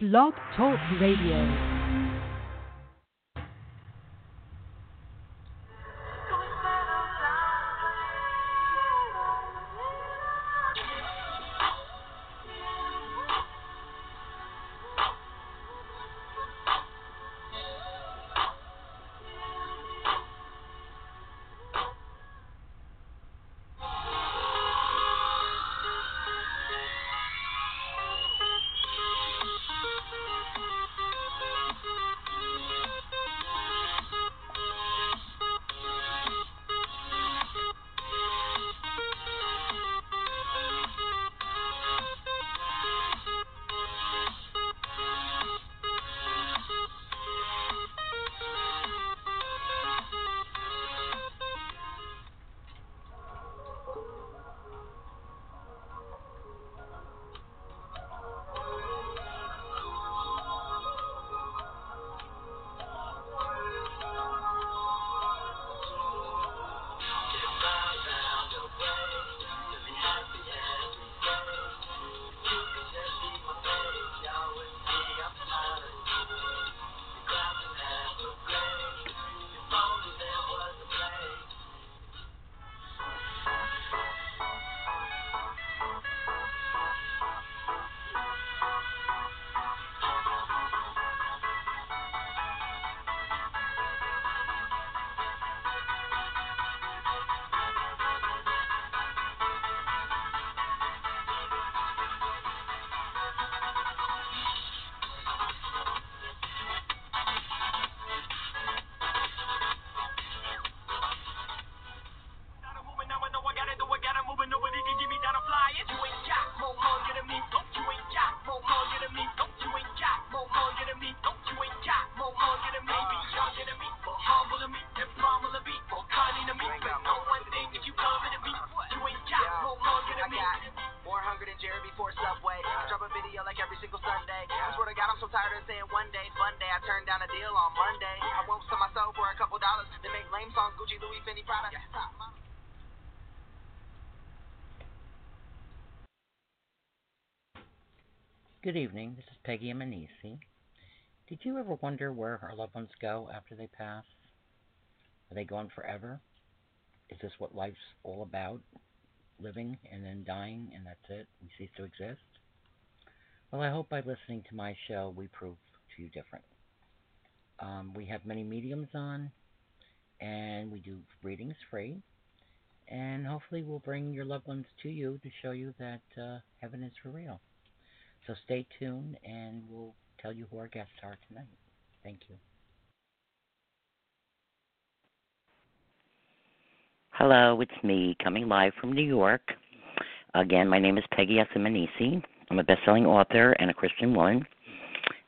Blog Talk Radio. Good evening. This is Peggy Amanisi. Did you ever wonder where our loved ones go after they pass? Are they gone forever? Is this what life's all about? Living and then dying, and that's it? We cease to exist? Well, I hope by listening to my show, we prove to you different. Um, we have many mediums on, and we do readings free. And hopefully, we'll bring your loved ones to you to show you that uh, heaven is for real. So stay tuned and we'll tell you who our guests are tonight. Thank you. Hello, it's me coming live from New York. Again, my name is Peggy Essimanisi. I'm a best-selling author and a Christian woman.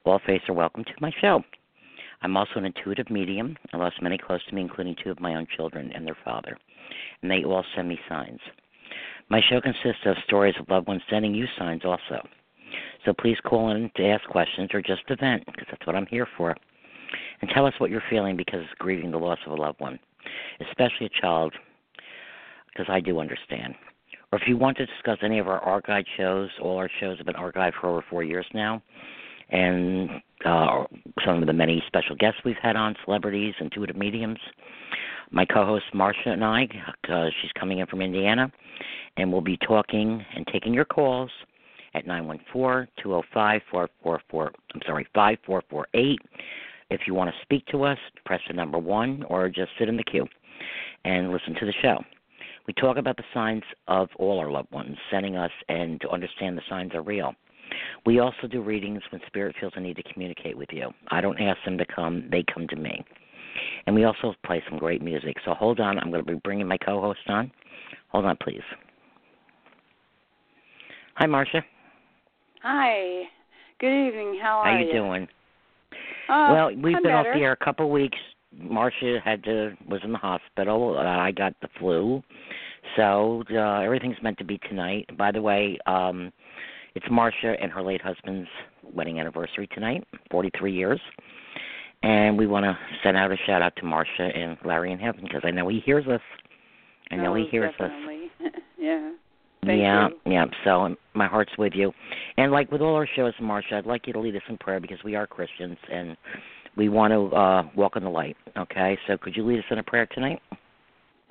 All faiths are welcome to my show. I'm also an intuitive medium. I lost many close to me, including two of my own children and their father, and they all send me signs. My show consists of stories of loved ones sending you signs also. So please call in to ask questions or just to vent, because that's what I'm here for. And tell us what you're feeling because grieving the loss of a loved one, especially a child, because I do understand. Or if you want to discuss any of our archive shows, all our shows have been archived for over four years now, and uh, some of the many special guests we've had on, celebrities, intuitive mediums. My co-host Marsha and I, uh, she's coming in from Indiana, and we'll be talking and taking your calls at 914-205-444. I'm sorry, 5448. If you want to speak to us, press the number 1 or just sit in the queue and listen to the show. We talk about the signs of all our loved ones sending us and to understand the signs are real. We also do readings when spirit feels a need to communicate with you. I don't ask them to come, they come to me. And we also play some great music. So hold on, I'm going to be bringing my co host on. Hold on, please. Hi, Marsha. Hi. Good evening. How are you? How you? doing? Uh, well, we've I'm been better. off the air a couple of weeks. Marsha had to was in the hospital. Uh, I got the flu, so uh, everything's meant to be tonight. By the way, um, it's Marsha and her late husband's wedding anniversary tonight, 43 years, and we want to send out a shout out to Marsha and Larry in heaven because I know he hears us. I know oh, he hears us. yeah. Thank yeah, you. yeah. So um, my heart's with you, and like with all our shows, Marsha, I'd like you to lead us in prayer because we are Christians and we want to uh walk in the light. Okay, so could you lead us in a prayer tonight?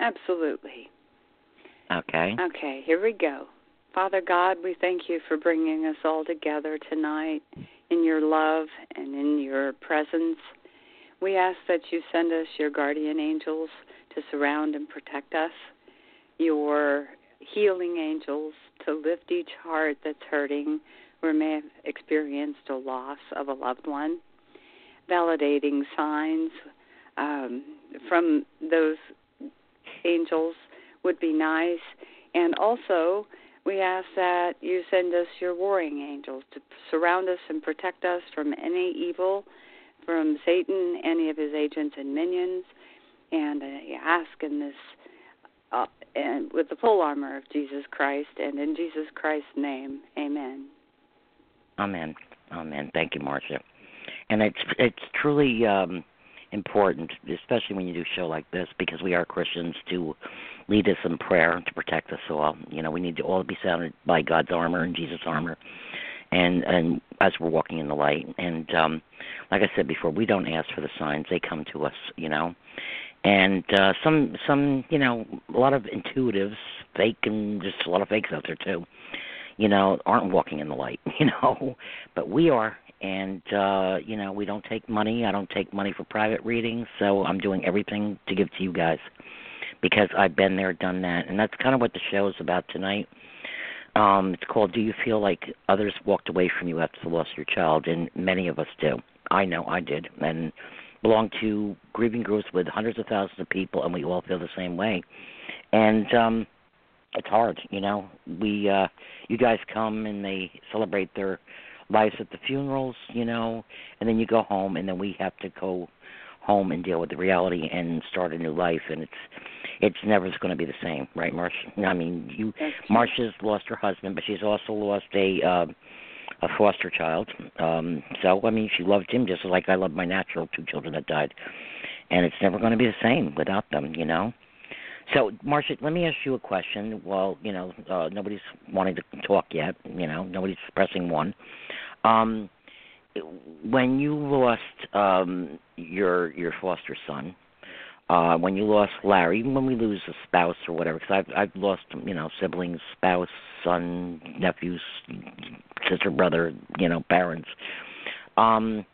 Absolutely. Okay. Okay, here we go. Father God, we thank you for bringing us all together tonight in your love and in your presence. We ask that you send us your guardian angels to surround and protect us, your healing angels to lift each heart that's hurting or may have experienced a loss of a loved one, validating signs um, from those angels would be nice. And also, we ask that you send us your warring angels to surround us and protect us from any evil, from Satan, any of his agents and minions. And I ask in this, uh, and with the full armor of Jesus Christ, and in Jesus Christ's name, Amen. Amen. Amen. Thank you, Marsha. And it's it's truly um important, especially when you do a show like this, because we are Christians, to lead us in prayer to protect us all. You know, we need to all be surrounded by God's armor and Jesus' armor, and and as we're walking in the light. And um, like I said before, we don't ask for the signs; they come to us. You know, and uh, some some you know a lot of intuitives, fake and just a lot of fakes out there too. You know, aren't walking in the light. You know, but we are, and uh you know we don't take money. I don't take money for private readings so i'm doing everything to give to you guys because i've been there done that. And that's kind of what the show is about tonight. Um it's called do you feel like others walked away from you after the loss of your child? And many of us do. I know i did. And belong to grieving groups with hundreds of thousands of people and we all feel the same way. And um it's hard you know. We uh you guys come and they celebrate their lives at the funerals, you know, and then you go home, and then we have to go home and deal with the reality and start a new life, and it's it's never going to be the same, right, Marsha? I mean, you Marsha's lost her husband, but she's also lost a uh, a foster child. Um, so I mean, she loved him just like I love my natural two children that died, and it's never going to be the same without them, you know. So, Marsha, let me ask you a question. Well, you know, uh, nobody's wanting to talk yet. You know, nobody's pressing one. Um, when you lost um, your your foster son, uh, when you lost Larry, even when we lose a spouse or whatever, because I've I've lost you know siblings, spouse, son, nephews, sister, brother, you know, parents. Um,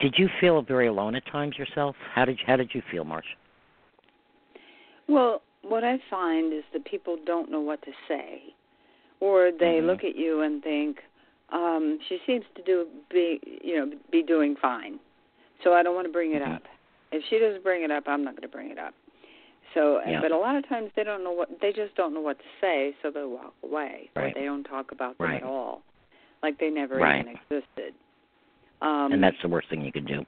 did you feel very alone at times yourself? How did you, how did you feel, Marsha? Well, what I find is that people don't know what to say, or they Mhm. look at you and think, um, "She seems to do be you know be doing fine, so I don't want to bring it Mhm. up. If she doesn't bring it up, I'm not going to bring it up." So, Yeah. but a lot of times they don't know what they just don't know what to say, so they walk away, or Right. they don't talk about them Right. at all, like they never Right. even existed. Um, and that's the worst thing you could do.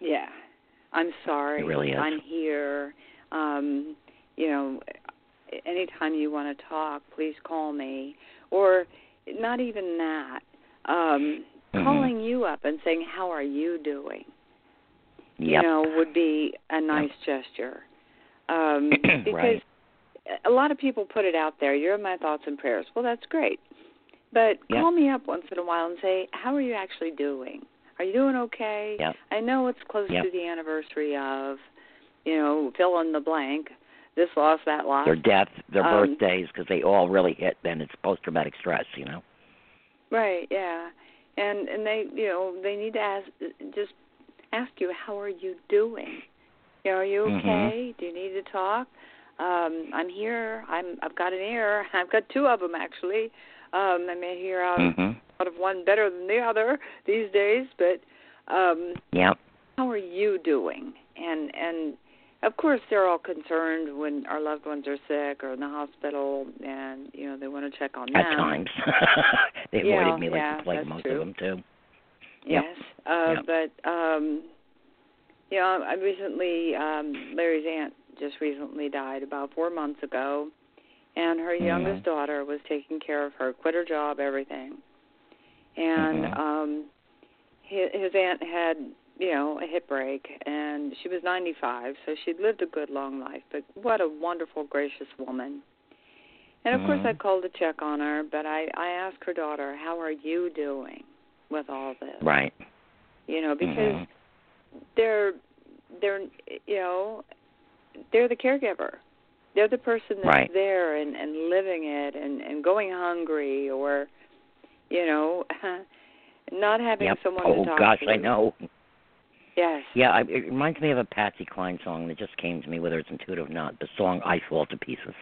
yeah. I'm sorry. It really is. I'm here. Um, you know, anytime you want to talk, please call me. Or not even that. Um, Mhm. calling you up and saying, "How are you doing?" Yep. You know, would be a nice gesture. Um because Right. a lot of people put it out there, you're in my thoughts and prayers. Well, that's great. But Yep. call me up once in a while and say, "How are you actually doing? Are you doing okay?" Yep. I know it's close Yep. to the anniversary of, you know, fill in the blank, this loss, that loss. Their death, their Um, birthdays, because they all really hit. Then it's post-traumatic stress, you know. Right, yeah. And and they, you know, they need to ask just ask you how are you doing? You know, are you Mhm. okay? Do you need to talk? Um I'm here. I'm I've got an ear. I've got two of them actually. Um I may hear out Mhm. out of one better than the other these days, but um Yep. how are you doing? And and of course they're all concerned when our loved ones are sick or in the hospital and you know they want to check on them. At times, they Yeah, avoided me like yeah, like that's most true. of them too. Yep. Yes. Uh Yep. but um you know, I recently um Larry's aunt just recently died about 4 months ago and her youngest daughter was taking care of her, quit her job, everything. And Mhm. um his, his aunt had, you know, a hip break and she was 95, so she'd lived a good long life, but what a wonderful gracious woman. And of course, I called to check on her, but I I asked her daughter, "How are you doing with all this?" Right. You know, because Mhm. they're they're you know they're the caregiver. They're the person that's Right. there and and living it and and going hungry or you know not having Yep. someone oh to talk gosh, to. I know. Yes. Yeah, I, it reminds me of a Patsy Cline song that just came to me, whether it's intuitive or not. The song "I Fall to Pieces."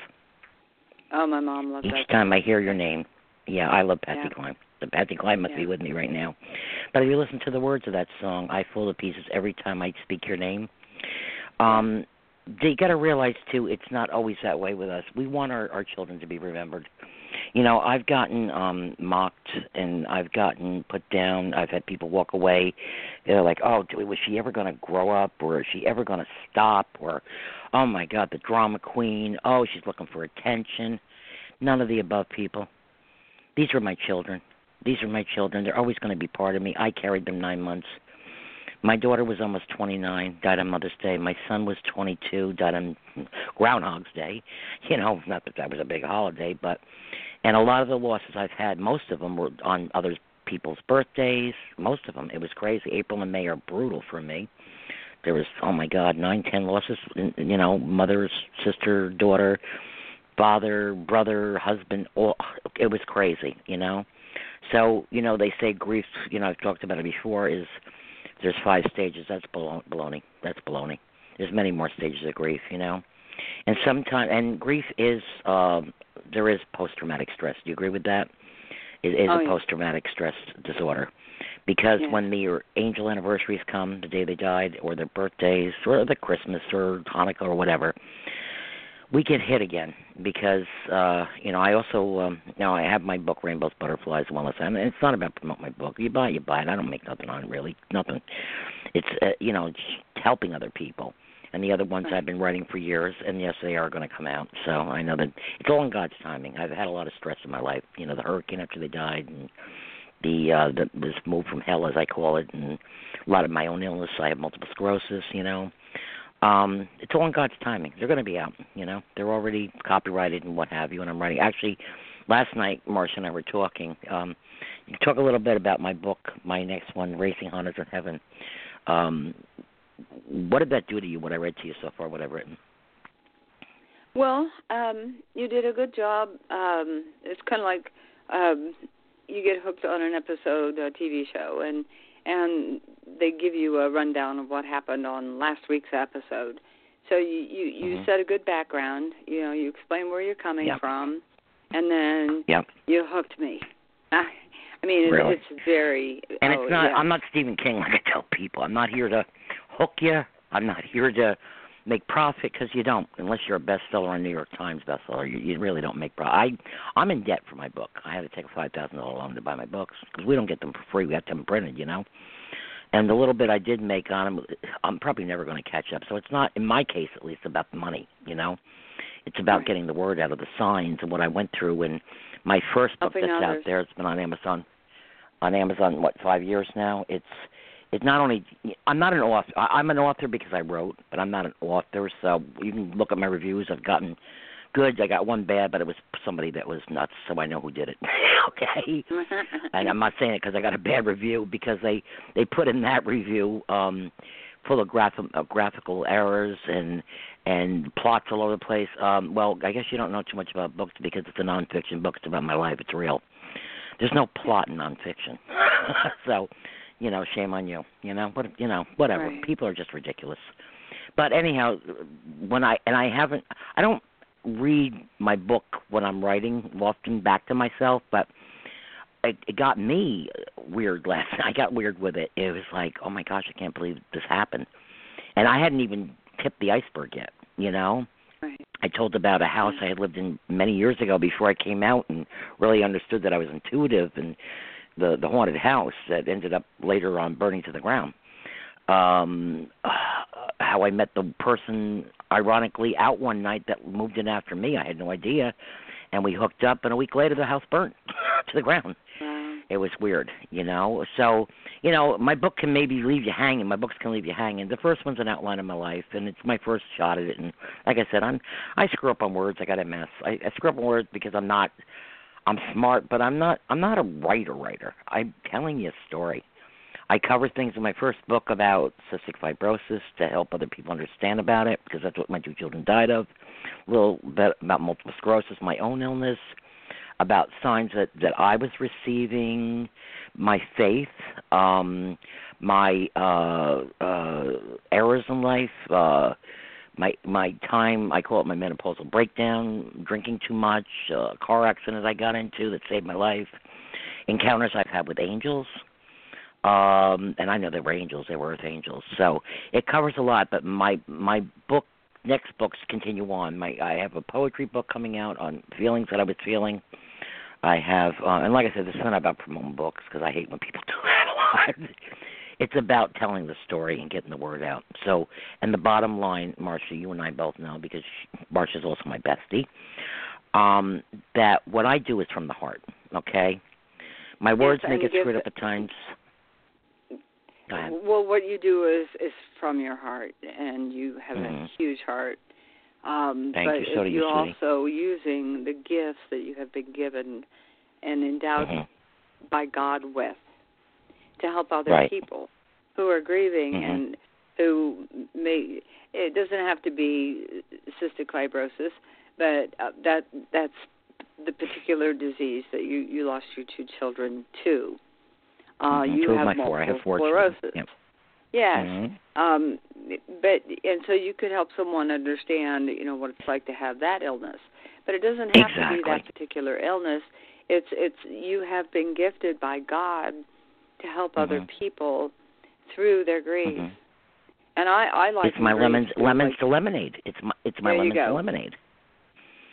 Oh, my mom loved Each that. time I hear your name, yeah, I love Patsy Yeah. Cline. The Patsy Cline must be with me right now. But if you listen to the words of that song, "I fall to pieces every time I speak your name," um, they got to realize too, it's not always that way with us. We want our our children to be remembered. You know, I've gotten um mocked and I've gotten put down. I've had people walk away. They're like, "Oh, was she ever going to grow up, or is she ever going to stop?" Or, "Oh my God, the drama queen. Oh, she's looking for attention." None of the above, people. These are my children. These are my children. They're always going to be part of me. I carried them nine months. My daughter was almost 29, died on Mother's Day. My son was 22, died on Groundhog's Day. You know, not that that was a big holiday, but and a lot of the losses I've had, most of them were on other people's birthdays. Most of them, it was crazy. April and May are brutal for me. There was, oh my God, nine, ten losses. You know, mother, sister, daughter, father, brother, husband. All it was crazy. You know, so you know they say grief. You know, I've talked about it before. Is there's five stages. That's balo- baloney. That's baloney. There's many more stages of grief. You know, and sometimes and grief is um there is post traumatic stress. Do you agree with that? It is Oh, a yeah. post traumatic stress disorder. Because when the angel anniversaries come, the day they died, or their birthdays, or the Christmas, or Hanukkah, or whatever, we get hit again because uh you know i also um you know i have my book rainbows butterflies wellness and it's not about promote my book. You buy it, you buy it. I don't make nothing on it really. Nothing. It's uh, you know just helping other people. And the other ones Right. i've been writing for years and yes they are going to come out. So i know that it's all in god's timing. I've had a lot of stress in my life. You know the hurricane after they died and the uh the this move from hell as i call it and a lot of my own illness. I have multiple sclerosis you know um it's all in god's timing. They're going to be out you know? They're already copyrighted and what have you and i'm writing. Actually last night marsha and i were talking. Um you talk a little bit about my book my next one racing hunters in heaven. Um what did that do to you what i read to you so far what i've written? Well, um, you did a good job. Um, it's kind of like um, you get hooked on an episode, of a TV show, and and they give you a rundown of what happened on last week's episode. So you you, you Mhm. set a good background. You know, you explain where you're coming Yep. from, and then yep you hooked me. I, I mean, Really? it's, it's very. and oh, it's not yeah. i'm not stephen king like i tell people i'm not here to hook you i'm not here to make profit because you don't unless you're a bestseller on new york times bestseller you, you really don't make profit i i'm in debt for my book i had to take a five thousand dollar loan to buy my books because we don't get them for free we have to have them printed you know and the little bit i did make on them i'm probably never going to catch up so it's not in my case at least about the money you know it's about Right. getting the word out of the signs and what i went through and my first book Helping that's others. out there it's been on amazon on Amazon what five years now. It's it's not only I'm not an author. I'm an author because I wrote, but I'm not an author. So you can look at my reviews. I've gotten good. I got one bad, but it was somebody that was nuts, so I know who did it. okay. And I'm not saying it because I got a bad review because they they put in that review um full of graph, uh, graphical errors and and plots all over the place. Um, well, I guess you don't know too much about books because it's a nonfiction book. It's about my life. It's real. There's no plot in nonfiction. so, you know, shame on you. You know, what you know, whatever. Right. People are just ridiculous. But anyhow, when I and I haven't I don't read my book when I'm writing often back to myself, but it, it got me weird last. I got weird with it. It was like, oh my gosh, I can't believe this happened, and I hadn't even tipped the iceberg yet. You know, right. I told about a house mm. I had lived in many years ago before I came out and really understood that I was intuitive and the the haunted house that ended up later on burning to the ground. Um how I met the person ironically out one night that moved in after me. I had no idea and we hooked up and a week later the house burnt to the ground. Wow. It was weird, you know. So, you know, my book can maybe leave you hanging. My books can leave you hanging. The first one's an outline of my life, and it's my first shot at it. And like I said, I'm I screw up on words. I got a mess. I, I screw up on words because I'm not. I'm smart, but I'm not. I'm not a writer. Writer. I'm telling you a story. I cover things in my first book about cystic fibrosis to help other people understand about it because that's what my two children died of. A little bit about multiple sclerosis, my own illness, about signs that that I was receiving, my faith, um, my uh, uh, errors in life, uh, my my time. I call it my menopausal breakdown, drinking too much, uh, car accident I got into that saved my life, encounters I've had with angels um and I know they were angels, they were earth angels. So it covers a lot, but my my book next books continue on. My I have a poetry book coming out on feelings that I was feeling. I have uh, and like I said, this is not about promoting books because I hate when people do that a lot. It's about telling the story and getting the word out. So, and the bottom line, Marsha, you and I both know because Marsha is also my bestie. Um, that what I do is from the heart. Okay, my words yes, may get screwed up at times. Well, what you do is is from your heart, and you have mm-hmm. a huge heart. Um, Thank but you. So you're you, also using the gifts that you have been given and endowed mm-hmm. by God with to help other right. people who are grieving mm-hmm. and who may. It doesn't have to be cystic fibrosis, but uh, that that's the particular disease that you you lost your two children to. Uh, mm-hmm. you Two have my multiple four. I have four sclerosis. Yep. Yes. Mm-hmm. Um, but and so you could help someone understand, you know, what it's like to have that illness. But it doesn't have exactly. to be that particular illness. It's it's you have been gifted by God to help mm-hmm. other people through their grief. Mm-hmm. And I I like it's my lemons lemons like, to lemonade. It's my it's my lemons to lemonade.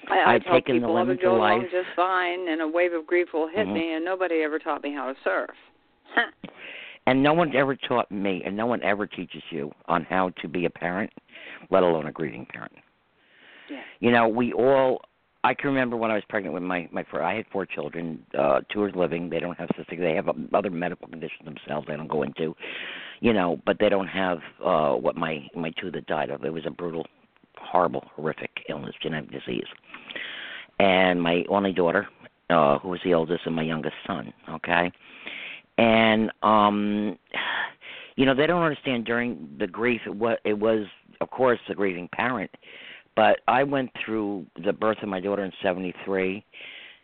I, I I've tell taken people the lemons along life. just fine, and a wave of grief will hit Mhm. me, and nobody ever taught me how to surf. And no one ever taught me, and no one ever teaches you on how to be a parent, let alone a grieving parent. Yeah. You know, we all. I can remember when I was pregnant with my my four. I had four children. Uh, two are living. They don't have cystic. They have other medical conditions themselves. I don't go into. You know, but they don't have uh what my my two that died of. It was a brutal, horrible, horrific illness, genetic disease. And my only daughter, uh, who was the oldest, and my youngest son. Okay and um you know they don't understand during the grief was it was of course the grieving parent but i went through the birth of my daughter in 73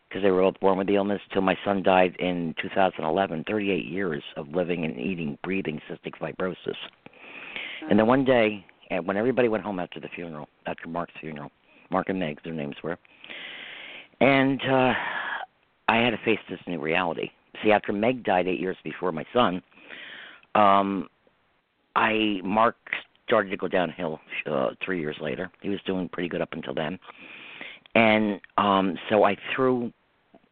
because they were both born with the illness till my son died in 2011 38 years of living and eating breathing cystic fibrosis. And then one day when everybody went home after the funeral after mark's funeral mark and meg their names were and uh i had to face this new reality. See after Meg died eight years before my son, um, I Mark started to go downhill uh, three years later. He was doing pretty good up until then, and um, so I threw.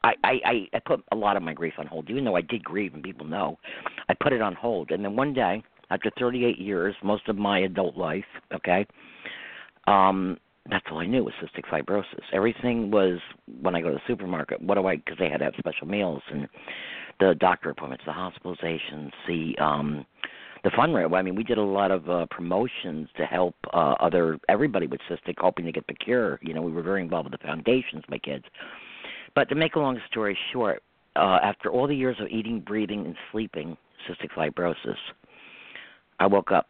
I, I, I put a lot of my grief on hold, even though I did grieve, and people know. I put it on hold, and then one day, after 38 years, most of my adult life, okay, um, that's all I knew was cystic fibrosis. Everything was when I go to the supermarket. What do I? Because they had to have special meals and the doctor appointments, the hospitalizations, the um, the fundraiser. I mean, we did a lot of uh, promotions to help uh, other everybody with cystic, hoping to get the cure. You know, we were very involved with the foundations, my kids. But to make a long story short, uh, after all the years of eating, breathing, and sleeping cystic fibrosis, I woke up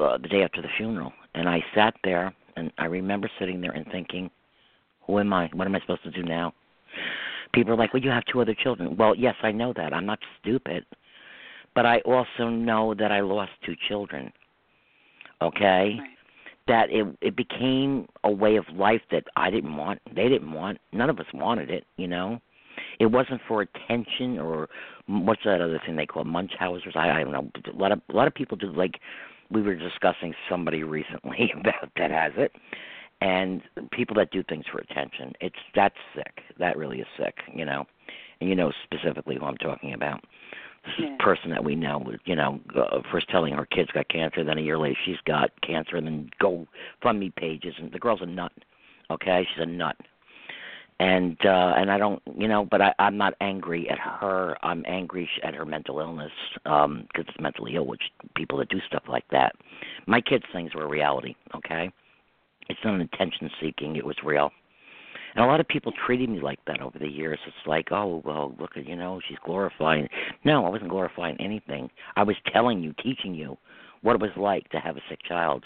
uh, the day after the funeral, and I sat there, and I remember sitting there and thinking, "Who am I? What am I supposed to do now?" People are like, "Well, you have two other children." Well, yes, I know that. I'm not stupid, but I also know that I lost two children. Okay, Right. that it it became a way of life that I didn't want. They didn't want. None of us wanted it. You know, it wasn't for attention or what's that other thing they call Munchausen's. I, I don't know. A lot of a lot of people do like. We were discussing somebody recently about that has it, and people that do things for attention. It's that's sick. That really is sick. You know, and you know specifically who I'm talking about. Yeah. person that we know, you know, uh, first telling her kids got cancer, then a year later she's got cancer, and then go fund me pages, and the girl's a nut. Okay, she's a nut. and uh and I don't you know but I I'm not angry at her I'm angry at her mental illness um because it's mentally ill which people that do stuff like that my kids things were reality okay it's not an attention seeking it was real and a lot of people treated me like that over the years. It's like oh well look at you know she's glorifying. No I wasn't glorifying anything. I was telling you teaching you what it was like to have a sick child.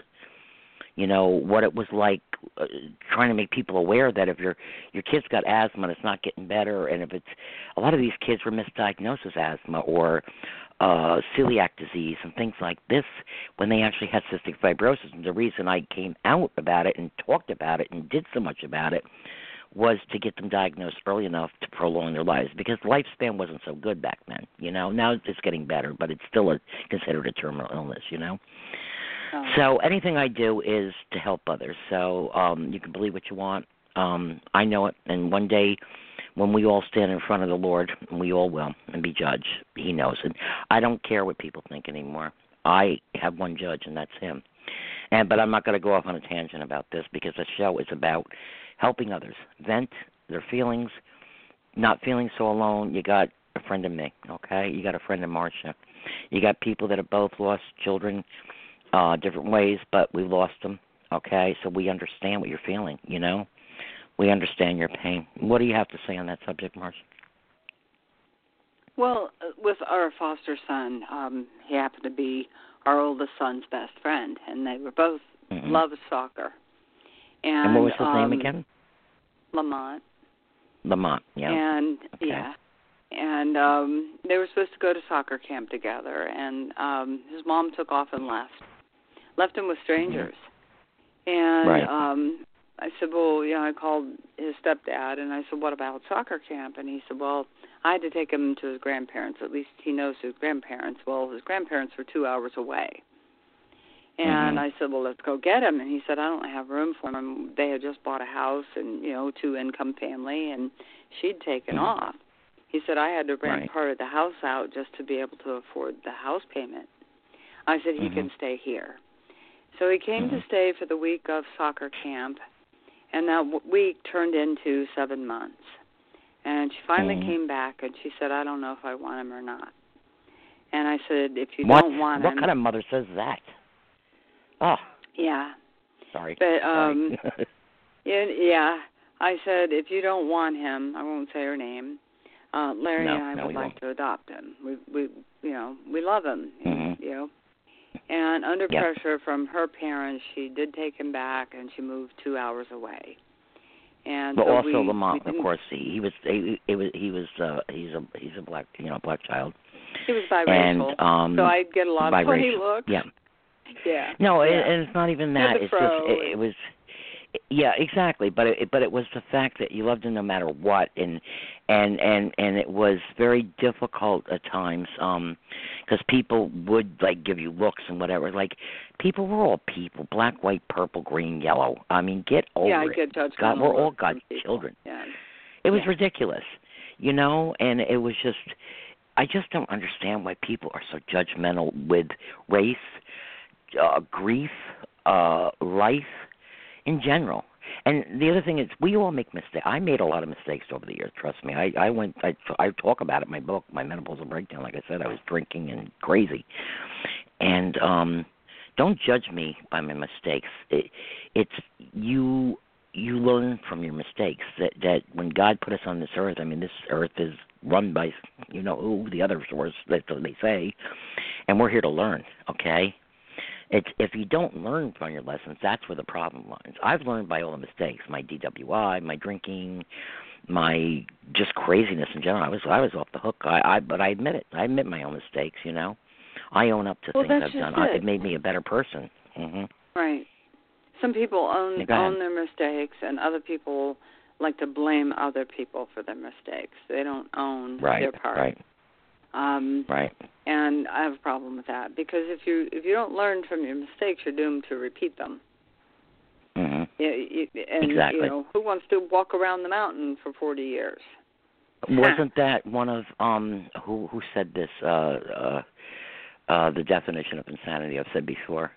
You know what it was like uh, trying to make people aware that if your your kid's got asthma and it's not getting better and if it's a lot of these kids were misdiagnosed as asthma or uh celiac disease and things like this when they actually had cystic fibrosis. And the reason I came out about it and talked about it and did so much about it was to get them diagnosed early enough to prolong their lives because lifespan wasn't so good back then you know now it's getting better but it's still a considered a terminal illness you know Oh. so anything I do is to help others. So um you can believe what you want. Um I know it and one day when we all stand in front of the Lord, and we all will, and be judged, he knows it. I don't care what people think anymore. I have one judge and that's him. And but I'm not going to go off on a tangent about this because the show is about helping others vent their feelings, not feeling so alone. You got a friend in me, okay? You got a friend in Marsha. You got people that have both lost children uh different ways, but we lost them. Okay, so we understand what you're feeling. You know, we understand your pain. What do you have to say on that subject, Marsha? Well, with our foster son, um, he happened to be our oldest son's best friend, and they were both Mm-hmm. love soccer. And, And what was his um, name again? Lamont. Lamont. Yeah. And Okay. yeah. And um they were supposed to go to soccer camp together and um his mom took off and left. Left him with strangers. And Right. um I said, Well, you know, I called his stepdad and I said, What about soccer camp? And he said, Well, I had to take him to his grandparents. At least he knows his grandparents. Well, his grandparents were two hours away. And Mhm. I said, "Well, let's go get him." And he said, "I don't have room for him. They had just bought a house, and you know, two income family, and she'd taken Mhm. off." He said, "I had to rent Right. part of the house out just to be able to afford the house payment." I said, "He can Mhm. stay here." So he came to Mhm. stay for the week of soccer camp, and that w- week turned into seven months. And she finally Mhm. came back, and she said, "I don't know if I want him or not." And I said, "If you what? don't want him, what kind of mother says that? Oh, yeah." sorry. But um sorry. Yeah, yeah. I said if you don't want him, I won't say her name. Uh Larry No, and I no, would like won't. to adopt him. We we you know, we love him, Mhm. you know. And under Yeah. pressure from her parents, she did take him back and she moved 2 hours away. And but so also we, Lamont, we of course, he, he was he, he was he was uh he's a he's a black you know black child, He was and biracial. um so I'd get a lot of funny looks. yeah. Yeah. No, yeah. and, and it's not even that. It's just it, it was. Yeah, exactly. But it but it was the fact that you loved him no matter what, and and and and it was very difficult at times, um, because people would like give you looks and whatever. Like people were all people, black, white, purple, green, yellow. I mean, get over yeah, I it. get. God, we're all God's children. Yeah. It was Yeah. ridiculous, you know, and it was just I just don't understand why people are so judgmental with race, uh, grief, uh, life in general. And the other thing is, we all make mistakes. I made a lot of mistakes over the years. Trust me. I I went. I I talk about it in my book, my menopausal breakdown. Like I said, I was drinking and crazy, and um, don't judge me by my mistakes. It, it's you. You learn from your mistakes. That that when God put us on this earth, I mean, this earth is run by you know who the other source. That's what they say, and we're here to learn. Okay, it's if you don't learn from your lessons, that's where the problem lies. I've learned by all the mistakes, my DWI, my drinking, my just craziness in general. I was I was off the hook. I, I but I admit it. I admit my own mistakes. You know, I own up to Well, things I've done. just I, it. it made me a better person. hmm Right. Some people own Yeah, own their mistakes, and other people like to blame other people for their mistakes. They don't own Right. their part. Right. Um, Right. And I have a problem with that because if you if you don't learn from your mistakes, you're doomed to repeat them. hmm You, you, and Exactly. you know who wants to walk around the mountain for 40 years? Wasn't that one of um who who said this? Uh, uh, uh, the definition of insanity I've said before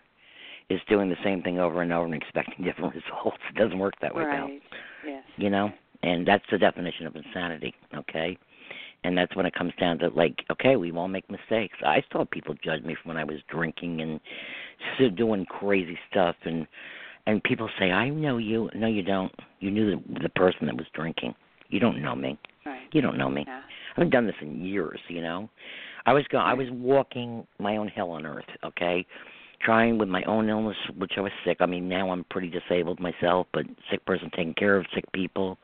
is doing the same thing over and over and expecting different results. It doesn't work that way, pal. right. Yes. You know, and that's the definition of insanity. Okay, and that's when it comes down to like, okay, we all make mistakes. I saw people judge me from when I was drinking and doing crazy stuff, and and people say, I know you. No, you don't. You knew the, the person that was drinking. You don't know me. Right. You don't know me. Yeah. I haven't done this in years. You know, I was going. I was walking my own hell on earth. Okay, trying with my own illness, which I was sick. I mean, now I'm pretty disabled myself, but sick person taking care of sick people.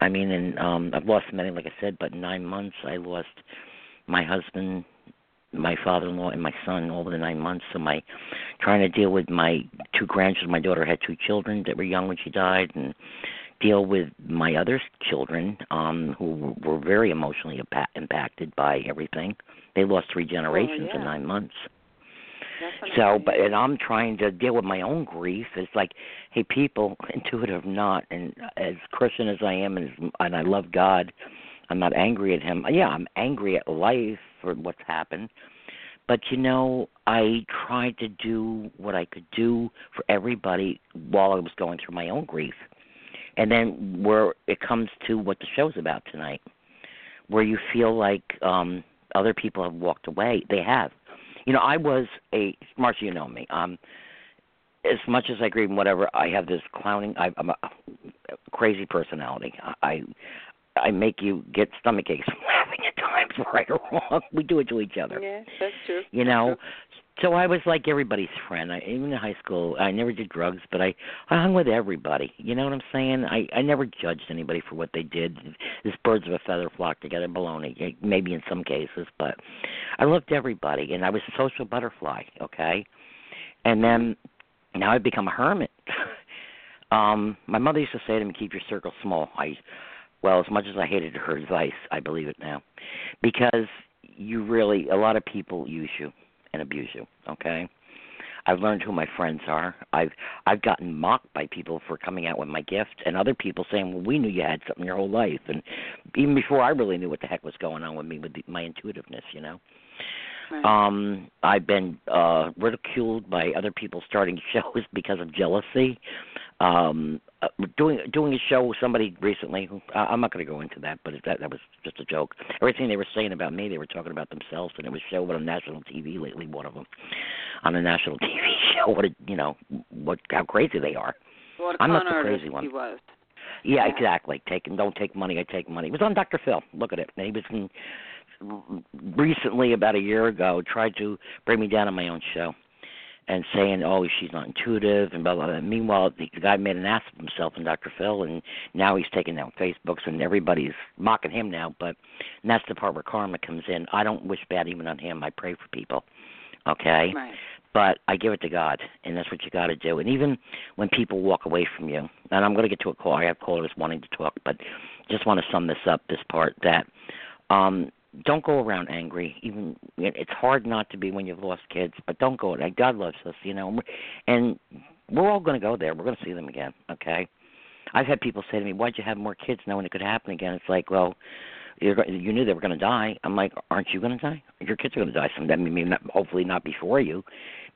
I mean, and um I've lost many, like I said, but in nine months I lost my husband, my father-in-law, and my son all within nine months. So my trying to deal with my two grandchildren. My daughter had two children that were young when she died, and deal with my other children um who were very emotionally impa- impacted by everything. They lost three generations yeah. in nine months. So, but and I'm trying to deal with my own grief. It's like, hey, people, intuitive not, and as Christian as I am, and and I love God, I'm not angry at Him. Yeah, I'm angry at life for what's happened, but you know, I tried to do what I could do for everybody while I was going through my own grief, and then where it comes to what the show's about tonight, where you feel like um other people have walked away. They have you know, I was a Marsha. You know me. Um, as much as I agree and whatever, I have this clowning. I, I'm a crazy personality. I I make you get stomach aches from laughing at times, right or wrong. We do it to each other. Yeah, that's true. You know, so I was like everybody's friend. I, even in high school, I never did drugs, but I I hung with everybody. You know what I'm saying? I I never judged anybody for what they did. This birds of a feather flock together, baloney. Maybe in some cases, but I loved everybody, and I was a social butterfly. Okay, and then now I've become a hermit. um, my mother used to say to me, "Keep your circle small." I well, as much as I hated her advice, I believe it now, because you really a lot of people use you and abuse you. Okay, I've learned who my friends are. I've I've gotten mocked by people for coming out with my gift, and other people saying, "Well, we knew you had something your whole life," and even before I really knew what the heck was going on with me with the, my intuitiveness, you know. Right. Um, I've been uh ridiculed by other people starting shows because of jealousy. Um, uh, doing doing a show with somebody recently. Who, uh, I'm not going to go into that, but that that was just a joke. Everything they were saying about me, they were talking about themselves, and it was shown on national TV lately. One of them on a national TV show. What a, you know, what how crazy they are. What I'm not the crazy one. He was. Yeah, Yeah. exactly. Taking don't take money, I take money. It was on Dr. Phil. Look at it. And he was in, recently about a year ago tried to bring me down on my own show and saying, "Oh, she's not intuitive," and blah blah. blah. Meanwhile, the, the guy made an ass of himself in Dr. Phil, and now he's taking down Facebooks, and everybody's mocking him now. But and that's the part where karma comes in. I don't wish bad even on him. I pray for people. Okay Right. but I give it to God, and that's what you got to do. And even when people walk away from you, and I'm going to get to a call. I have callers wanting to talk, but just want to sum this up. This part that um, don't go around angry. Even it's hard not to be when you've lost kids, but don't go. God loves us, you know, and we're all going to go there. We're going to see them again. Okay. I've had people say to me, "Why'd you have more kids knowing it could happen again?" It's like, well, you're, you knew they were going to die. I'm like, aren't you going to die? Your kids are going to die someday. I mean, not, hopefully not before you.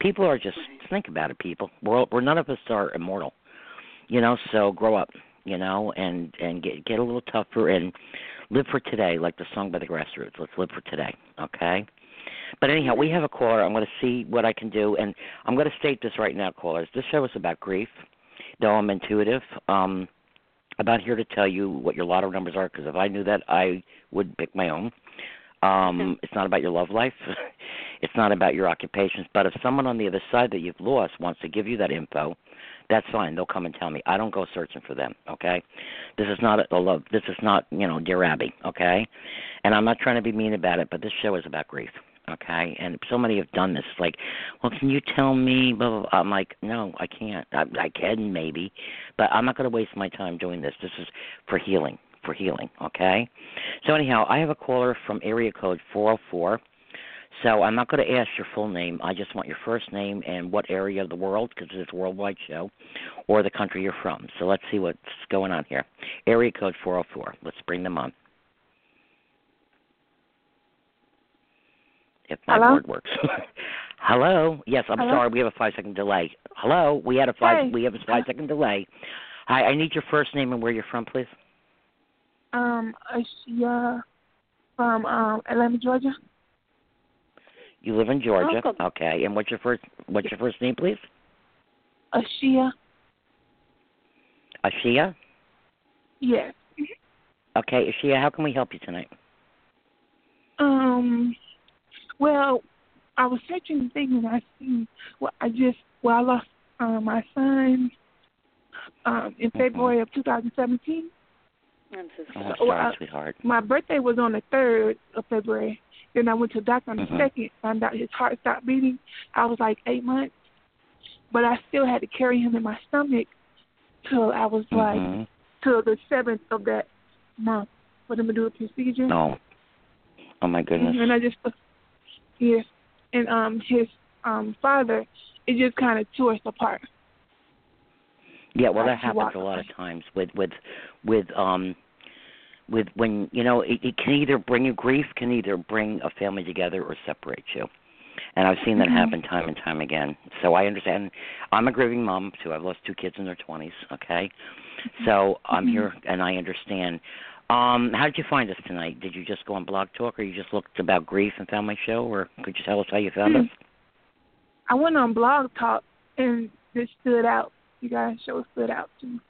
People are just think about it. People, we're we're none of us are immortal, you know. So grow up, you know, and and get get a little tougher and live for today, like the song by the Grassroots. Let's live for today, okay? But anyhow, we have a caller. I'm going to see what I can do, and I'm going to state this right now, callers. This show is about grief, though I'm intuitive. Um, I'm not here to tell you what your lotto numbers are because if I knew that, I would pick my own. Um, it's not about your love life. it's not about your occupations. But if someone on the other side that you've lost wants to give you that info, that's fine. They'll come and tell me. I don't go searching for them. Okay, this is not a love. This is not you know dear Abby. Okay, and I'm not trying to be mean about it, but this show is about grief. Okay, and so many have done this. Like, well, can you tell me? Blah, blah, blah. I'm like, no, I can't. I, I can maybe, but I'm not going to waste my time doing this. This is for healing. For healing. Okay. So anyhow, I have a caller from area code 404. So I'm not going to ask your full name. I just want your first name and what area of the world, because it's a worldwide show, or the country you're from. So let's see what's going on here. Area code 404. Let's bring them on. If my Hello? board works. Hello. Yes, I'm Hello? sorry. We have a five second delay. Hello. We had a five. Hey. We have a five second delay. Hi. I need your first name and where you're from, please. Um, Ashia from um Atlanta, Georgia. You live in Georgia, Welcome. okay? And what's your first what's your first name, please? Ashia. Ashia. Yes. Okay, Ashia, how can we help you tonight? Um. Well, I was searching things and I seen. Well, I just well I lost uh, my son um in February of 2017. I'm so Oh, sorry. Oh, sorry, I- sweetheart. My birthday was on the third of February. Then I went to the doctor on the Mhm. second, found out his heart stopped beating. I was like eight months, but I still had to carry him in my stomach till I was like Mhm. till the seventh of that month for them to do a procedure. No. Oh my goodness. And I just yes, and um his um father, it just kind of tore us apart. Yeah, well, that happens a lot of times with with with um with when you know it, it can either bring you grief, can either bring a family together or separate you. And I've seen that Mhm. happen time and time again. So I understand. I'm a grieving mom too. I've lost two kids in their 20s. Okay, so I'm Mhm. here and I understand. Um, how did you find us tonight? Did you just go on Blog Talk, or you just looked about grief and found my show, or could you tell us how you found Hmm. us? I went on Blog Talk and it stood out. You guys show stood out to me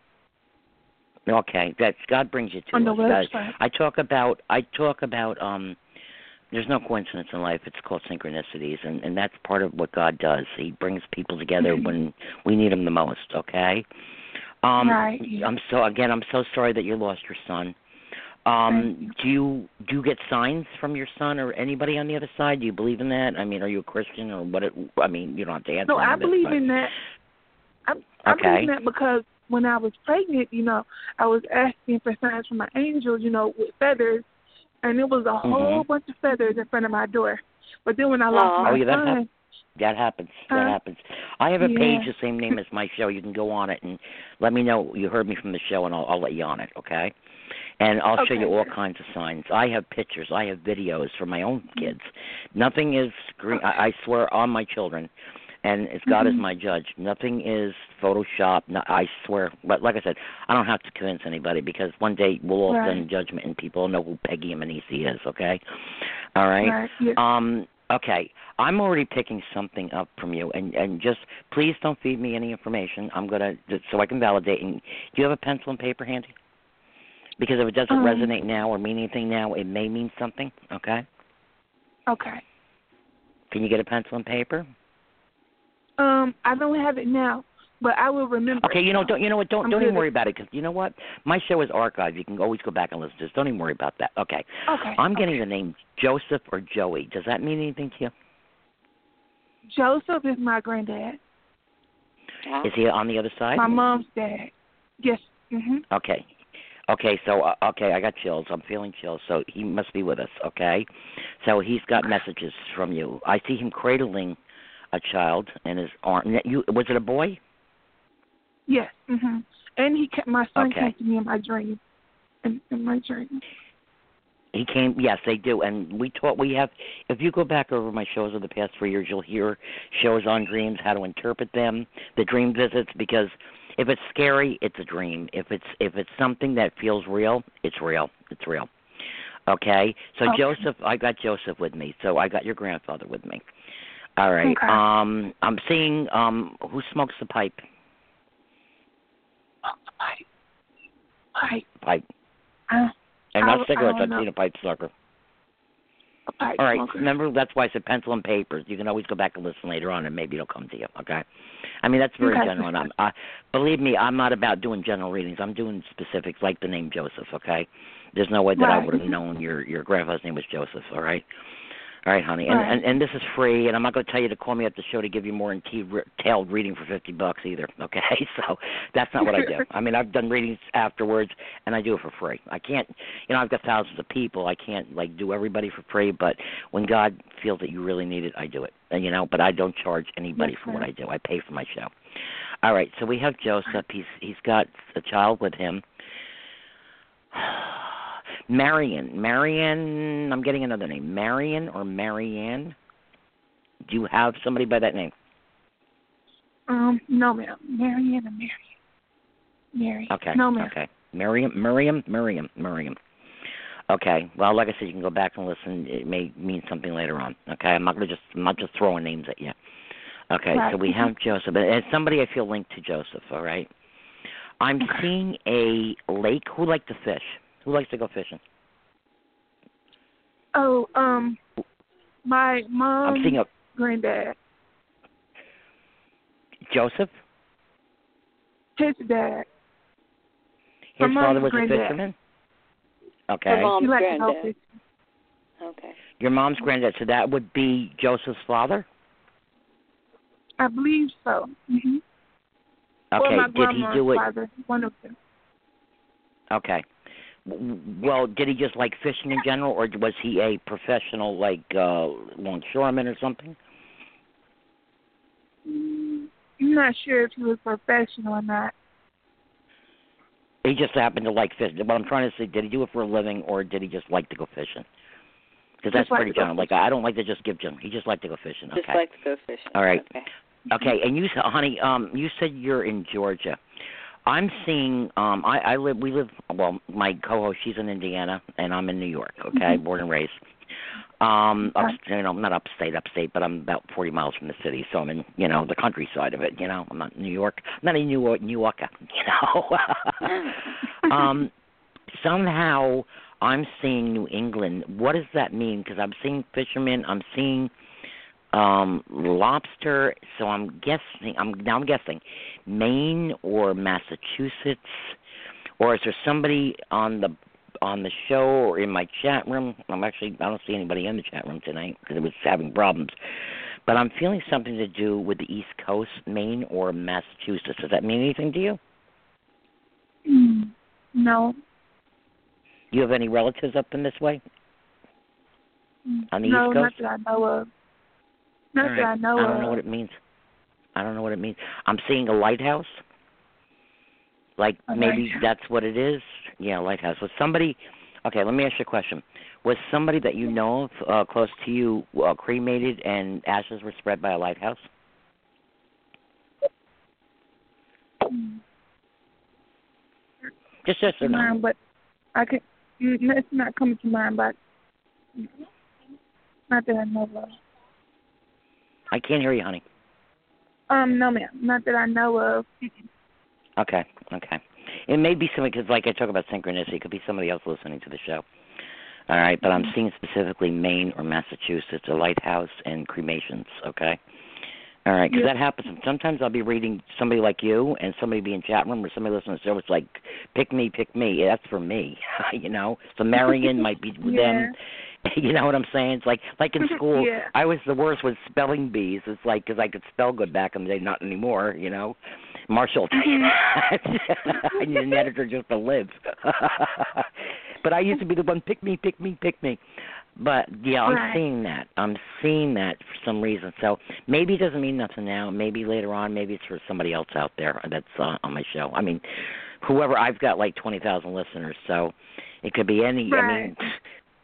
Okay, that's God brings you to on the us. God- website. I talk about I talk about um there's no coincidence in life. It's called synchronicities and and that's part of what God does. He brings people together Mhm. when we need them the most, okay? Um Right. I'm so again I'm so sorry that you lost your son. Um you. do you do you get signs from your son or anybody on the other side? Do you believe in that? I mean, are you a Christian or what it, I mean, you don't have to answer No, I of this, believe in that. I, I Okay. believe in that because when I was pregnant, you know, I was asking for signs from my angels, you know, with feathers, and it was a whole Mhm. bunch of feathers in front of my door. But then when I lost Aw. my Oh, yeah, that son, hap- That happens. That Huh? happens. I have a page the same name as my show. You can go on it and let me know you heard me from the show, and I'll, I'll let you on it. Okay. And I'll show you all kinds of signs. I have pictures. I have videos for my own kids. Nothing is screen. I, I swear on my children, and as God is Mhm. my judge, nothing is Photoshop. No, I swear. But like I said, I don't have to convince anybody because one day we'll all Right. stand judgment, and people will know who Peggy Manisi is. Okay. All right. right. Um, okay, I'm already picking something up from you, and and just please don't feed me any information. I'm gonna just so I can validate. And do you have a pencil and paper handy? Because if it doesn't Um, resonate now or mean anything now, it may mean something. Okay, okay. can you get a pencil and paper? Um, I don't have it now, but I will remember. Okay, you know, don't you know what? Don't I'm don't even worry about it because you know what? My show is archived. You can always go back and listen to this. Don't even worry about that. Okay, Okay. I'm getting okay. the name Joseph or Joey. Does that mean anything to you? Joseph is my granddad. Is he on the other side? My mom's dad. Yes. Mhm. Okay. Okay, so uh, okay, I got chills. I'm feeling chills. So he must be with us, okay? So he's got messages from you. I see him cradling a child in his arm. You was it a boy? Yes. Mhm. And he ca- my son Okay. came to me in my dream. In, in my dream. He came. Yes, they do. And we taught. We have. If you go back over my shows of the past three years, you'll hear shows on dreams, how to interpret them, the dream visits. Because if it's scary, it's a dream. If it's if it's something that feels real, it's real. It's real. Okay. So Okay. Joseph, I got Joseph with me. So I got your grandfather with me. All right. Okay. Um, I'm seeing um who smokes the pipe. Oh, pipe. Pipe. Pipe. Uh, And I not I cigarettes. don't I've seen a pipe a pipe All right. smoker. Remember, that's why I said pencil and papers. You can always go back and listen later on, and maybe it'll come to you. Okay. I mean, that's very Okay. general. And I'm, I, believe me, I'm not about doing general readings. I'm doing specifics, like the name Joseph. Okay. There's no way that I would have known your your grandfather's name was Joseph. All right. All right, honey. And, Right. and and this is free, and I'm not going to tell you to call me up the show to give you more detailed reading for fifty bucks either. Okay, so that's not what I do. I mean, I've done readings afterwards, and I do it for free. I can't, you know, I've got thousands of people. I can't like do everybody for free, but when God feels that you really need it, I do it. And you know, but I don't charge anybody for what. I do. I pay for my show. All right, so we have Joseph. He's he's got a child with him. Marion, Marion. I'm getting another name. Marion or Marianne. Do you have somebody by that name? Um, no, ma'am. Marion and Mary. Mary. Okay. No, ma'am. Okay. Miriam, Miriam, Miriam, Miriam. Okay. Well, like I said, you can go back and listen. It may mean something later on. Okay. I'm not gonna just I'm not just throwing names at you. Okay. Right. So we have Joseph, and somebody I feel linked to Joseph. All right. I'm seeing a lake. Who likes to fish? Who likes to go fishing? Oh, um, my mom, I'm seeing a granddad, Joseph. his dad. His My father mom's was a granddad. fisherman. Her Okay. mom's he to go granddad. Okay. Your mom's granddad. So that would be Joseph's father. I believe so. hmm Okay. or my Did he do it? father, one of them. Okay. W- Well, did he just like fishing in general, or was he a professional, like uh longshoreman or something? I'm not sure if he was professional or not. He just happened to like fishing. What I'm trying to say, did he do it for a living, or did he just like to go fishing? Because that's Just like pretty to general. Like I don't like to just give Jim. He just liked to go fishing. Just like to go fishing. All right. Okay. Okay, and you said, honey, um, you said you're in Georgia. I'm seeing, um, I, I live, we live, well, my co-host, she's in Indiana, and I'm in New York. Okay, Mhm. born and raised. Um, up, you know, not upstate, upstate, but I'm about 40 miles from the city, so I'm in, you know, the countryside of it. You know, I'm not in New York, I'm not a New York, New Yorker. You know. um, somehow I'm seeing New England. What does that mean? Because I'm seeing fishermen. I'm seeing um lobster. So i'm guessing i'm now i'm guessing maine or massachusetts? Or is there somebody on the on the show or in my chat room? I'm actually i don't see anybody in the chat room tonight because it was having problems. But i'm feeling something to do with the east coast maine or massachusetts. Does that mean anything to you? Mm, no. do you have any relatives up in this way? On the no, East not that I know of. Not that I know I don't of. know what it means. I don't know what it means. I'm seeing a lighthouse. Like A maybe lighthouse. that's what it is. Yeah, lighthouse. Was somebody? Okay, let me ask you a question. Was somebody that you know of uh, close to you uh, cremated and ashes were spread by a lighthouse? Just yes or no? mind, but I can. mm, It's not coming to mind, but not that I know of. I can't hear you, honey. Um, no, ma'am. Not that I know of. Okay, okay. It may be somebody because, like I talk about synchronicity, it could be somebody else listening to the show. All right, but I'm seeing specifically Maine or Massachusetts, a lighthouse and cremations. Okay. All right, because Yeah. that happens. Sometimes I'll be reading somebody like you, and somebody be in chat room, or somebody listening to the show. It's like, pick me, pick me. That's for me, you know. So Marion might be with them. You know what I'm saying? It's like like in school, Yeah. I was the worst with spelling bees. It's like because I could spell good back in the day, not anymore. You know, Marsha. I need an editor just to live. but I used to be the one pick me, pick me, pick me. But yeah, I'm Right. seeing that. I'm seeing that for some reason. So maybe it doesn't mean nothing now. Maybe later on, maybe it's for somebody else out there that's uh, on my show. I mean, whoever. I've got like twenty thousand listeners, so it could be any. I mean, Right.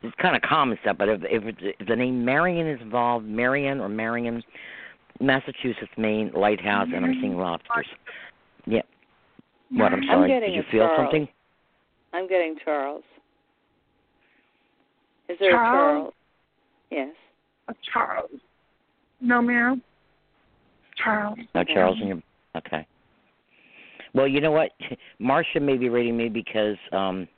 It's kind of common stuff. But if if, it's, if the name Marion is involved, Marion or Marion, Massachusetts, Maine, Lighthouse, and I'm seeing lobsters. Yeah. What? I'm I'm sorry. Did you feel Charles. something? I'm getting Charles. Is there Charles? a Charles? Yes. A Charles. No, ma'am. Charles. No, Charles, and your okay. Well, you know what? Marsha may be reading me because, um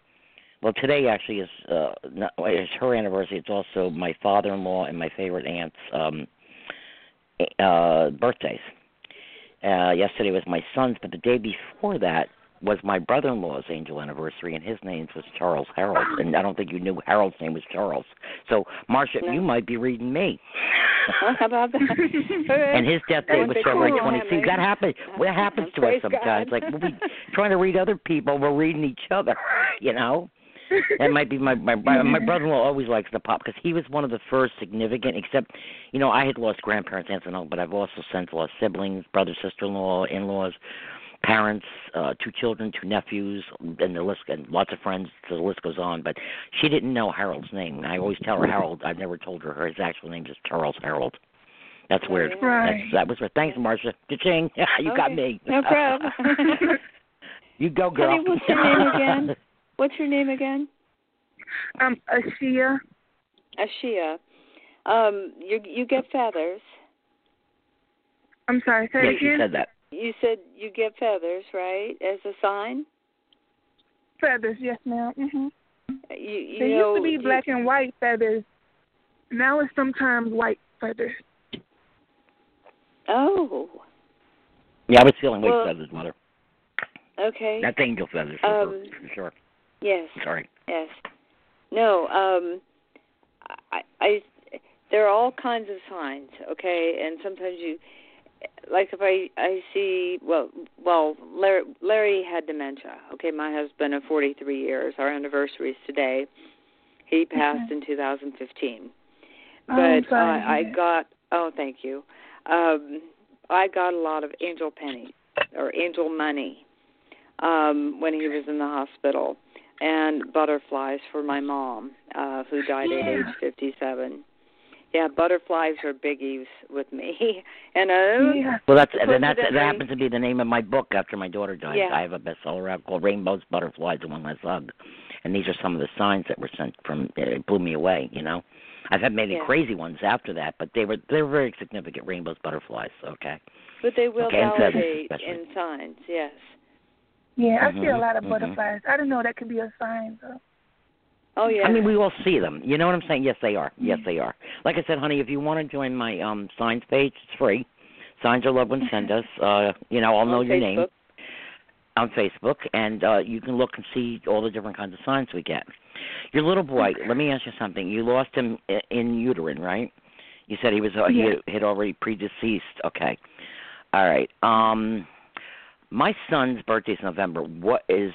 well, today actually is uh not, it's her anniversary. It's also my father-in-law and my favorite aunt's um uh birthdays. Uh yesterday was my son's, but the day before that was my brother-in-law's angel anniversary, and his name was Charles Harold. And I don't think you knew Harold's name was Charles. So, Marsha, No. you might be reading me. How about that? and his death date was February cool, 26th. Henry. That happens. What happens to us sometimes? Like we'll be trying to read other people, we're reading each other. You know, that might be my my my brother-in-law always likes to pop because he was one of the first significant. Except, you know, I had lost grandparents, aunts, and uncles, but I've also since lost siblings, brother, sister-in-law, in-laws, parents, uh, two children, two nephews, and the list, and lots of friends. So the list goes on. But she didn't know Harold's name. I always tell her Harold. I've never told her his actual name is Charles Harold. That's weird. Right. That's, that was her. Thanks, Marsha. Cha-ching. you got me. No problem. you go, girl. Honey, what's your name again? What's your name again? Um, Ashia. Ashia. Um, you you get feathers. I'm sorry. Say yeah, it she again. said that. You said you get feathers, right? As a sign. Feathers, yes, ma'am. Mhm. You you They know. used to be do- black and white feathers. Now it's sometimes white feathers. Oh. Yeah, I was feeling white Well- feathers, mother. Okay. That's angel feathers for, Um, sure, for sure. Yes. Sorry. Yes. No, um I I there are all kinds of signs, okay? And sometimes you like if I I see well well Larry Larry had dementia. Okay, my husband of 43 years. Our anniversary is today. He passed in 2015. Oh, I'm But sorry to I I hear that. got oh, thank you. Um I got a lot of angel pennies or angel money um when he was in the hospital and butterflies for my mom, uh, who died at age 57. Yeah, butterflies are biggies with me. And uh, Yeah. Well, that's and that's that Coincidentally- happens to be the name of my book after my daughter died. Yeah. I have a bestseller out called Rainbows, Butterflies, and One Last Hug, and these are some of the signs that were sent from. It blew me away. You know, I've had many Yeah. crazy ones after that, but they were they were very significant. Rainbows, butterflies. Okay. but they will Okay, and feathers validate in signs. Yes. Yeah, I see a Mhm, lot of mhm. butterflies. I didn't know that could be a sign. So. Oh yeah. I mean, we all see them. You know what I'm saying? Yes, they are. Yes, Mhm. they are. Like I said, honey, if you want to join my um signs page, it's free. Signs are loved when send us. Uh, you know, I'll know your name on Facebook, and uh you can look and see all the different kinds of signs we get. Your little boy. Let me ask you something. You lost him i- in uterine, right? You said he was uh, Yeah. he had already predeceased. Okay. All right. Um, my son's birthday is November. What is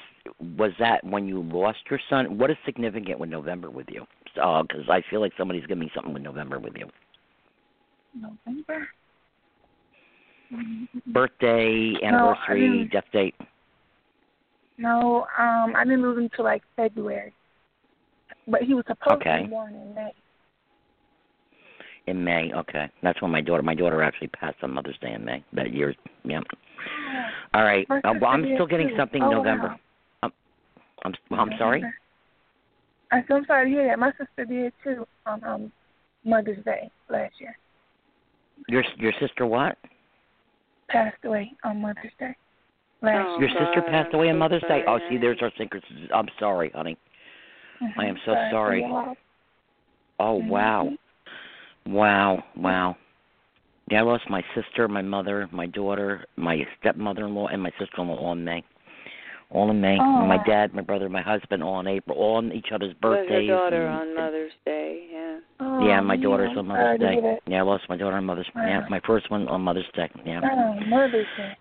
was that when you lost your son? What is significant with November with you? Because I feel like somebody's giving me something with November with you. November. Birthday, anniversary, didn't- death date. No, um, I didn't lose him till like February. But he was supposed to Okay. be born in May. In May, okay. That's when my daughter. My daughter actually passed on Mother's Day in May that year. Yeah. All right. My Uh, well, I'm still getting too. something Oh, November. wow. I'm I'm sorry. I said, I'm sorry to hear that. My sister did too on um, Mother's Day last year. Your your sister what? Passed away on Mother's Day last Oh, Your year. sister passed away on Mother's Day. Oh, see, there's our secrets. I'm sorry, honey. Mhm. I am so sorry. Oh Mhm. wow, wow, wow. Yeah, I lost my sister, my mother, my daughter, my stepmother-in-law, and my sister-in-law all in May. All in May. Oh. My dad, my brother, my husband, all in April. All on each other's Was her birthdays. daughter and- on Mother's Day, yeah. Oh, Yeah, my man, daughter's on Mother's Day. hear. Yeah, I lost my daughter on Mother's. Yeah, Wow. my first one on Mother's Day. Yeah. Oh, Mother's Day.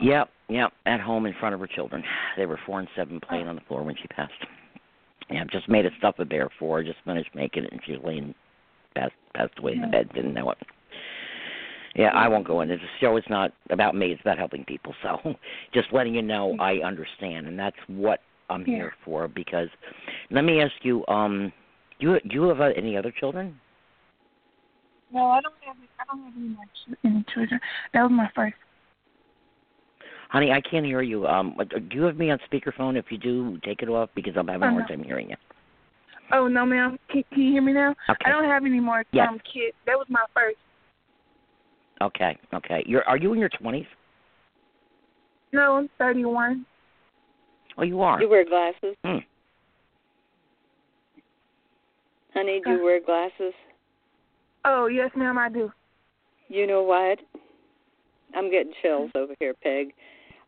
Yep, yep. At home in front of her children. They were four and seven oh. playing on the floor when she passed. Yeah, I've just made a stuff a bear for her. Just finished making it, and she was laying, passed passed away in the bed. Didn't know it. Yeah, I won't go into the show. is not about me. It's about helping people. So, just letting you know I understand, and that's what I'm Yeah. here for. Because, let me ask you, um, do you do you have uh, any other children? No, I don't have I don't have any more any children. That was my first. Honey, I can't hear you. Um, do you have me on speakerphone? If you do, take it off because I'm having a Oh, hard no. time hearing you. Oh no, ma'am. Can, can you hear me now? Okay. I don't have any more Yes. um kids. That was my first. Okay, okay. You're are you in your twenties? No, I'm 31. Oh, you are. You wear glasses? Hmm. Honey, do you wear glasses? Oh yes, ma'am, I do. You know what? I'm getting chills over here, Peg.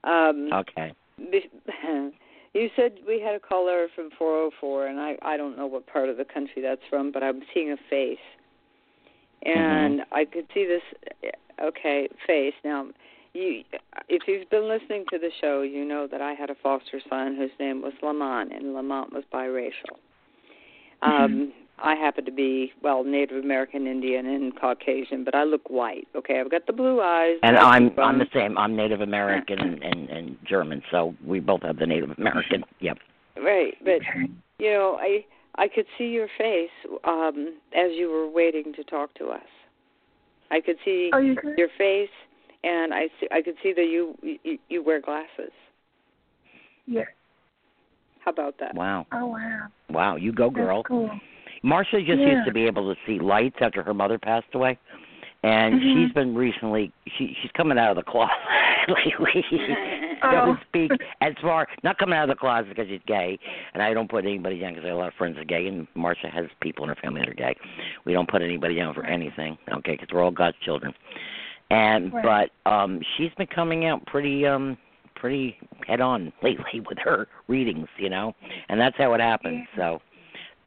Um Okay. you said we had a caller from 404 and I I don't know what part of the country that's from, but I'm seeing a face. And I could see this okay, face. Now, you if you've been listening to the show, you know that I had a foster son whose name was Lamont and Lamont was biracial. Um I happen to be well Native American, Indian, and Caucasian, but I look white. Okay, I've got the blue eyes. And I'm I'm the same. I'm Native American and, and and German, so we both have the Native American. Yep. Right, but you know, I I could see your face um as you were waiting to talk to us. I could see Oh, you good? your face, and I see, I could see that you you, you wear glasses. Yes. How about that? Wow. Oh wow. Wow, you go, girl. That's cool. Marsha just Yeah. used to be able to see lights after her mother passed away, and Mhm. she's been recently. She she's coming out of the closet lately, Oh. to speak. As far not coming out of the closet because she's gay, and I don't put anybody down because I have a lot of friends that are gay, and Marsha has people in her family that are gay. We don't put anybody down for anything, okay? Because we're all God's children. And Right. but um she's been coming out pretty um pretty head on lately with her readings, you know, and that's how it happens. So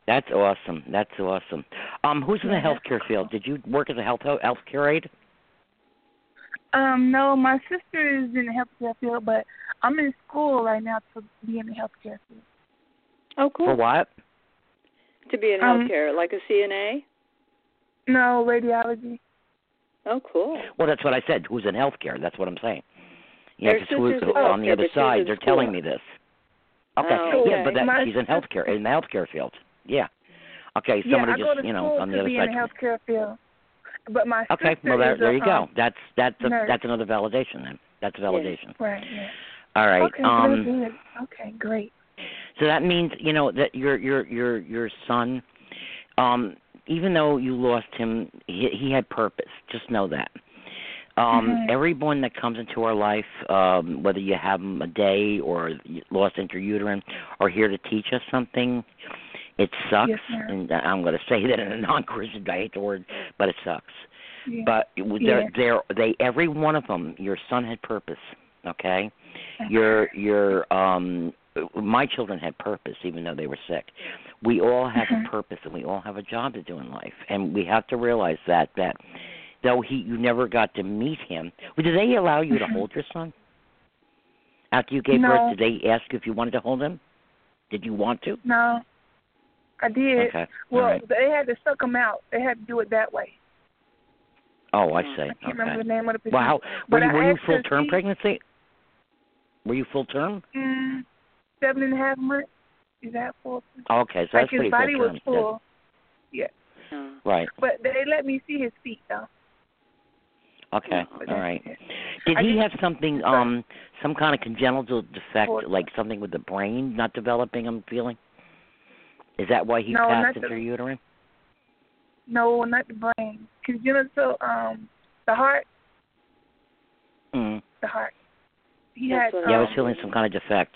that's awesome. That's awesome. Um, who's in the Yeah, that's healthcare field? Did you work as a health healthcare aide? Um, no, my sister is in the healthcare field, but I'm in school right now to be in the healthcare field. Oh, cool. For what? To be in Um, healthcare, like a CNA. No, radiology. Oh, cool. Well, that's what I said. Who's in healthcare? That's what I'm saying. Yeah, Her 'cause who- sister's in on the healthcare, other side, they're school. telling me this. Okay. Oh, Yeah, but that My she's in sister- healthcare in the healthcare field. Yeah. Okay, somebody go just you know on the other be side. healthcare field. But my Okay, well there there you go. um, That's that's a, nurse. that's another validation then. That's a validation. Right. Yeah. All right. Okay. um good. Okay. Great. So that means you know that your your your your son, um, even though you lost him, he, he had purpose. Just know that. Um, Mhm. Everyone that comes into our life, um, whether you have them a day or lost intrauterine, are here to teach us something. It sucks, Yes, and I'm going to say that in a non-Christian. I hate the word, but it sucks. Yeah. But they're Yeah. they're they every one of them. Your son had purpose. Okay, your your um my children had purpose even though they were sick. We all have Mhm. a purpose and we all have a job to do in life, and we have to realize that that though he you never got to meet him. Did they allow you to Mhm. hold your son after you gave No. birth? Did they ask you if you wanted to hold him? Did you want to? No, I did. Okay. Well, all right. they had to suck him out. They had to do it that way. Oh, I see. I can't Okay. remember the name of the Well, how procedure. were you, were you full term pregnancy? Were you full term? Mm, seven and a half months. Is that full? Oh, okay, so like that's his body was full. Yeah, Oh. Right. but they let me see his feet though. Okay. No, But All that's right. it. Did he have something, um, some kind of congenital defect, like something with the brain not developing? I'm feeling. Is that why he No, passed not the- into uterine? No, not the brain. Congenital, um, the heart, Mm. the heart. He That's had what Yeah, I um, was feeling some kind of defect.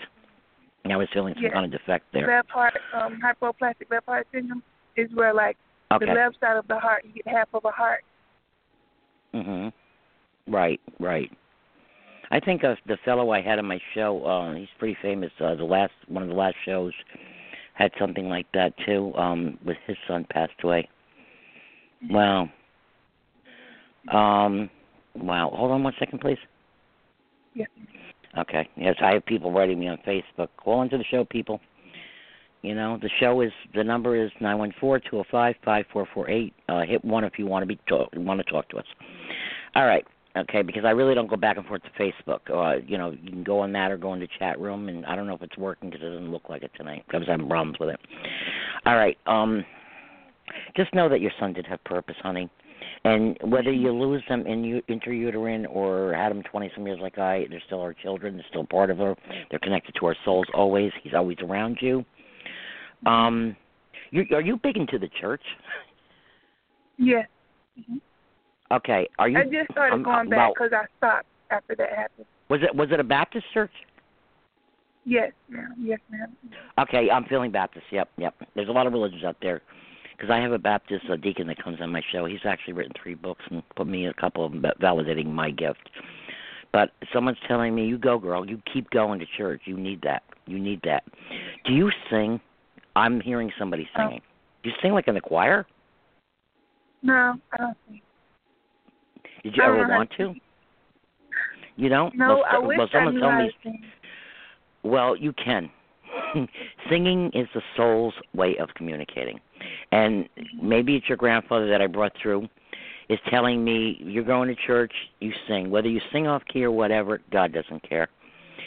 I was feeling some Yeah. kind of defect there. left heart, um, hypoplastic left heart syndrome is where like Okay. the left side of the heart, you get half of a heart. Mhm. Right, right. I think of the fellow I had on my show, uh, he's pretty famous. Uh, the last one of the last shows had something like that too. Um, with his son passed away. Wow. Um. Wow. Hold on one second, please. Yes. Okay. Yes, I have people writing me on Facebook. Call into the show, people. You know, the show is the number is nine one four two zero five five four four eight. Uh, hit one if you want to be talk, want to talk to us. All right. Okay, because I really don't go back and forth to Facebook. Uh, you know, you can go on that or go into chat room, and I don't know if it's working because it doesn't look like it tonight. I was having problems with it. All right. Um, just know that your son did have purpose, honey. And whether you lose them in u- intrauterine or had them 20 some years like I, they're still our children. They're still part of her. They're connected to our souls always. He's always around you. Um, you are you big into the church? Yes. hmm Okay. Are you? I just started um, going back because I stopped after that happened. Was it was it a Baptist church? Yes, ma'am. Yes, ma'am. Okay, I'm feeling Baptist. Yep, yep. There's a lot of religions out there. Because I have a Baptist uh, deacon that comes on my show. He's actually written three books and put me a couple of them validating my gift. But someone's telling me, "You go, girl. You keep going to church. You need that. You need that." Do you sing? I'm hearing somebody Oh. singing. Do you sing like in the choir? No, I don't think. Did you I ever uh, want to to? You don't? No, well, I wish well, I someone knew told me sing. Well, you can. Singing is the soul's way of communicating. And maybe it's your grandfather that I brought through is telling me you're going to church, you sing. Whether you sing off key or whatever, God doesn't care.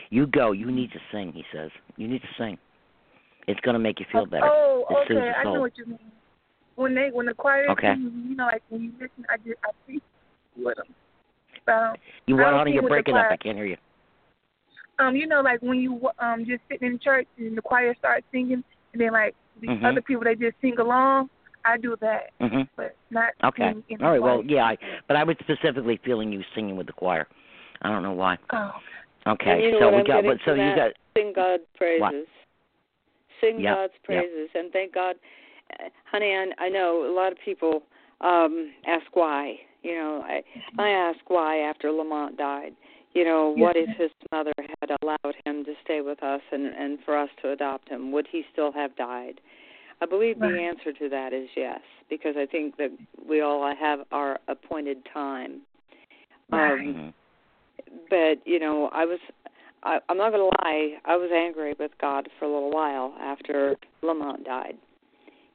You go, you need to sing, he says. You need to sing. It's going to make you feel better. Oh, It okay. I know what you mean. When they when the choir Okay. sings, you know, like when you listen, I just I see with them. So You I what, don't honey? sing You're breaking up. I can't hear you. Um, you know, like when you um just sitting in church and the choir starts singing, and then like the Mhm. other people they just sing along. I do that, Mhm. but not Okay. sing in the All right. Well, yeah, I, but I was specifically feeling you singing with the choir. I don't know why. Oh, Okay. You know so what we got. But so from you got. Sing God's praises. Sing Yep, God's yep. praises, and thank God, uh, honey. I, I know a lot of people um ask why. You know, I I ask why after Lamont died. You know, what if his mother had allowed him to stay with us and and for us to adopt him? Would he still have died? I believe the answer to that is yes, because I think that we all have our appointed time. Right. Um, but you know, I was I, I'm not gonna lie, I was angry with God for a little while after Lamont died.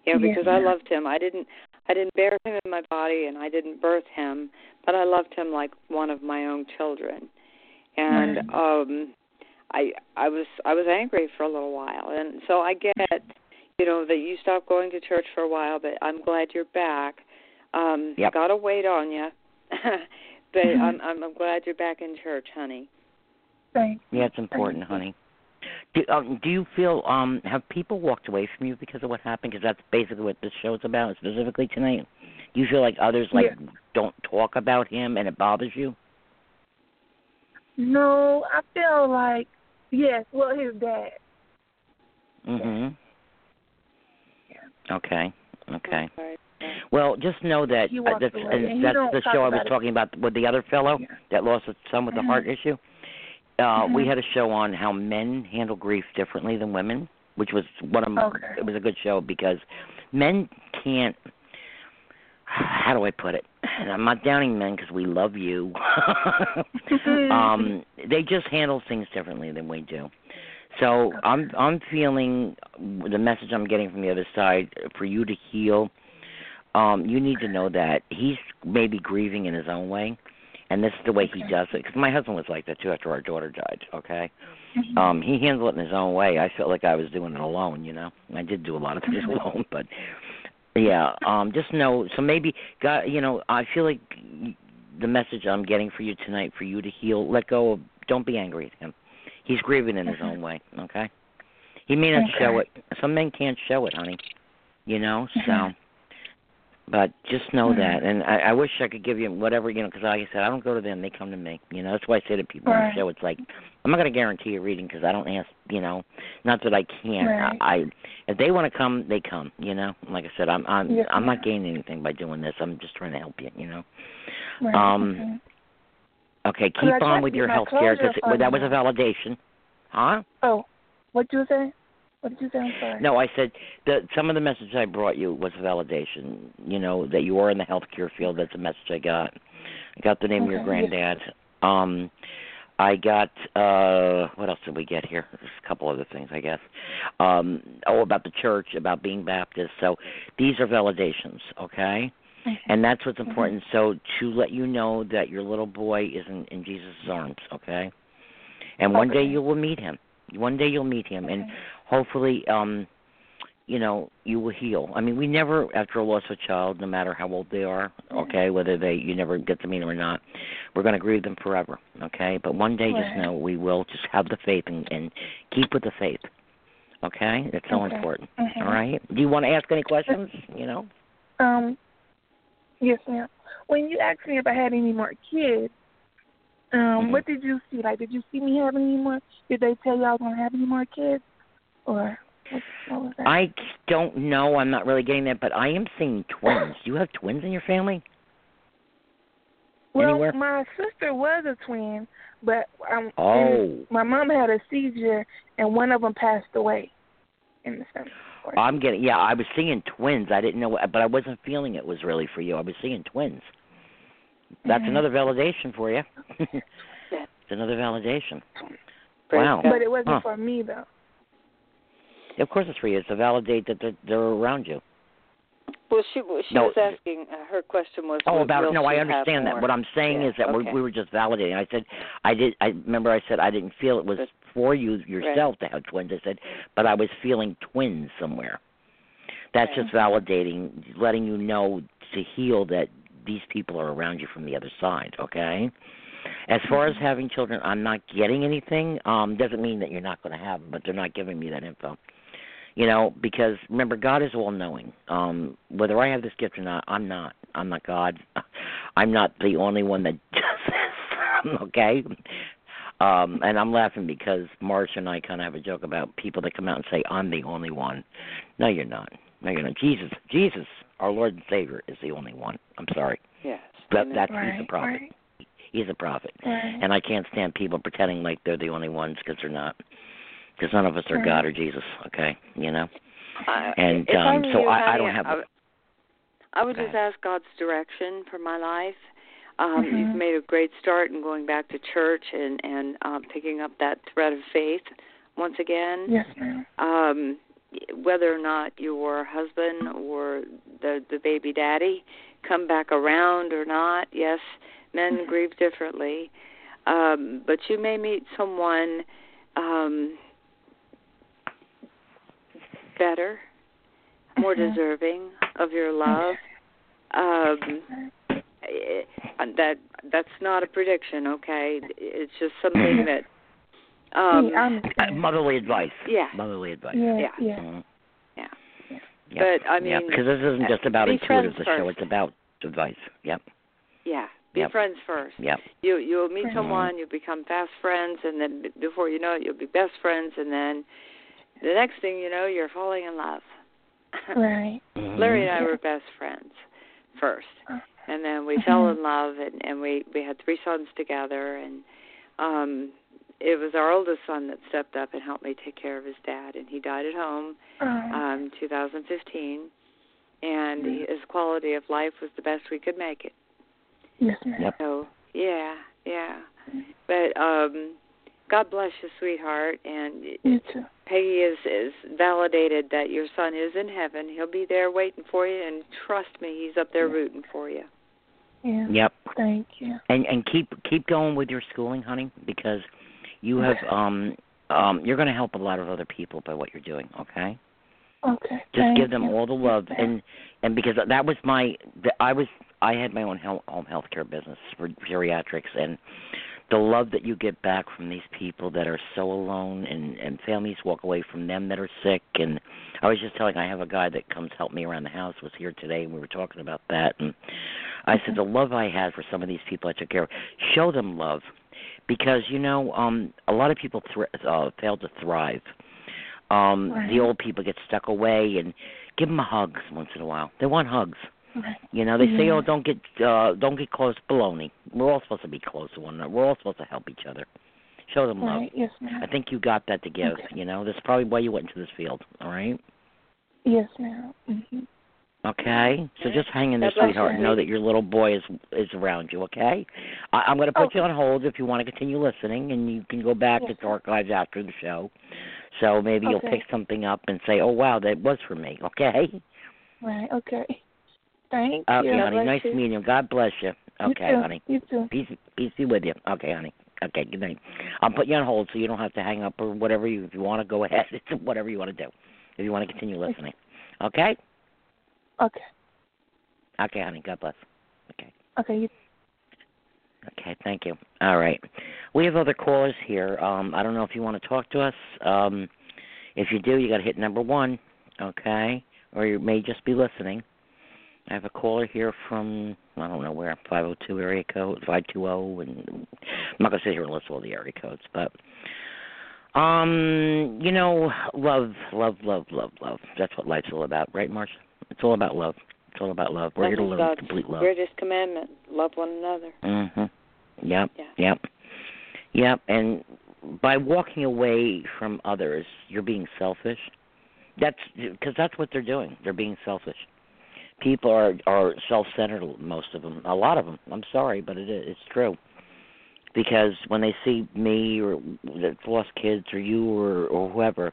You know, Yeah. because I loved him. I didn't I didn't bear him in my body and I didn't birth him, but I loved him like one of my own children. And Right. um I I was I was angry for a little while. And so I get, you know, that you stopped going to church for a while, but I'm glad you're back. Um Yep. gotta wait on you. but Mhm. I'm, I'm I'm glad you're back in church, honey. thanks. Yeah, it's important, honey. Do, um, do you feel um have people walked away from you because of what happened? Because that's basically what this show's about, specifically tonight. Do you feel like others like Yeah. don't talk about him and it bothers you? No, I feel like yes. Well, his dad. Mhm. Yeah. Okay. Okay. Well, just know that uh, that's and that's the show I was it. talking about with the other fellow Yeah. that lost his son with the heart issue. Uh we Mhm. had a show on how men handle grief differently than women, which was one of my, Okay. it was a good show because men can't how do I put it? And I'm not downing men because we love you. um, they just handle things differently than we do. So Okay. I'm I'm feeling the message I'm getting from the other side for you to heal. Um, you need to know that he's maybe grieving in his own way, and this is the way he does it. Because my husband was like that too after our daughter died. Okay, Mhm. um, he handled it in his own way. I felt like I was doing it alone. You know, I did do a lot of things Mhm. alone, but yeah. Um, just know. So maybe God, you know, I feel like the message I'm getting for you tonight for you to heal. Let go of. Don't be angry at him. He's grieving in his own way. Okay. He may not show it. Some men can't show it, honey. You know. So. But just know Mhm. that, and I, I wish I could give you whatever you know, because like I said, I don't go to them; they come to me. You know, that's why I say to people on the show, it's like I'm not going to guarantee a reading because I don't ask. You know, not that I can't. Right. I, I if they want to come, they come. You know, like I said, I'm I'm Yes, I'm not gaining anything by doing this. I'm just trying to help you. You know. Right. um, okay. Okay, keep on with your health care because that was a validation, huh? Oh, what do you say? What did you say? I'm sorry. No, I said that some of the message I brought you was validation. You know that you are in the healthcare field. That's a message I got. I got the name of your granddad. Um, I got uh, what else did we get here? There's a couple other things, I guess. Um, oh, about the church, about being Baptist. So these are validations, okay? Mhm. And that's what's Mhm. important. So to let you know that your little boy is in, in Jesus' arms, okay? And one day you will meet him. One day you'll meet him, and Okay. Hopefully um you know you will heal i mean we never after a loss of a child no matter how old they are okay whether they you never get to meet them or not we're going to grieve them forever okay but one day just know we will just have the faith and and keep with the faith okay it's so Okay. important Mhm. all right do you want to ask any questions you know Um, yes, ma'am. When you asked me if I had any more kids, um, Mhm. what did you see? Like, did you see me having any more? Did they tell you I was gonna have any more kids, or what, what was that? i don't know i'm not really getting that but i am seeing twins do you have twins in your family well, anywhere? my sister was a twin, but um, Oh. my mom had a seizure, and one of them passed away in the summer. I'm getting yeah. I was seeing twins. I didn't know, but I wasn't feeling it was really for you. I was seeing twins. That's Mhm. another validation for you. it's another validation. Wow. But it wasn't Huh. for me though. Of course, it's for you. It's to validate that they're, they're around you. Well, she she No. was asking. Uh, her question was. Oh, about no, I understand that. more? What I'm saying Yeah, is that okay. we were just validating. I said I did. I remember I said I didn't feel it was But- for you yourself to have twins. I said, but I was feeling twins somewhere. That's Right. just validating, letting you know to heal that these people are around you from the other side. Okay. As far as having children, I'm not getting anything. Um, doesn't mean that you're not going to have them, but they're not giving me that info. You know, because remember, God is all knowing. Um, whether I have this gift or not, I'm not. I'm not God. I'm not the only one that does this. okay. Um, and I'm laughing because Marsha and I kind of have a joke about people that come out and say, "I'm the only one." No, you're not. No, you're not. Jesus, Jesus, our Lord and Savior, is the only one. I'm sorry. Yes. That, that's right, he's a prophet. Right, He's a prophet, right. and I can't stand people pretending like they're the only ones because they're not. Because none of us are God or Jesus. Okay, you know. Uh, And, if I um, so I- I don't have- I, would- I would just ahead. ask God's direction for my life. Um, Mhm. You've made a great start in going back to church and and um, picking up that thread of faith once again. Yes, ma'am. Um, whether or not your husband or the the baby daddy come back around or not, yes, men Mhm. grieve differently. Um, but you may meet someone um, better, more Mhm. deserving of your love. Um, eh, that that's not a prediction, okay? It's just something that. Um, yeah, I Uh, motherly advice. Yeah. Motherly advice. yeah, yeah. yeah. Mhm. Yeah. Yep. But, I yeah, mean, because this isn't just about be intuitive friends the show; it's about advice. Yep. yeah, be Yep. friends first. Yep. You you'll meet Mhm. someone, you'll become fast friends, and then before you know it, you'll be best friends, and then the next thing you know, you're falling in love. Right. Mhm. Larry and I were best friends first, Uh, and then we fell in love, and and we we had three sons together, and um it was our oldest son that stepped up and helped me take care of his dad, and he died at home um, um 2015 and his quality of life was the best we could make it yes, ma'am. Yep. so yeah yeah but um god bless you sweetheart and You too. Peggy is is validated that your son is in heaven he'll be there waiting for you and trust me he's up there Yeah. rooting for you Yeah. Yep. Thank you. And and keep keep going with your schooling, honey, because you have um um you're going to help a lot of other people by what you're doing. Okay. Okay. Just thank give them you. all the love and and because that was my the, I was I had my own health, home health care business for geriatrics and the love that you get back from these people that are so alone and and families walk away from them that are sick. And I was just telling I have a guy that comes help me around the house was here today and we were talking about that. And I said the love I had for some of these people I took care of show them love. Because you know um a lot of people thr- uh, fail to thrive. Um Right. the old people get stuck away and give them a hug once in a while. They want hugs. You know they say oh don't get uh don't get close baloney we're all supposed to be close to one another we're all supposed to help each other show them love Yes, ma'am. i think you got that to give Okay. you know that's probably why you went into this field all right Yes, ma'am. hmm Okay, so just hang in there, God sweetheart. you. Know that your little boy is is around you. Okay, I, I'm going to put you on hold if you want to continue listening, and you can go back Yes. to archives after the show. So maybe you'll pick something up and say, "Oh wow, that was for me." Okay. Right. Okay. Thank Okay, you. honey. bless Nice you. meeting you. God bless you. You Okay, too. honey. You too. Peace, peace be with you. Okay, honey. Okay, good night. I'll put you on hold so you don't have to hang up or whatever you. If you want to go ahead, it's whatever you want to do. If you want to continue listening. Okay. Okay. Okay, honey. God bless. Okay. Okay. You, Okay, thank you. All right. We have other callers here. Um, I don't know if you want to talk to us. Um, if you do, you got to hit number one, okay? Or you may just be listening. I have a caller here from I don't know where, 502 area code, 520, and I'm not gonna sit here and list all the area codes, but um, you know, love, love, love, love, love. That's what life's all about, right, Marsha? It's all about love. It's all about love. We're That here to learn God's complete love. greatest commandment love one another Mhm. Yep. Yeah. Yep. Yep. And by walking away from others, you're being selfish. That's because that's what they're doing. They're being selfish. People are are self-centered. Most of them. A lot of them. I'm sorry, but it. It's true. Because when they see me or the lost kids or you or or whoever,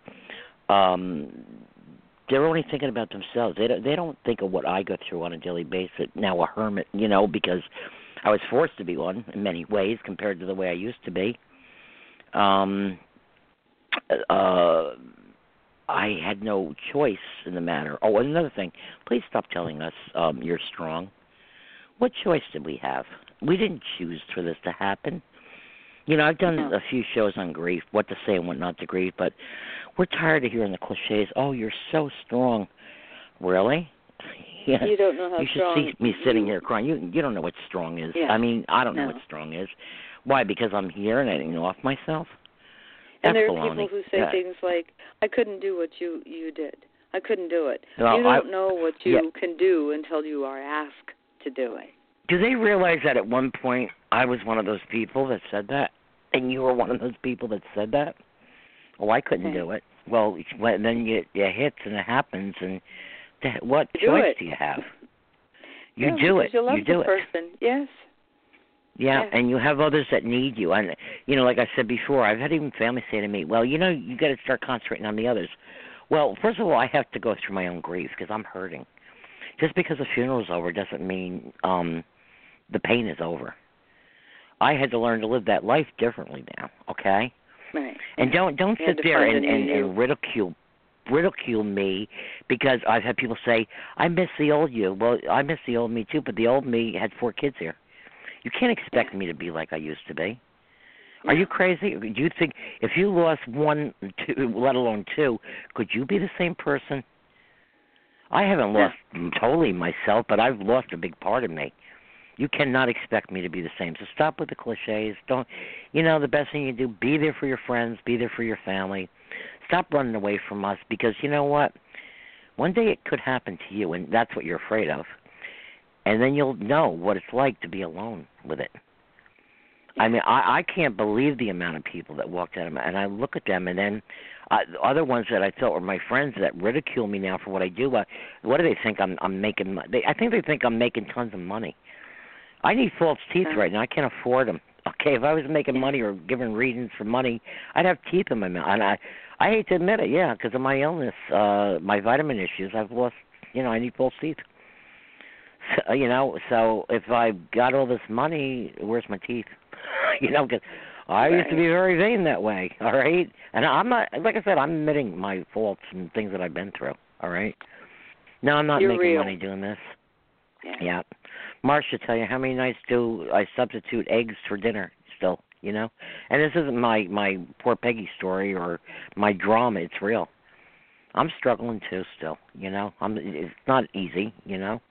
um, they're only thinking about themselves. They don't they don't think of what I go through on a daily basis. Now a hermit, you know, because I was forced to be one in many ways compared to the way I used to be. Um uh I had no choice in the matter. Oh, and another thing, please stop telling us um you're strong. What choice did we have? We didn't choose for this to happen. You know, I've done No. a few shows on grief, what to say and what not to grieve, but we're tired of hearing the cliches. Oh, you're so strong. Really? Yeah. You don't know how strong. you should strong see me sitting here crying. You you don't know what strong is. Yeah. I mean, I don't know what strong is. Why? Because I'm here and I didn't know off myself. And there are people who say Yeah. things like, "I couldn't do what you you did. I couldn't do it." Well, you don't know what you yeah. can do until you are asked to do it. Do they realize that at one point I was one of those people that said that, and you were one of those people that said that? Oh, I couldn't Okay. do it. Well, when then you it hits and it happens, and th- what do choice it. do you have? You Yeah, do it. You love you do the it. person. Yes. Yeah, Yeah. and you have others that need you. And you know, like I said before, I've had even family say to me, "Well, you know, you got to start concentrating on the others." Well, first of all, I have to go through my own grief because I'm hurting. Just because the funeral's over doesn't mean um the pain is over. I had to learn to live that life differently now, okay? Right. And don't don't You sit there and, and, and ridicule ridicule me because I've had people say, I miss the old you. Well, I miss the old me too, but the old me had four kids here. You can't expect me to be like I used to be. Are you crazy? Do you think if you lost one, two, let alone two, could you be the same person? I haven't lost totally myself, but I've lost a big part of me. You cannot expect me to be the same. So stop with the cliches. Don't, you know, the best thing you can do, be there for your friends, be there for your family. Stop running away from us because you know what? One day it could happen to you, and that's what you're afraid of. And then you'll know what it's like to be alone with it. I mean, I I can't believe the amount of people that walked out of my, and I look at them, and then uh, other ones that I thought were my friends that ridicule me now for what I do. Uh, what do they think I'm I'm making? They, I think they think I'm making tons of money. I need false teeth right now. I can't afford them. Okay, if I was making money or giving readings for money, I'd have teeth in my mouth. And I I hate to admit it, yeah, because of my illness, uh my vitamin issues. I've lost, you know, I need false teeth. So, you know, so if I got all this money, where's my teeth? you know, because I used to be very vain that way. All right, and I'm not like I said. I'm admitting my faults and things that I've been through. All right. No, I'm not You're making real. money doing this. Yeah. Yeah. Marsha, tell you how many nights do I substitute eggs for dinner still? You know, and this isn't my my poor Peggy story or my drama. It's real. I'm struggling too still. You know, I'm. It's not easy. You know.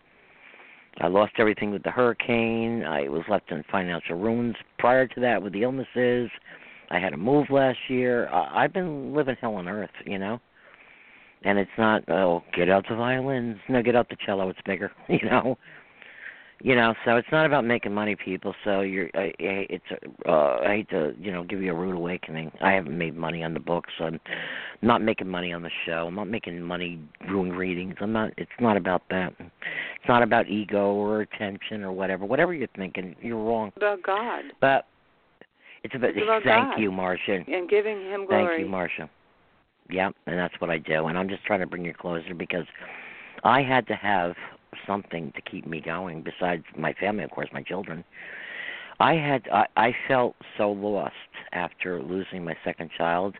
I lost everything with the hurricane. I was left in financial ruins prior to that with the illnesses. I had to move last year. I, I've been living hell on earth, you know. And it's not oh get out the violins, no get out the cello. It's bigger, you know. You know, so it's not about making money, people. So you're, I, I- it's, uh, I hate to, you know, give you a rude awakening. I haven't made money on the books. I'm not making money on the show. I'm not making money doing readings. I'm not. It's not about that. It's not about ego or attention or whatever. Whatever you're thinking, you're wrong. About God But it's about. It's about thank God. you, Marsha. and giving Him glory. Thank you, Marsha. Yeah, and that's what I do. And I'm just trying to bring you closer because I had to have something to keep me going besides my family, of course, my children. I had I, I felt so lost after losing my second child.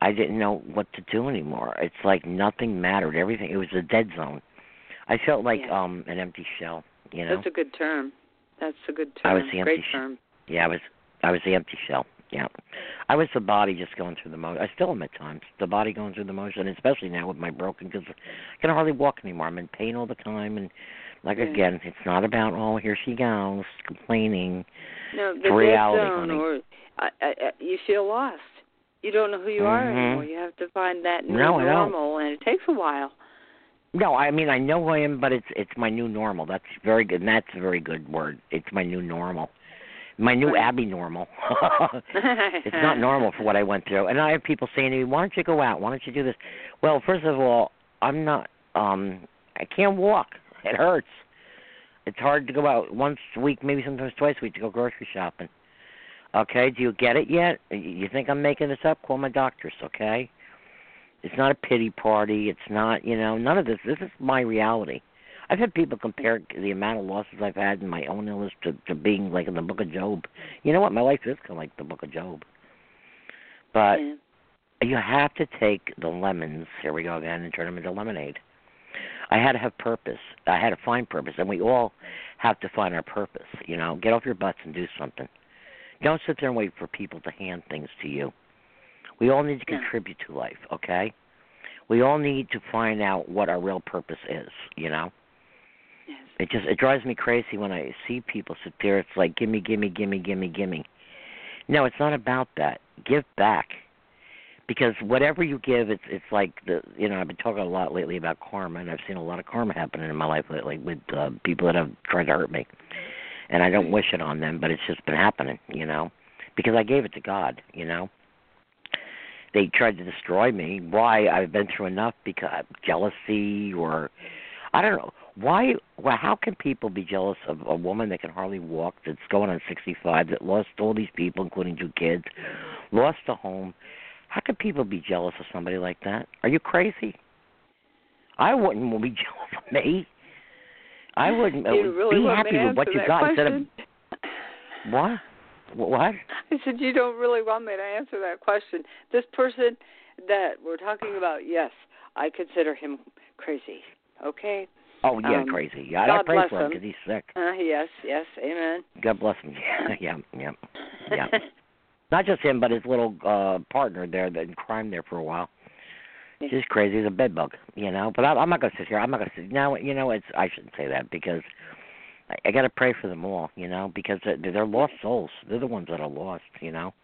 I didn't know what to do anymore. It's like nothing mattered. Everything it was a dead zone. I felt like Yeah. um an empty shell, you know. That's a good term. That's a good term. I was the empty Great sh- term. Yeah, I was I was the empty shell. Yeah. I was the body just going through the motion. I still am at times. The body going through the motion, especially now with my broken because I can hardly walk anymore. I'm in pain all the time and like Yeah. again, it's not about oh here she goes complaining. No, the reality, zone, honey. or I, I, you feel lost. You don't know who you are Mhm. anymore. You have to find that new No, normal, and it takes a while. No, I mean I know who I am, but it's it's my new normal. That's very good. And that's a very good word. It's my new normal. My new. Abby normal. it's not normal for what I went through. And I have people saying to me, "Why don't you go out? Why don't you do this?" Well, first of all, I'm not. um I can't walk. It hurts. It's hard to go out once a week, maybe sometimes twice a week to go grocery shopping. Okay, do you get it yet? You think I'm making this up? Call my doctors, okay? It's not a pity party. It's not, you know, none of this. This is my reality. I've had people compare the amount of losses I've had in my own illness to, to being like in the Book of Job. You know what? My life is kind of like the Book of Job. But Yeah. you have to take the lemons, here we go again, and turn them into lemonade. I had to have purpose. I had to find purpose, and we all have to find our purpose. You know, get off your butts and do something. Don't sit there and wait for people to hand things to you. We all need to Yeah. contribute to life, okay? We all need to find out what our real purpose is, you know? It just it drives me crazy when I see people sit there. It's like gimme, gimme, gimme, gimme, gimme. No, it's not about that. Give back, because whatever you give, it's it's like the you know I've been talking a lot lately about karma, and I've seen a lot of karma happening in my life lately with uh, people that have tried to hurt me, and I don't wish it on them, but it's just been happening, you know, because I gave it to God, you know. They tried to destroy me. Why? I've been through enough because jealousy or I don't know why. Well, how can people be jealous of a woman that can hardly walk, that's going on 65, that lost all these people, including two kids, lost a home? How can people be jealous of somebody like that? Are you crazy? I wouldn't be jealous of me. I wouldn't uh, really be happy with what you got instead of question? what? What? I said, You don't really want me to answer that question. This person that we're talking about, yes, I consider him crazy. Okay? Oh yeah, Um, crazy. Yeah, I God pray bless for him because he's sick. Uh, yes, yes, amen. God bless him. Yeah, yeah, yeah. Yeah. Not just him, but his little uh partner there that in crime there for a while. He's crazy. He's a bedbug, you know. But I, I'm not gonna sit here. I'm not gonna sit. Now, you know, it's I shouldn't say that because I, I got to pray for them all, you know, because they're, they're lost souls. They're the ones that are lost, you know.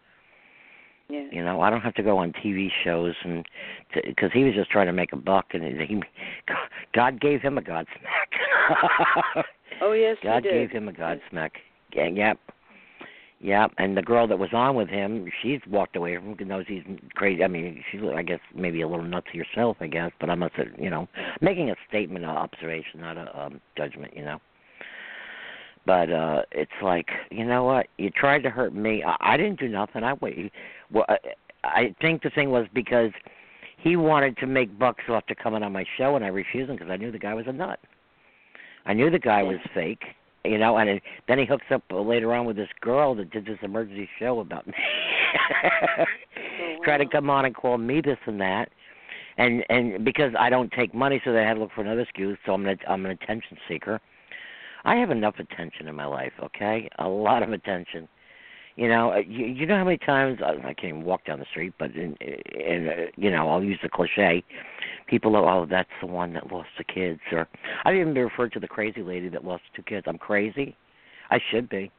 Yeah. You know, I don't have to go on TV shows and because he was just trying to make a buck, and he, God gave him a Godsmack. Oh, yes, God he did. gave him a Godsmack. Yeah, yep. Yep, and the girl that was on with him, she's walked away from him. Knows he's crazy. I mean, she's, I guess, maybe a little nuts herself. I guess, but I'm not, you know, making a statement, an observation, not a um, judgment. You know. But uh it's like, you know what? You tried to hurt me. I, I didn't do nothing. I wait. Well, I, I think the thing was because he wanted to make bucks off to coming on my show, and I refused him because I knew the guy was a nut. I knew the guy was fake, you know. And it, then he hooks up later on with this girl that did this emergency show about me. Oh, Try to come on and call me this and that, and and because I don't take money, so they had to look for another excuse. So I'm an I'm an attention seeker. I have enough attention in my life, okay? A lot of attention. You know, uh, you, you know how many times I, I can't even walk down the street, but in, in uh, you know, I'll use the cliche. People go, "Oh, that's the one that lost the kids," or I've even been referred to the crazy lady that lost two kids. I'm crazy. I should be.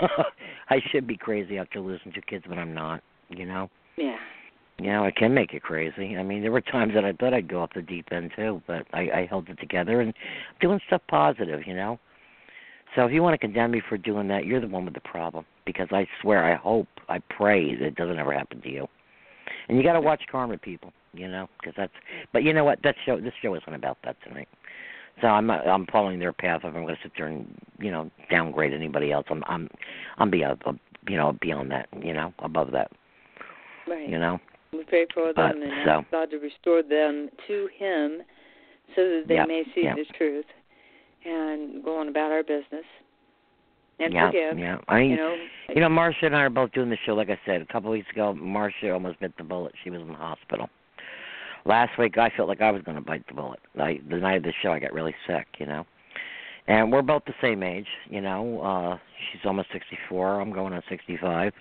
I should be crazy after losing two kids, but I'm not. You know. Yeah. You know, it can make you crazy. I mean, there were times that I thought I'd go off the deep end too, but I, I held it together and doing stuff positive, you know. So if you want to condemn me for doing that, you're the one with the problem. Because I swear, I hope, I pray that it doesn't ever happen to you. And you got to watch karma, people. You know, because that's. But you know what? That show, this show isn't about that tonight. So I'm I'm following their path. If I'm going to sit there and you know downgrade anybody else, I'm I'm I'm beyond uh, uh, you know beyond that. You know, above that. Right. You know. We pray for But, them and so- ask God to restore them to Him so that they Yep, may see yep. the truth and go on about our business and yeah, forgive. yeah. I You know, You know, Marsha and I are both doing the show. Like I said, a couple of weeks ago, Marsha almost bit the bullet. She was in the hospital. Last week, I felt like I was going to bite the bullet. I, the night of the show, I got really sick. You know, and we're both the same age. You know, uh she's almost 64. I'm going on 65.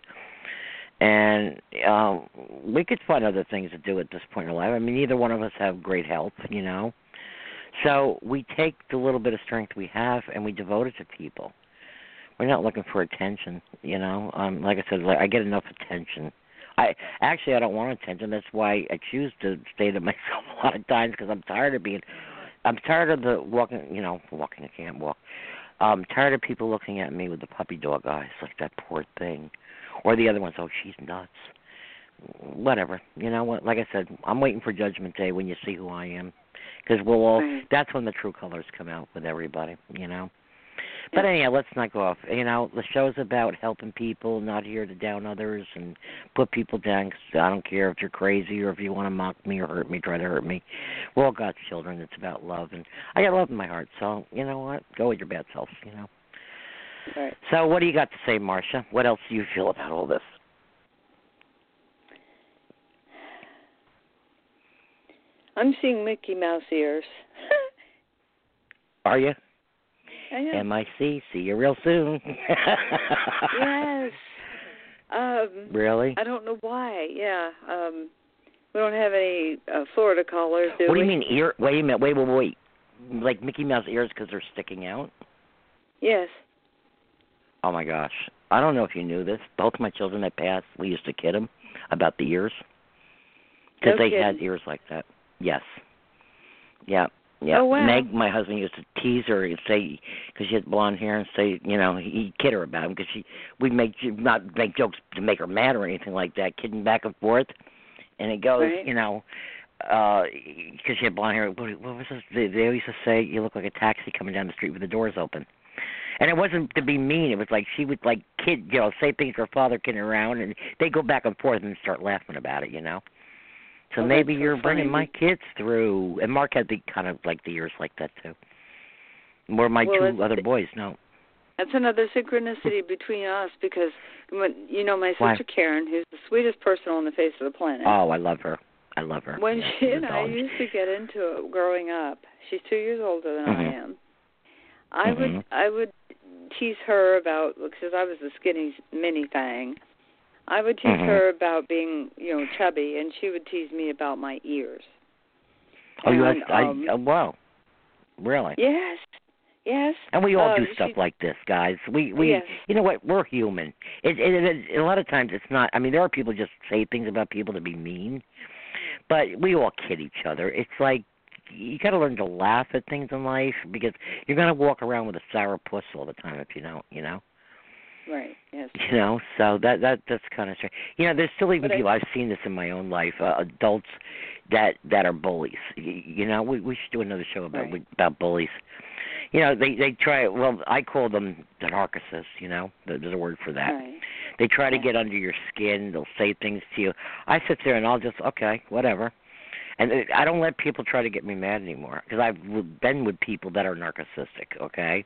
And uh, we could find other things to do at this point in our life. I mean, neither one of us have great health. You know, so we take the little bit of strength we have and we devote it to people. We're not looking for attention you know? Um like i said like i get enough attention. I actually i don't want attention. That's why i choose to stay to myself a lot of times because i'm tired of being i'm tired of the walking you know walking i can't walk. I'm tired of people looking at me with the puppy dog eyes like that poor thing. Or the other ones oh she's nuts. Whatever you know what? Like i said i'm waiting for judgment day when you see who i am because we'll all Right. that's when the true colors come out with everybody you know but Yeah. anyhow, let's not go off. You know, the show's about helping people, not here to down others and put people down. Cause I don't care if you're crazy or if you want to mock me or hurt me, try to hurt me. We're all God's children. It's about love, and I got love in my heart. So you know what? Go with your bad self. You know. right. So what do you got to say, Marsha? What else do you feel about all this? I'm seeing Mickey Mouse ears. Are you? I know. MIC. See you real soon. yes. Um, Really? I don't know why. Yeah. Um, we don't have any uh, Florida callers, do What do we? you mean ear? Wait a minute. Wait, wait, wait. Like Mickey Mouse ears because they're sticking out? Yes. Oh my gosh. I don't know if you knew this. Both my children that passed, we used to kid them about the ears because No they had ears like that. Yes. Yeah. Yeah. Oh, wow. Meg, my husband used to tease her and say because she had blonde hair and say, you know, he'd kid her about him because she we'd make not make jokes to make her mad or anything like that, kidding back and forth. And it goes, Right. you know, uh, because she had blonde hair. What, what was this? They, they always used to say, "You look like a taxi coming down the street with the doors open." And it wasn't to be mean. It was like she would like kid, you know, say things her father, kidding around, and they go back and forth and start laughing about it, you know. So Oh, maybe you're bringing my kids through. And Mark had the kind of like the years like that too. Where my Well, two other boys, no. That's another synchronicity between us because when you know my Why? sister Karen, who's the sweetest person on the face of the planet. Oh, I love her. I love her. when Yeah, she and I used to get into it growing up, she's two years older than Mhm. I am. I Mhm. would I would tease her about because I was a skinny mini thing. I would tease Mhm. her about being you know chubby, and she would tease me about my ears. Oh, you And, have, I, um, uh, wow. Really? Yes, yes. And we all um, do stuff she- like this, guys. We we Yes. you know what? We're human. It, it, it a lot of times it's not. I mean, there are people just say things about people to be mean, but we all kid each other. It's like you got to learn to laugh at things in life because you're going to walk around with a sour puss all the time if you don't, you know. Right. Yes. You know, so that that that's kind of strange. You know, there's still even But people I've seen this in my own life, uh, adults that that are bullies. You, you know, we we should do another show about Right. about bullies. You know, they they try. Well, I call them the narcissists. You know, there's a word for that. Right. They try to Yeah. get under your skin. They'll say things to you. I sit there and I'll just okay, whatever. And uh, I don't let people try to get me mad anymore because I've been with people that are narcissistic. Okay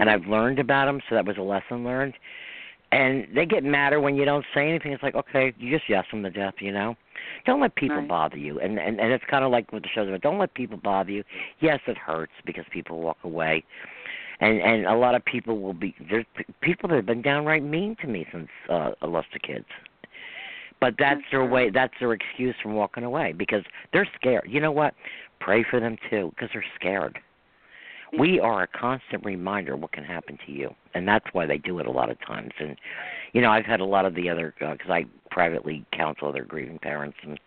and I've learned about them, so that was a lesson learned. And they get madder when you don't say anything. It's like, okay, you just yes them to death, you know. Don't let people Right. bother you, and and and it's kind of like what the show's about. Don't let people bother you. Yes, it hurts because people walk away, and and a lot of people will be there's people that have been downright mean to me since uh, I lost the kids. But that's their way. That's their excuse from walking away because they're scared. You know what? Pray for them too because they're scared we are a constant reminder of what can happen to you and that's why they do it a lot of times. And you know i've had a lot of the other because i privately counsel other grieving parents and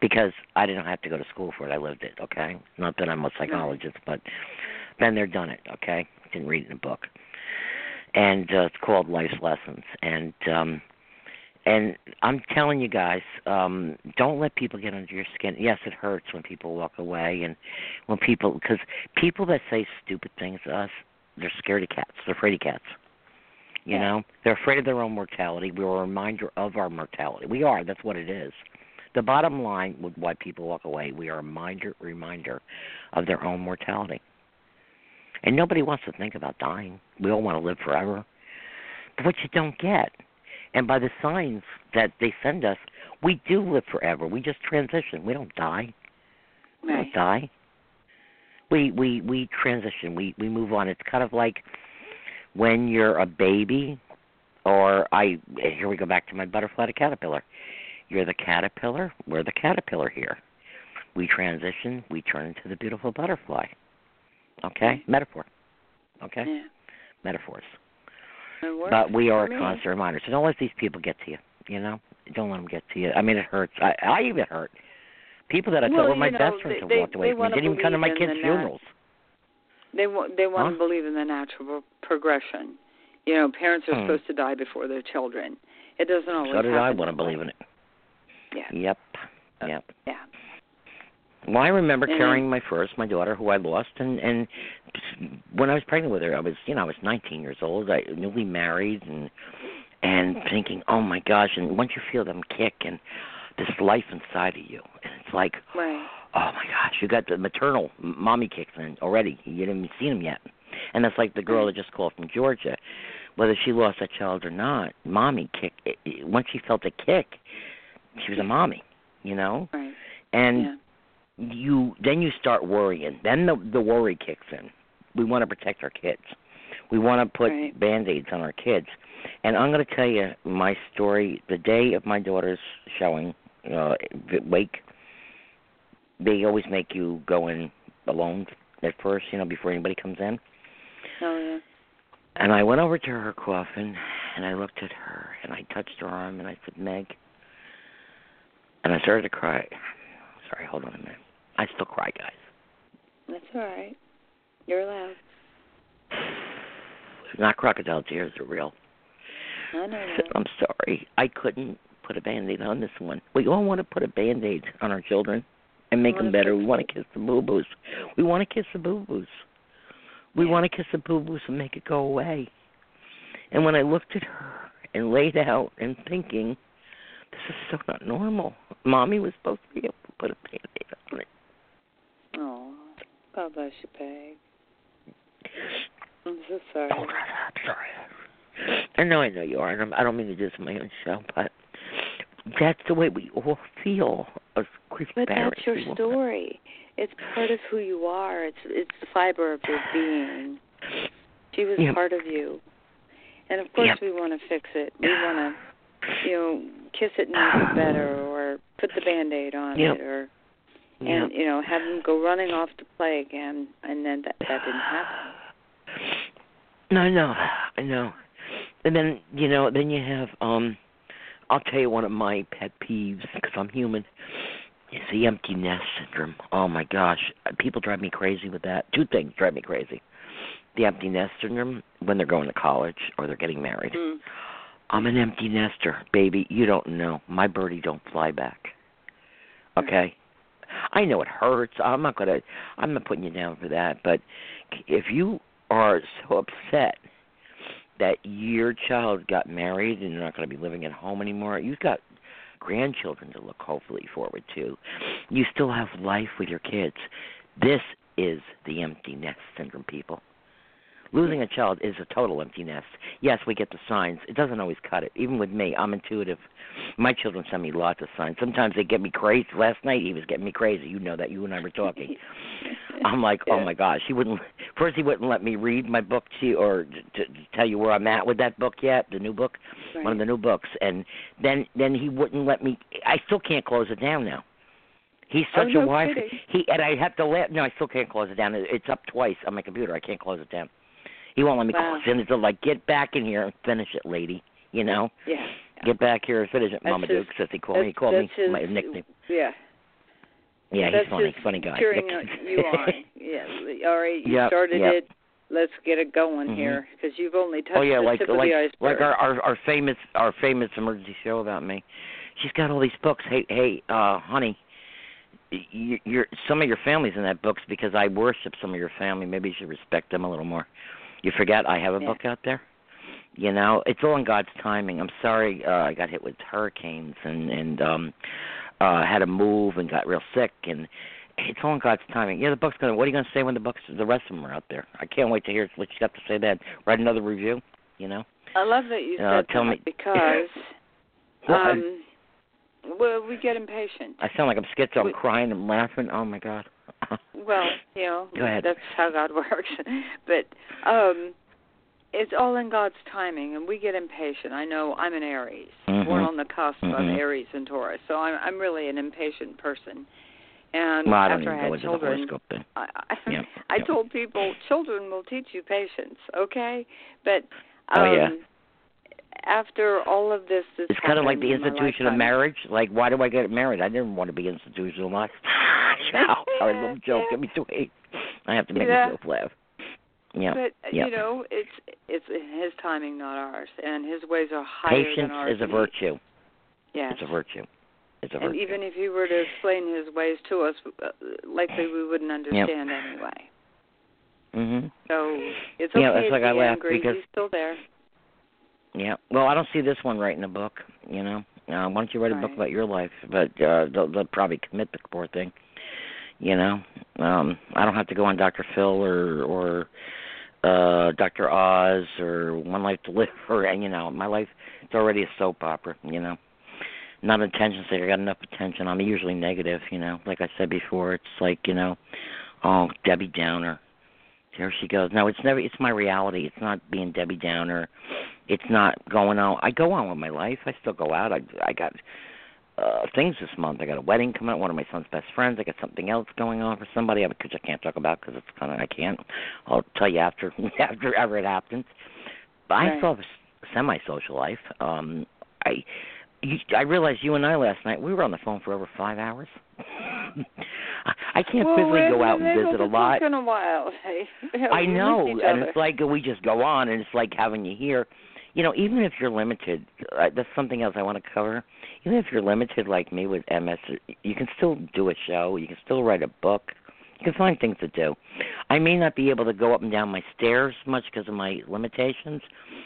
because i didn't have to go to school for it i lived it okay? Not that i'm a psychologist but been there done it okay? Didn't read it in a book. And uh, it's called life's lessons. And um and I'm telling you guys, um, don't let people get under your skin. Yes, it hurts when people walk away, and when people, because people that say stupid things to us, they're scared of cats. They're afraid of cats. You Yeah. know, they're afraid of their own mortality. We're a reminder of our mortality. We are. That's what it is. The bottom line with why people walk away, we are a reminder, reminder of their own mortality. And nobody wants to think about dying. We all want to live forever. But what you don't get and by the signs that they send us, we do live forever. We just transition. We don't die. We don't die. We we we transition. We we move on. It's kind of like when you're a baby, or I. Here we go back to my butterfly to caterpillar. You're the caterpillar. We're the caterpillar here. We transition. We turn into the beautiful butterfly. Okay, mm-hmm. metaphor. Okay, Yeah. metaphors. But we are a constant reminder. So don't let these people get to you. You know, don't let them get to you. I mean, it hurts. I, I even hurt. People that I Well, thought were my know, best friends they- have walked away they from me. Didn't even come to my kids' the nat- funerals. They want they want Huh? to believe in the natural progression. You know, parents are Hmm. supposed to die before their children. It doesn't always So did happen I want to believe in it. Yeah. Yep. Yep. Yeah. Well, I remember And- carrying my first, my daughter, who I lost, and and when I was pregnant with her, I was, you know, I was 19 years old, I newly married, and and thinking, oh my gosh! And once you feel them kick and this life inside of you, and it's like, Right. oh my gosh, you got the maternal mommy kicks in already. You didn't even see them yet, and that's like the girl that just called from Georgia. Whether she lost that child or not, mommy kick. It, it, once she felt a kick, she was a mommy, you know. Right. And yeah. You then you start worrying. Then the the worry kicks in. We want to protect our kids. We want to put Right. band-aids on our kids. And I'm going to tell you my story. The day of my daughter's showing, uh, wake, they always make you go in alone at first, you know, before anybody comes in. Oh yeah. And I went over to her coffin and I looked at her and I touched her arm and I said, Meg. And I started to cry. Sorry, hold on a minute. I still cry, guys. That's all right. You're allowed. Not crocodile tears, they're real. I know. Said, I'm sorry. I couldn't put a band aid on this one. We all want to put a band aid on our children and make them better. We want to kiss the boo boos. We want to kiss the boo boos. We Yeah. want to kiss the boo boos and make it go away. And when I looked at her and laid out and thinking, this is so not normal. Mommy was supposed to be able put a band aid on it. Oh, God bless you, Peg. I'm so sorry. Oh, I'm sorry. I know, I know you are, and I'm, I don't mean to do this on my own show, but that's the way we all feel as But that's your story. It's part of who you are. It's it's the fiber of your being. She was Yeah. part of you, and of course Yeah. we want to fix it. We want to, you know, kiss it and make it better, put the band-aid on Yeah. it, or and you know have them go running off to play again. And then that that didn't happen. No, no I know. And then you know, then you have um, I'll tell you one of my pet peeves because I'm human. Is the empty nest syndrome. Oh my gosh, people drive me crazy with that. Two things drive me crazy: the empty nest syndrome when they're going to college or they're getting married. Mm. I'm an empty nester, baby. You don't know. My birdie don't fly back. Okay? I know it hurts. I'm not gonna I'm not putting you down for that, but if you are so upset that your child got married and you're not going to be living at home anymore, you've got grandchildren to look hopefully forward to. You still have life with your kids. This is the empty nest syndrome, people. Losing a child is a total empty nest. Yes, we get the signs. It doesn't always cut it. Even with me, I'm intuitive. My children send me lots of signs. Sometimes they get me crazy. Last night he was getting me crazy. You know that. You and I were talking. I'm like, oh my gosh. He wouldn't. First, he wouldn't let me read my book to you or to, to tell you where I'm at with that book yet, the new book, Right. one of the new books. And then, then he wouldn't let me. I still can't close it down now. He's Oh, such no a wife. kidding. He and I have to let. No, I still can't close it down. It's up twice on my computer. I can't close it down. He won't let me Wow. close it. It's like, get back in here and finish it, lady. You know, yeah. get back here and finish it, Mama Dukes, as he called me. He called me his, my nickname. Yeah. Yeah, That's he's funny, funny guy. cheering you on. Yeah. All right. You Yep, started yep. it. Let's get it going Mhm. here because you've only touched oh yeah, the like tip like of the iceberg. like our, our our famous our famous emergency show about me. She's got all these books. Hey hey, uh, honey, you, you're some of your family's in that books because I worship some of your family. Maybe you should respect them a little more. You forget I have a Yeah. book out there. You know, it's all in God's timing. I'm sorry uh, I got hit with hurricanes and and um uh had to move and got real sick and it's all in God's timing. Yeah, the book's gonna. What are you gonna say when the books, the rest of them are out there? I can't wait to hear what you got to say. Then write another review. You know. I love that you Uh, said tell that me- because What? um well we get impatient. I sound like I'm schizo. I'm we- crying. I'm laughing. Oh my God. Well, you know, that's how God works. but um it's all in God's timing and we get impatient. I know I'm an Aries, born Mhm. on the cusp of Mhm. Aries and Taurus. So I'm I'm really an impatient person. And well, after I had children. I, I, Yeah, I yeah. told people children will teach you patience, okay? But um, Oh, yeah. After all of this, this It's kind of like the in institution of marriage. Like, why do I get married? I didn't want to be institutionalized. Ciao. Sorry, little joke. Me sweet. I have to make Yeah. myself laugh. Yeah. But yeah. you know, it's it's his timing, not ours, and his ways are higher Patience than ours. is a virtue. Yeah, It's a virtue. It's a and virtue. even if he were to explain his ways to us, uh, likely we wouldn't understand anyway. mhm. So it's okay Yeah, that's to like be I laugh angry. because- He's still there. Yeah. Well, I don't see this one writing a book. You know, uh, why don't you write a book about your life? But uh, they'll, they'll probably commit the poor thing. You know, um, I don't have to go on Dr. Phil or or uh Dr. Oz or One Life to Live or you know, my life it's already a soap opera. You know, not attention seeker. I got enough attention. I'm usually negative. You know, like I said before, it's like you know, oh Debbie Downer. There she goes. No, it's never. It's my reality. It's not being Debbie Downer. It's not going on. I go on with my life. I still go out. I I got uh things this month. I got a wedding coming up. One of my son's best friends. I got something else going on for somebody, which I can't talk about because it's kind of I can't. I'll tell you after after ever it happens. But Right. I still have a semi-social life. Um, I you, I realized you and I last night we were on the phone for over five hours. I, can't well, physically go out and been visit a lot. talk in a while. Hey, I know, and it's like we just go on, and it's like having you here. You know, even if you're limited, uh, that's something else I want to cover. Even if you're limited like me with MS, you can still do a show. You can still write a book. You can find things to do. I may not be able to go up and down my stairs much because of my limitations,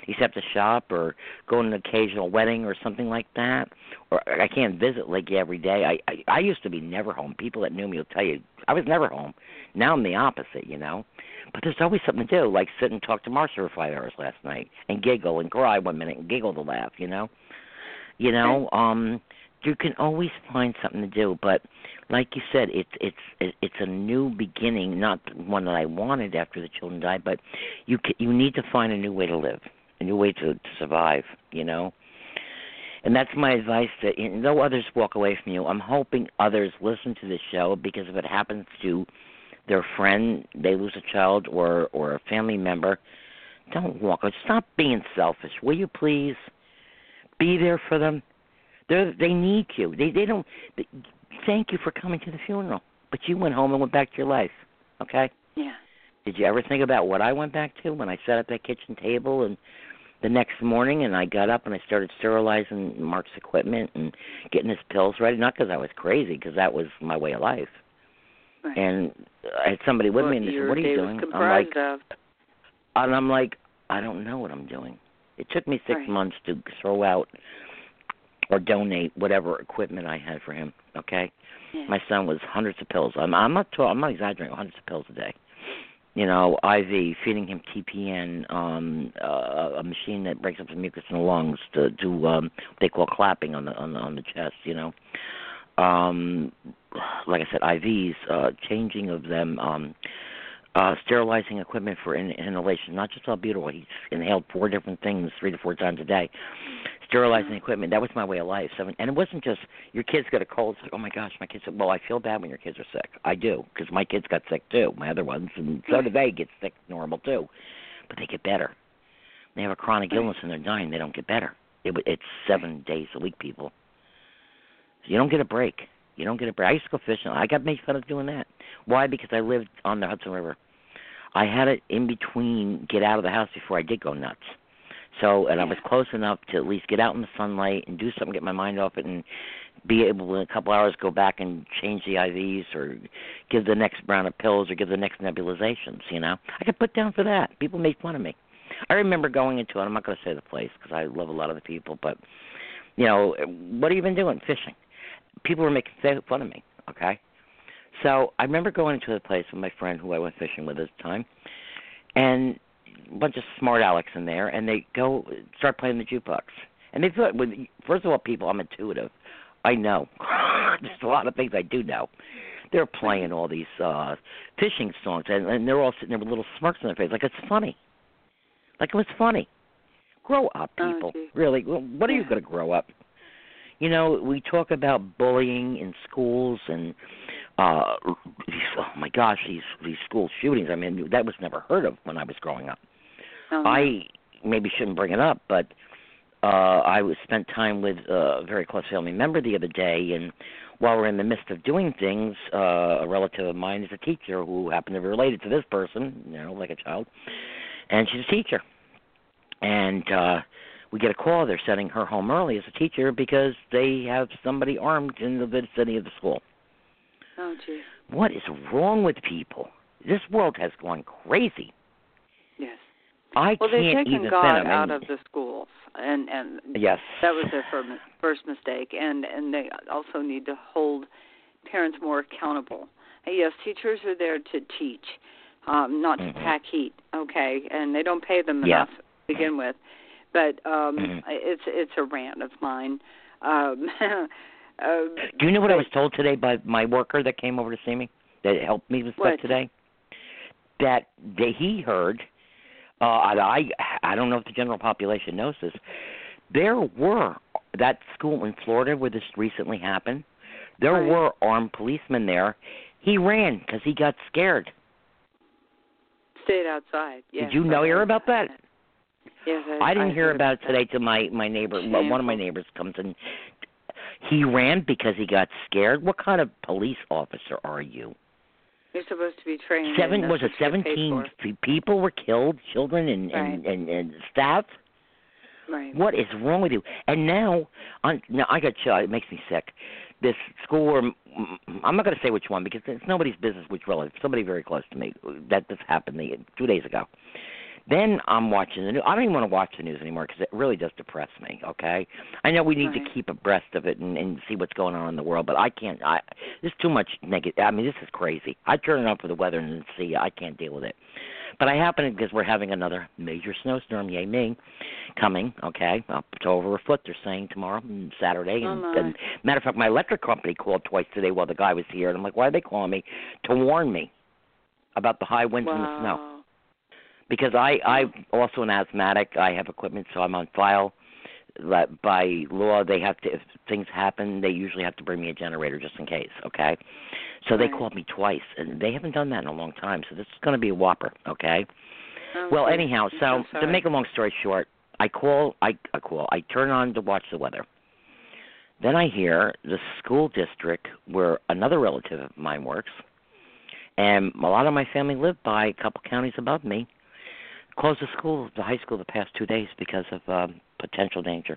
except to shop or go to an occasional wedding or something like that. Or I can't visit like every day. I, I I used to be never home. People that knew me will tell you I was never home. Now I'm the opposite, you know. But there's always something to do, like sit and talk to Marsha for five hours last night and giggle and cry one minute and giggle to laugh, you know. You know, um you can always find something to do, but like you said, it's it's it's a new beginning, not one that I wanted after the children died, but you ca you need to find a new way to live, a new way to to survive, you know. And that's my advice to and though others walk away from you, I'm hoping others listen to this show because if it happens to their friend, they lose a child or or a family member, don't walk away. Stop being selfish, will you please? Be there for them. They they need you. They they don't. They, thank you for coming to the funeral, but you went home and went back to your life. Okay. yeah. Did you ever think about what I went back to when I sat at that kitchen table and the next morning and I got up and I started sterilizing Mark's equipment and getting his pills ready? Not because I was crazy, because that was my way of life. Right. And I had somebody with what me and they said, "What are you doing?" I'm like, of. and I'm like, I don't know what I'm doing. It took me six Right. months to throw out or donate whatever equipment I had for him. Okay, Yeah. my son was hundreds of pills. I'm I'm not I'm not exaggerating. Hundreds of pills a day. You know, IV, feeding him TPN, um, uh, a machine that breaks up the mucus in the lungs to do um, what they call clapping on the on the on the chest. You know, um, like I said, IVs, uh, changing of them, um, uh, sterilizing equipment for in- inhalation, not just albuterol. He's inhaled four different things three to four times a day. Sterilizing equipment, that was my way of life. So, and it wasn't just your kids got a cold. It's like, oh my gosh, my kids. Well, I feel bad when your kids are sick. I do because my kids got sick too, my other ones, and so do they get sick normal too, but they get better. They have a chronic illness and they're dying. They don't get better. It, it's seven days a week, people. So you don't get a break. You don't get a break. I used to go fishing. I got made fun of doing that. Why? Because I lived on the Hudson River. I had it in between get out of the house before I did go nuts. So, and I was close enough to at least get out in the sunlight and do something, get my mind off it, and be able in a couple hours go back and change the IVs or give the next round of pills or give the next nebulizations. You know, I got put down for that. People made fun of me. I remember going into it. I'm not going to say the place because I love a lot of the people, but you know, what have you been doing? Fishing. People were making fun of me. Okay, so I remember going into the place with my friend who I went fishing with at the time, and a bunch of smart Alex in there, and they go start playing the jukebox. And they thought, with first of all, people, I'm intuitive. I know. There's a lot of things I do know. They're playing all these uh fishing songs, and, and they're all sitting there with little smirks on their face, like it's funny. Like it was funny. Grow up, Oh, people. gee. really, Well, what are you going to grow up? You know, we talk about bullying in schools and uh these, oh my gosh, these these school shootings. I mean, that was never heard of when I was growing up. Oh. I maybe shouldn't bring it up, but uh I was spent time with uh, a very close family member the other day and while we're in the midst of doing things, uh a relative of mine is a teacher who happened to be related to this person, you know, like a child. And she's a teacher. And uh we get a call they're sending her home early as a teacher because they have somebody armed in the vicinity of the school. Oh, gee. What is wrong with people? This world has gone crazy. Yes. I Well, they've can't taken even God out of the schools, and and Yes. that was their first first mistake. And and they also need to hold parents more accountable. And yes, teachers are there to teach, um, not to Mhm. pack heat. Okay, and they don't pay them Yeah. enough to begin with. But um Mhm. it's it's a rant of mine. Um, uh, Do you know what I was told today by my worker that came over to see me that helped me with stuff today? that that he heard. Uh, I I don't know if the general population knows this. There were that school in Florida where this recently happened. There Right. were armed policemen there. He ran because he got scared. Stayed outside. Yes, Did you know hear about that? Yes, I, I didn't hear about it today till my my neighbor, one of my neighbors comes in. He ran because he got scared. What kind of police officer are you? You're supposed to be trained. Seven was it that's what you're paid seventeen people were killed, children and and, Right. and and staff. Right. What is wrong with you? And now, on now I got chill. It makes me sick. This school, where, I'm not going to say which one because it's nobody's business which relative. Somebody very close to me that this happened the, two days ago. Then I'm watching the news. I don't even want to watch the news anymore because it really does depress me. Okay, I know we need Right. to keep abreast of it and, and see what's going on in the world, but I can't. I there's too much negative. I mean, this is crazy. I turn it on for the weather and see. I can't deal with it. But I happen because we're having another major snowstorm, yay me, coming. Okay, up to over a foot. They're saying tomorrow, and Saturday. Oh, And, my. and matter of fact, my electric company called twice today while the guy was here, and I'm like, why are they calling me to warn me about the high winds and the snow? Because I I'm also an asthmatic. I have equipment, so I'm on file. That by law, they have to. If things happen, they usually have to bring me a generator just in case. Okay, so they called me twice, and they haven't done that in a long time. So this is going to be a whopper. Okay. Oh, Well, anyhow, I'm so to make a long story short, I call. I, I call. I turn on to watch the weather. Then I hear the school district where another relative of mine works, and a lot of my family live by a couple counties above me, closed the school, the high school, the past two days because of um, potential danger.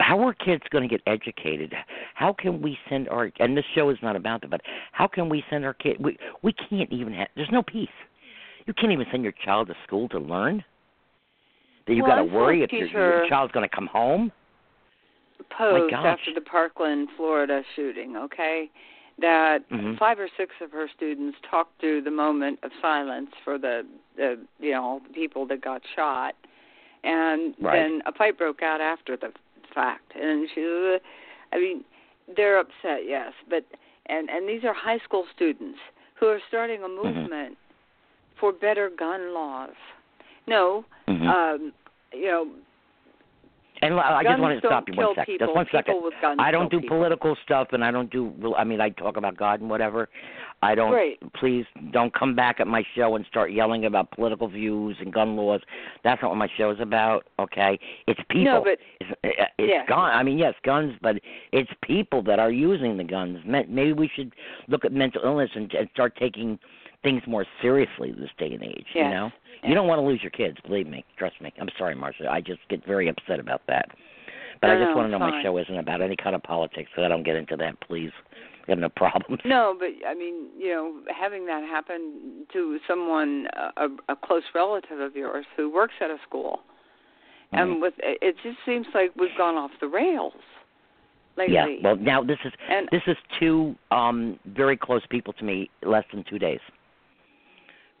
How are kids going to get educated? How can we send our and this show is not about that, but how can we send our kid? We we can't even have. There's no peace. You can't even send your child to school to learn. That you've Well, got to worry if your, your child's going to come home. post after the Parkland, Florida shooting, okay? That Mhm. five or six of her students talked through the moment of silence for the, the you know, people that got shot. And Right. then a fight broke out after the fact. And she I mean, they're upset, yes, but and and these are high school students who are starting a Mm-hmm. movement for better gun laws. No, Mhm. um, you know, and I just guns want to stop you one kill. People. Just one second. I don't do people. political stuff, and I don't do. I mean, I talk about God and whatever. I don't. Right. Please don't come back at my show and start yelling about political views and gun laws. That's not what my show is about. Okay, it's people. No, but it's, it's Yeah. gun. I mean, yes, guns, but it's people that are using the guns. Maybe we should look at mental illness and, and start taking things more seriously this day and age. You know, Yes. You don't want to lose your kids. Believe me. Trust me. I'm sorry, Marsha. I just get very upset about that. But I just no, want to know my show isn't about any kind of politics, so I don't get into that, please. I have no problems. no, but I mean, you know, having that happen to someone a, a close relative of yours who works at a school, Mhm. and with it just seems like we've gone off the rails lately. Yeah. Well, now this is and this is two um very close people to me, less than two days.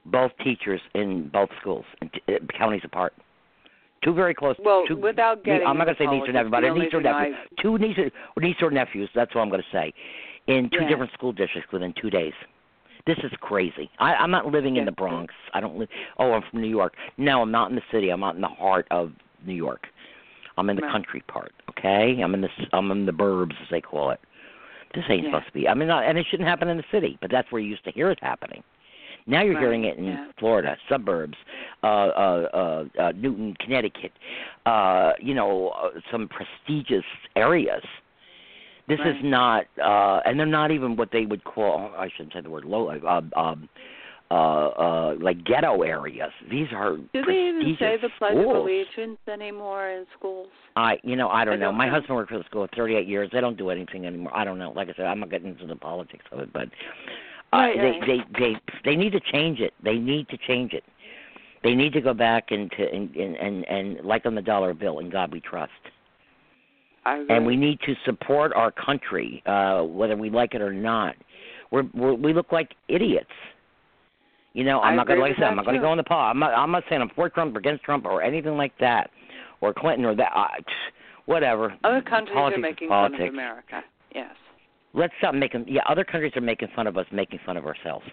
Both teachers in both schools, in t- uh, counties apart. Two very close. well, two, without getting I'm not going to say niece or nephew, but a niece or nephew. I- Two niece or, niece or nephews. That's what I'm going to say. In two Yeah. different school districts within two days. This is crazy. I, I'm not living in the Bronx. I don't live. Oh, I'm from New York. No, I'm not in the city. I'm not in the heart of New York. I'm in the Right. country part. Okay, I'm in the I'm in the burbs as they call it. This ain't Yeah. supposed to be. I mean, not, and it shouldn't happen in the city, but that's where you used to hear it happening. Now you're Right, hearing it in yeah. Florida, suburbs, uh, uh, uh, uh, Newtown, Connecticut, uh, you know, uh, some prestigious areas. This is not, uh, and they're not even what they would call, I shouldn't say the word low, uh, um, uh, uh, like ghetto areas. These are do they even say the Pledge of. Allegiance anymore in schools? I, you know, I don't I know. don't My know. husband worked for the school 38 years. They don't do anything anymore. I don't know. Like I said, I'm not getting into the politics of it, but uh, Right, they, they, they, they need to change it. They need to change it. They need to go back and to and and and, and like on the dollar bill, in God we trust. And we need to support our country, uh, whether we like it or not. We're, we're we look like idiots. You know, I'm I not going to agree like I said, I'm not going to go in the paw. I'm not. I'm not saying I'm for Trump or against Trump or anything like that, or Clinton or that. I, whatever. Other countries politics are making fun of America. Yes. Let's stop making. Yeah, other countries are making fun of us, making fun of ourselves.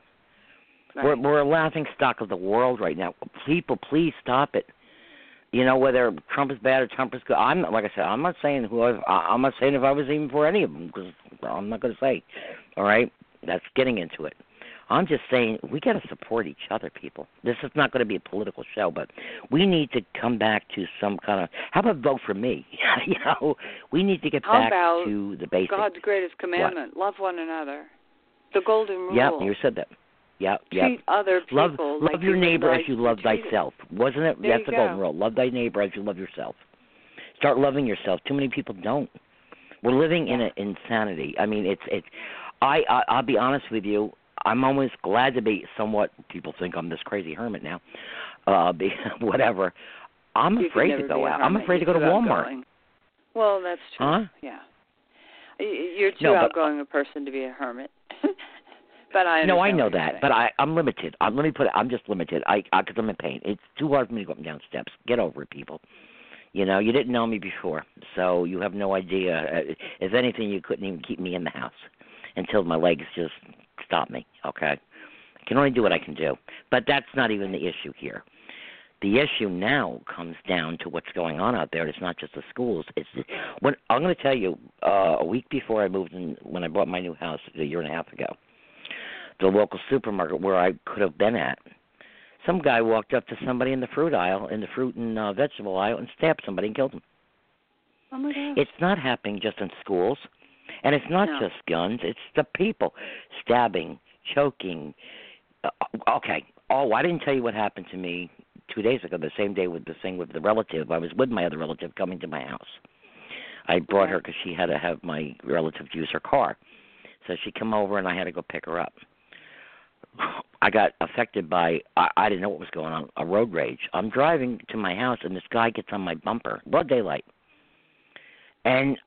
Right. We're we're a laughing stock of the world right now. People, please stop it. You know whether Trump is bad or Trump is good. I'm like I said. I'm not saying who I, I'm not saying if I was even for any of them because I'm not going to say. All right, that's getting into it. I'm just saying we got to support each other, people. This is not going to be a political show, but we need to come back to some kind of. How about vote for me? you know, we need to get How back to the basics. God's greatest commandment: love one another. The golden rule. Yep, you said that. Yeah, yeah. Treat other people Love, like love your neighbor as you love thyself. Wasn't it? There That's the golden rule. Love thy neighbor as you love yourself. Start loving yourself. Too many people don't. We're living in an insanity. I mean, it's it's. I, I I'll be honest with you. I'm almost glad to be somewhat. People think I'm this crazy hermit now. Uh, be, whatever. I'm You afraid to go out. I'm afraid to You're go to Walmart. outgoing. Well, that's true. Huh? Yeah. You're too No, but- outgoing a person to be a hermit. but I No, I know that, but I I'm limited. I'm, let me put it. I'm just limited. I because I'm in pain. It's too hard for me to go up and down steps. Get over it, people. You know, you didn't know me before, so you have no idea. Uh, If anything, you couldn't even keep me in the house until my legs just stopped me. Okay, I can only do what I can do, but that's not even the issue here. The issue now comes down to what's going on out there. It's not just the schools. It's when I'm going to tell you. Uh, a week before I moved in, when I bought my new house a year and a half ago, the local supermarket where I could have been at. Some guy walked up to somebody in the fruit aisle, in the fruit and uh, vegetable aisle, and stabbed somebody and killed him. oh my God. It's not happening just in schools, and it's not No. just guns. It's the people stabbing, choking. Uh, okay. Oh, I didn't tell you what happened to me two days ago. The same day with the thing with the relative. I was with my other relative coming to my house. I brought her because she had to have my relative use her car. So she come over and I had to go pick her up. I got affected by I, I didn't know what was going on a road rage. I'm driving to my house and this guy gets on my bumper, broad daylight, and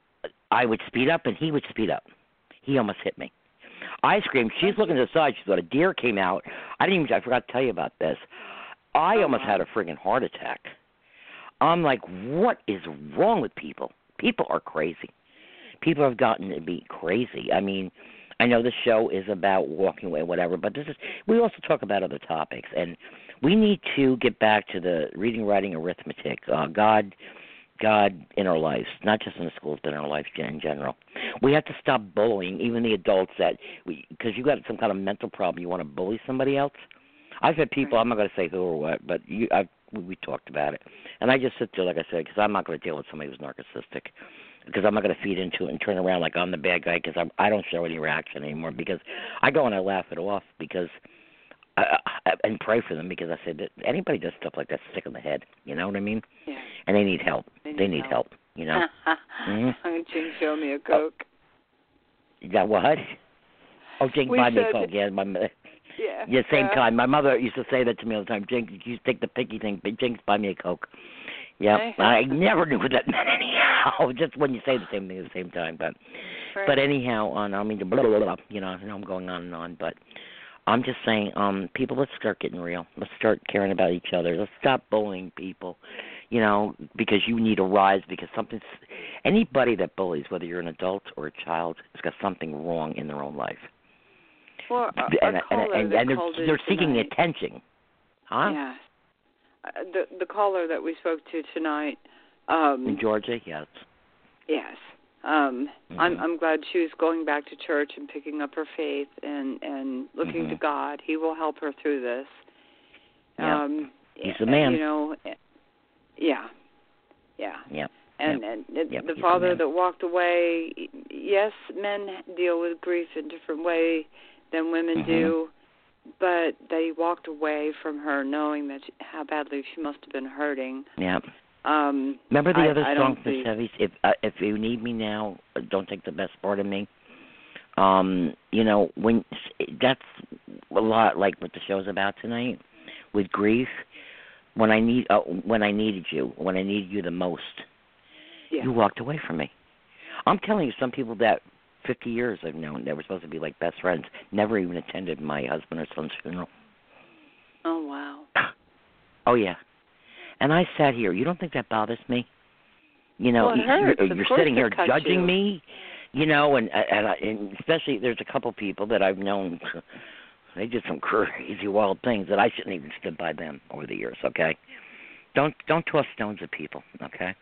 I would speed up and he would speed up. He almost hit me. I screamed. She's looking to the side. She thought a deer came out. I didn't even. I forgot to tell you about this. I Oh, almost my. had a friggin' heart attack. I'm like, what is wrong with people? People are crazy. People have gotten to be crazy. I mean, I know the show is about walking away, whatever, but this is. We also talk about other topics, and we need to get back to the reading, writing, arithmetic. Uh, God, God in our lives, not just in the schools, but in our lives in general. We have to stop bullying, even the adults that, because you got some kind of mental problem, you want to bully somebody else. I've had people. I'm not going to say who or what, but you, I've we, we talked about it, and I just sit there, like I said, because I'm not going to deal with somebody who's narcissistic, because I'm not going to feed into it and turn around like I'm the bad guy, because I don't show any reaction anymore, because I go and I laugh it off, because. I, I, and pray for them because I said that anybody does stuff like that sick in the head. You know what I mean? Yeah. And they need help. They They need need help. help. You know? Mhm. Jing, show me a coke. That what? Oh, Jink, We buy me a coke. Yeah, my, Yeah. yeah, same Yeah. time. My mother used to say that to me all the time. Jink, you take the picky thing, but Jinx, buy me a coke. Yeah, Hey. I never knew what that meant anyhow. Just when you say the same thing at the same time, but Right. but anyhow, on I mean, blah, blah, blah, you know, I know I'm going on and on, but I'm just saying, um, people, let's start getting real. Let's start caring about each other. Let's stop bullying people, you know, because you need a rise. Because something's anybody that bullies, whether you're an adult or a child, has got something wrong in their own life, Well, a, and and caller and, that and they're they're seeking tonight. attention, huh? Yes. Uh, the the caller that we spoke to tonight. Um, In Georgia, yes. Yes. Um I'm Mhm. I'm glad she was going back to church and picking up her faith and and looking to Mhm. God. He will help her through this. Yeah. Um He's the man. You know, eh, yeah. Yeah. And Yep. and Yep, the he's father that walked away, yes, men deal with grief in a different way than women Mhm. do, but they walked away from her knowing that she, how badly she must have been hurting. Yep. Um Remember the I- other I song from see- Chevy's? If uh, if you need me now, uh, don't take the best part of me. Um, you know when that's a lot like what the show's about tonight with grief. When I need uh, when I needed you, when I needed you the most, Yeah. you walked away from me. I'm telling you, some people that 50 years I've known that were supposed to be like best friends never even attended my husband or son's funeral. Oh wow. Oh yeah. And I sat here. You don't think that bothers me? You know, Well, hurts. you're, you're sitting here judging you. me. You know, and and, I, and especially there's a couple people that I've known They did some crazy wild things that I shouldn't even stood by them over the years. Okay, don't don't toss stones at people. Okay,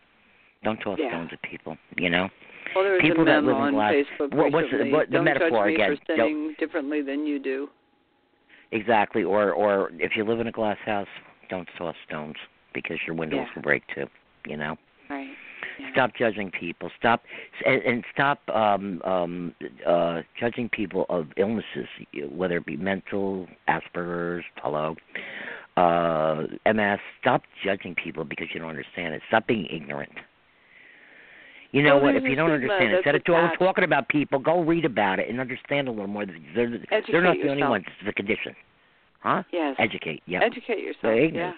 don't toss Yeah. stones at people. You know, Well, there was People a that memo live in on glass- Facebook what- what's the- what- the Don't metaphor judge me again? for sinning differently than you do. exactly. Or or if you live in a glass house, don't toss stones because your windows Yeah. will break too. You know. Right. Yeah. Stop judging people. Stop and, and stop um, um, uh, judging people of illnesses, whether it be mental, Asperger's, hello, uh, MS. Stop judging people because you don't understand it. Stop being ignorant. You know Well, what? If you don't understand it, instead of attached. talking about people, go read about it and understand a little more. They're they're not the only ones. It's a condition, huh? Yes. Educate. Yeah. Educate yourself. They're Yeah.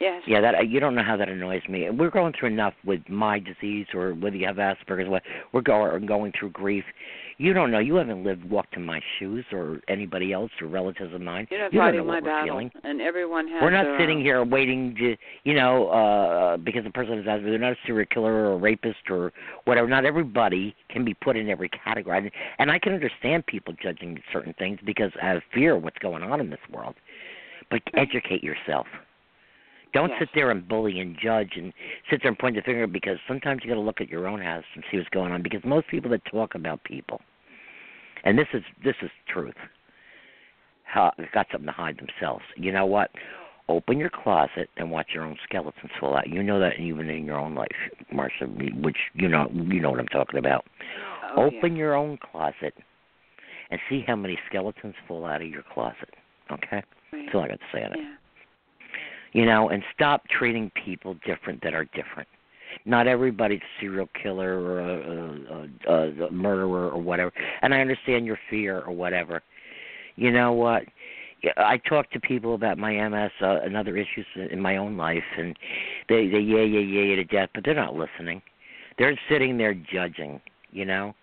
Yes. Yeah, that you don't know how that annoys me. We're going through enough with my disease or whether you have Asperger's. What we're going going through grief. You don't know. You haven't lived, walked in my shoes, or anybody else, or relatives of mine. You're not you don't know my what we're battle, feeling. and everyone has. We're not sitting own. here waiting to, you know, uh because the person is Asperger's. They're not a serial killer or a rapist or whatever. Not everybody can be put in every category, and, and I can understand people judging certain things because I have fear of what's going on in this world. But educate yourself. Don't Yes. sit there and bully and judge and sit there and point the finger because sometimes you got to look at your own house and see what's going on. Because most people that talk about people, and this is this is truth, ha, got something to hide themselves. You know what? Open your closet and watch your own skeletons fall out. You know that even in your own life, Marsha, which you know you know what I'm talking about. Oh, Open your own closet and see how many skeletons fall out of your closet. Okay, yeah. that's all I got to say on it yeah. You know, and stop treating people different that are different. Not everybody's a serial killer or a, a, a, a murderer or whatever. And I understand your fear or whatever. You know what? I talk to people about my MS uh, and other issues in my own life, and they they yeah yeah yeah to death, but they're not listening. They're sitting there judging. You know,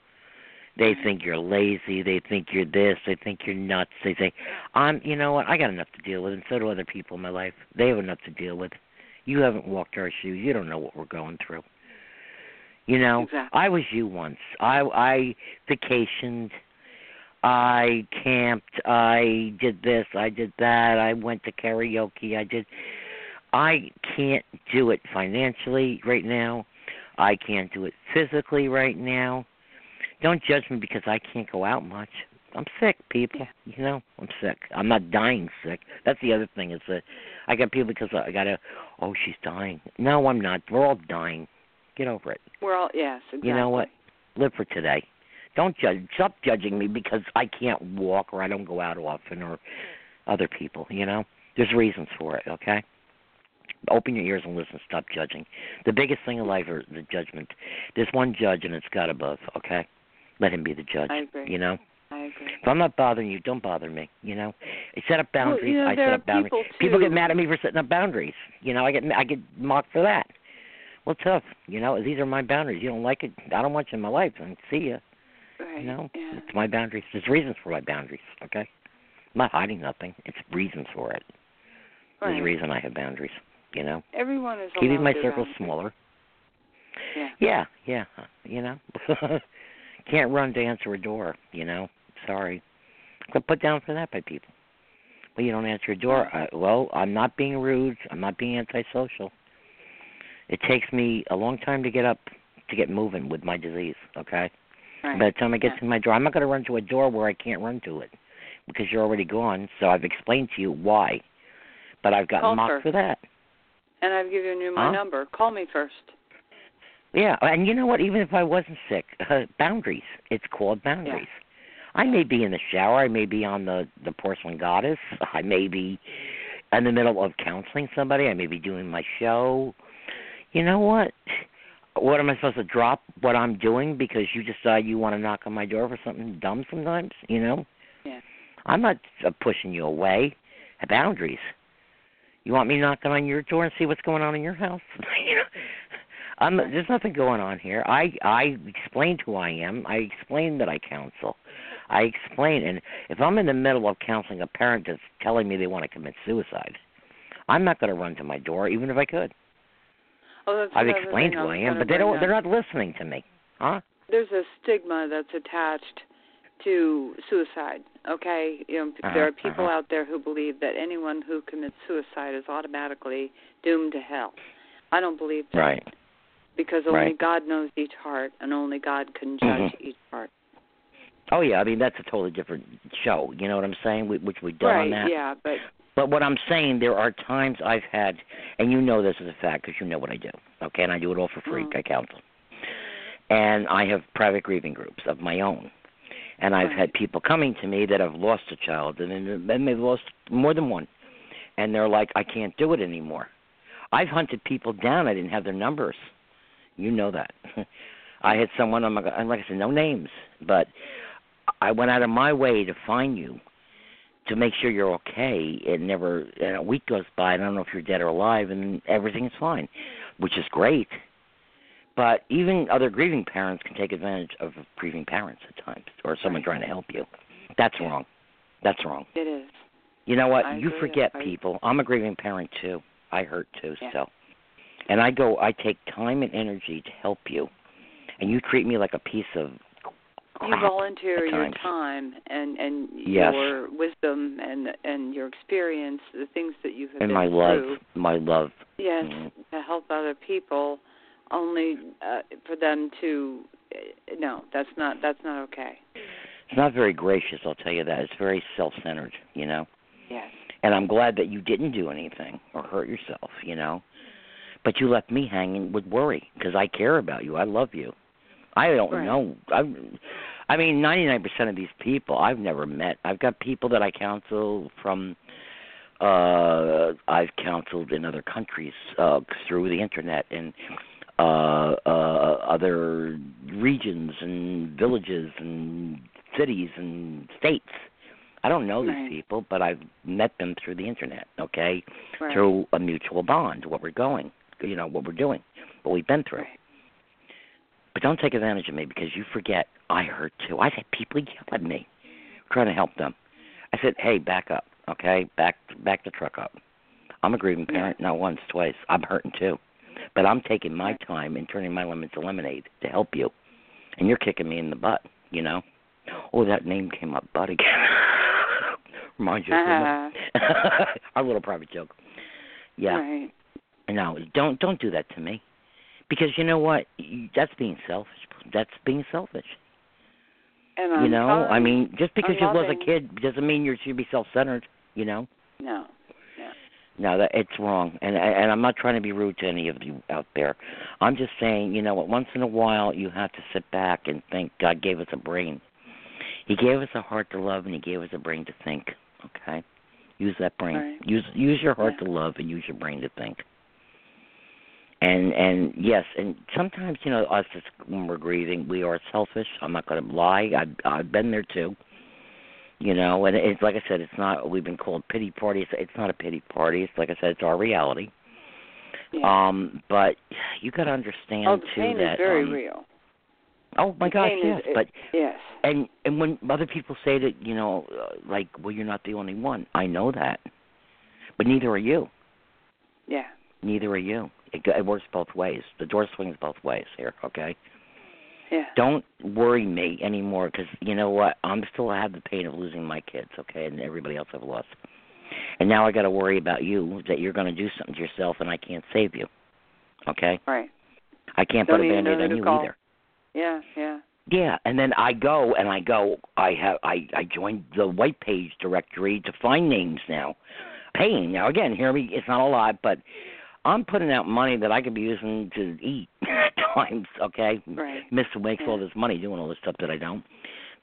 they think you're lazy. They think you're this. They think you're nuts. They think I'm. You know what? I got enough to deal with, and so do other people in my life. They have enough to deal with. You haven't walked our shoes. You don't know what we're going through. You know, Exactly. I was you once. I I vacationed. I camped. I did this. I did that. I went to karaoke. I did. I can't do it financially right now. I can't do it physically right now. Don't judge me because I can't go out much. I'm sick, people. You know, I'm sick. I'm not dying sick. That's the other thing is that I got people because I got to. Oh, she's dying. No, I'm not. We're all dying. Get over it. We're all yes. Exactly. You know what? Live for today. Don't judge. Stop judging me because I can't walk or I don't go out often or other people. You know, there's reasons for it. Okay. Open your ears and listen. Stop judging. The biggest thing in life is the judgment. There's one judge and it's God above. Okay. Let him be the judge. I agree. You know. I agree. If I'm not bothering you, don't bother me. You know, I set up boundaries. Well, you know, I set up boundaries. people, too- get mad at me for setting up boundaries. You know, I get I get mocked for that. Well, tough. You know, these are my boundaries. You don't like it, I don't want you in my life. And see ya. Right. You know, Yeah. it's my boundaries. There's reasons for my boundaries. Okay, I'm not hiding nothing. It's reasons for it. There's a reason I have boundaries. You know, Everyone is keeping my circle boundaries. smaller. Yeah. Yeah, yeah. You know, can't run to answer a door. You know, sorry. Got put down for that by people. Well, you don't answer a door. I, well, I'm not being rude. I'm not being antisocial. It takes me a long time to get up to get moving with my disease. Okay. Right. By the time I get Yeah. to my door, I'm not going to run to a door where I can't run to it because you're already gone. So I've explained to you why, but I've gotten Call mocked her. for that. And I've given you my Huh? number. Call me first. Yeah, and you know what? Even if I wasn't sick, uh, boundaries. It's called boundaries. I may be in the shower. I may be on the the porcelain goddess. I may be in the middle of counseling somebody. I may be doing my show. You know what? What am I supposed to drop what I'm doing because you decide you want to knock on my door for something dumb sometimes? You know. Yeah. I'm not uh, pushing you away. Boundaries. You want me knocking on your door and see what's going on in your house? you know, I'm, there's nothing going on here. I I explained who I am. I explained that I counsel. I explain, and if I'm in the middle of counseling a parent that's telling me they want to commit suicide, I'm not going to run to my door, even if I could. Oh, I've explained who I am, but they don't. They're not listening to me, huh? There's a stigma that's attached to suicide. Okay, you know Uh-huh, there are people uh-huh. out there who believe that anyone who commits suicide is automatically doomed to hell. I don't believe that Right. Because only Right. God knows each heart, and only God can judge Mhm. each heart. Oh yeah, I mean that's a totally different show. You know what I'm saying? We, which we've done right? on that. Yeah, but But what I'm saying, there are times I've had, and you know this is a fact because you know what I do. Okay, and I do it all for free. Mhm. I counsel, and I have private grieving groups of my own. And I've Right. had people coming to me that have lost a child, and then they've lost more than one, and they're like, I can't do it anymore. I've hunted people down. I didn't have their numbers. You know that. I had someone. I'm like, like I said, no names, but I went out of my way to find you to make sure you're okay. It never and a week goes by, and I don't know if you're dead or alive, and everything's fine, which is great. But even other grieving parents can take advantage of grieving parents at times, or someone trying to help you. That's wrong. That's wrong. it is. You know what? I you forget people. I'm a grieving parent too. I hurt too Yeah. still. And I go I take time and energy to help you. And you treat me like a piece of You volunteer your time and and Yes. your wisdom and and your experience, the things that you have and been my love, through. my love. Yes, Mhm. to help other people, only uh, for them to. Uh, no, that's not that's not okay. It's not very gracious, I'll tell you that. It's very self-centered, you know. Yes. And I'm glad that you didn't do anything or hurt yourself, you know. But you left me hanging with worry because I care about you. I love you. I don't Right. know. I I mean, 99% of these people I've never met. I've got people that I counsel from uh I've counseled in other countries uh through the internet and uh uh other regions and villages and cities and states. I don't know these people, but I've met them through the internet, okay? Right. Through a mutual bond, what we're going, you know, what we're doing, what we've been through. But don't take advantage of me because you forget I hurt too. I've had people yell at me trying to help them. I said, "Hey, back up, okay? Back back the truck up. I'm a grieving parent, not once, twice. I'm hurting too, but I'm taking my time and turning my lemon to lemonade to help you, and you're kicking me in the butt. You know? Oh, that name came up, butt again. Reminds you of someone. Our little private joke. Yeah. Right. No, don't don't do that to me, because you know what? That's being selfish. That's being selfish. And I'm you know. I mean, just because you was a kid doesn't mean you should be self-centered. You know, No. no, that it's wrong. And and I'm not trying to be rude to any of you out there. I'm just saying, you know what? Once in a while, you have to sit back and think. God gave us a brain. He gave us a heart to love, and He gave us a brain to think. Okay, use that brain. Right. Use use your heart Yeah. to love, and use your brain to think. And and yes, and sometimes you know us as when we're grieving, we are selfish. I'm not going to lie. I've I've been there too. You know, and it's like I said, it's not. We've been called pity parties. It's, not a pity party. It's like I said, it's our reality. Yeah. Um, but you got to understand oh, the too pain that is very um, real. Oh my The gosh, yes. is- but Yes. and and when other people say that, you know, uh, like, well, you're not the only one. I know that, but neither are you. Yeah. Neither are you. It, it works both ways. The door swings both ways here. Okay. Yeah. Don't worry me anymore because you know what? I'm still have the pain of losing my kids. Okay, and everybody else I've lost. And now I got to worry about you that you're going to do something to yourself, and I can't save you. Okay. Right. I can't Don't put a band-aid on you call. either. Yeah. Yeah. Yeah, and then I go and I go. I have I I joined the white page directory to find names now. Paying now again. Hear me? It's not a lot, but I'm putting out money that I could be using to eat at times. Okay, Right. Mister makes all this money doing all this stuff that I don't.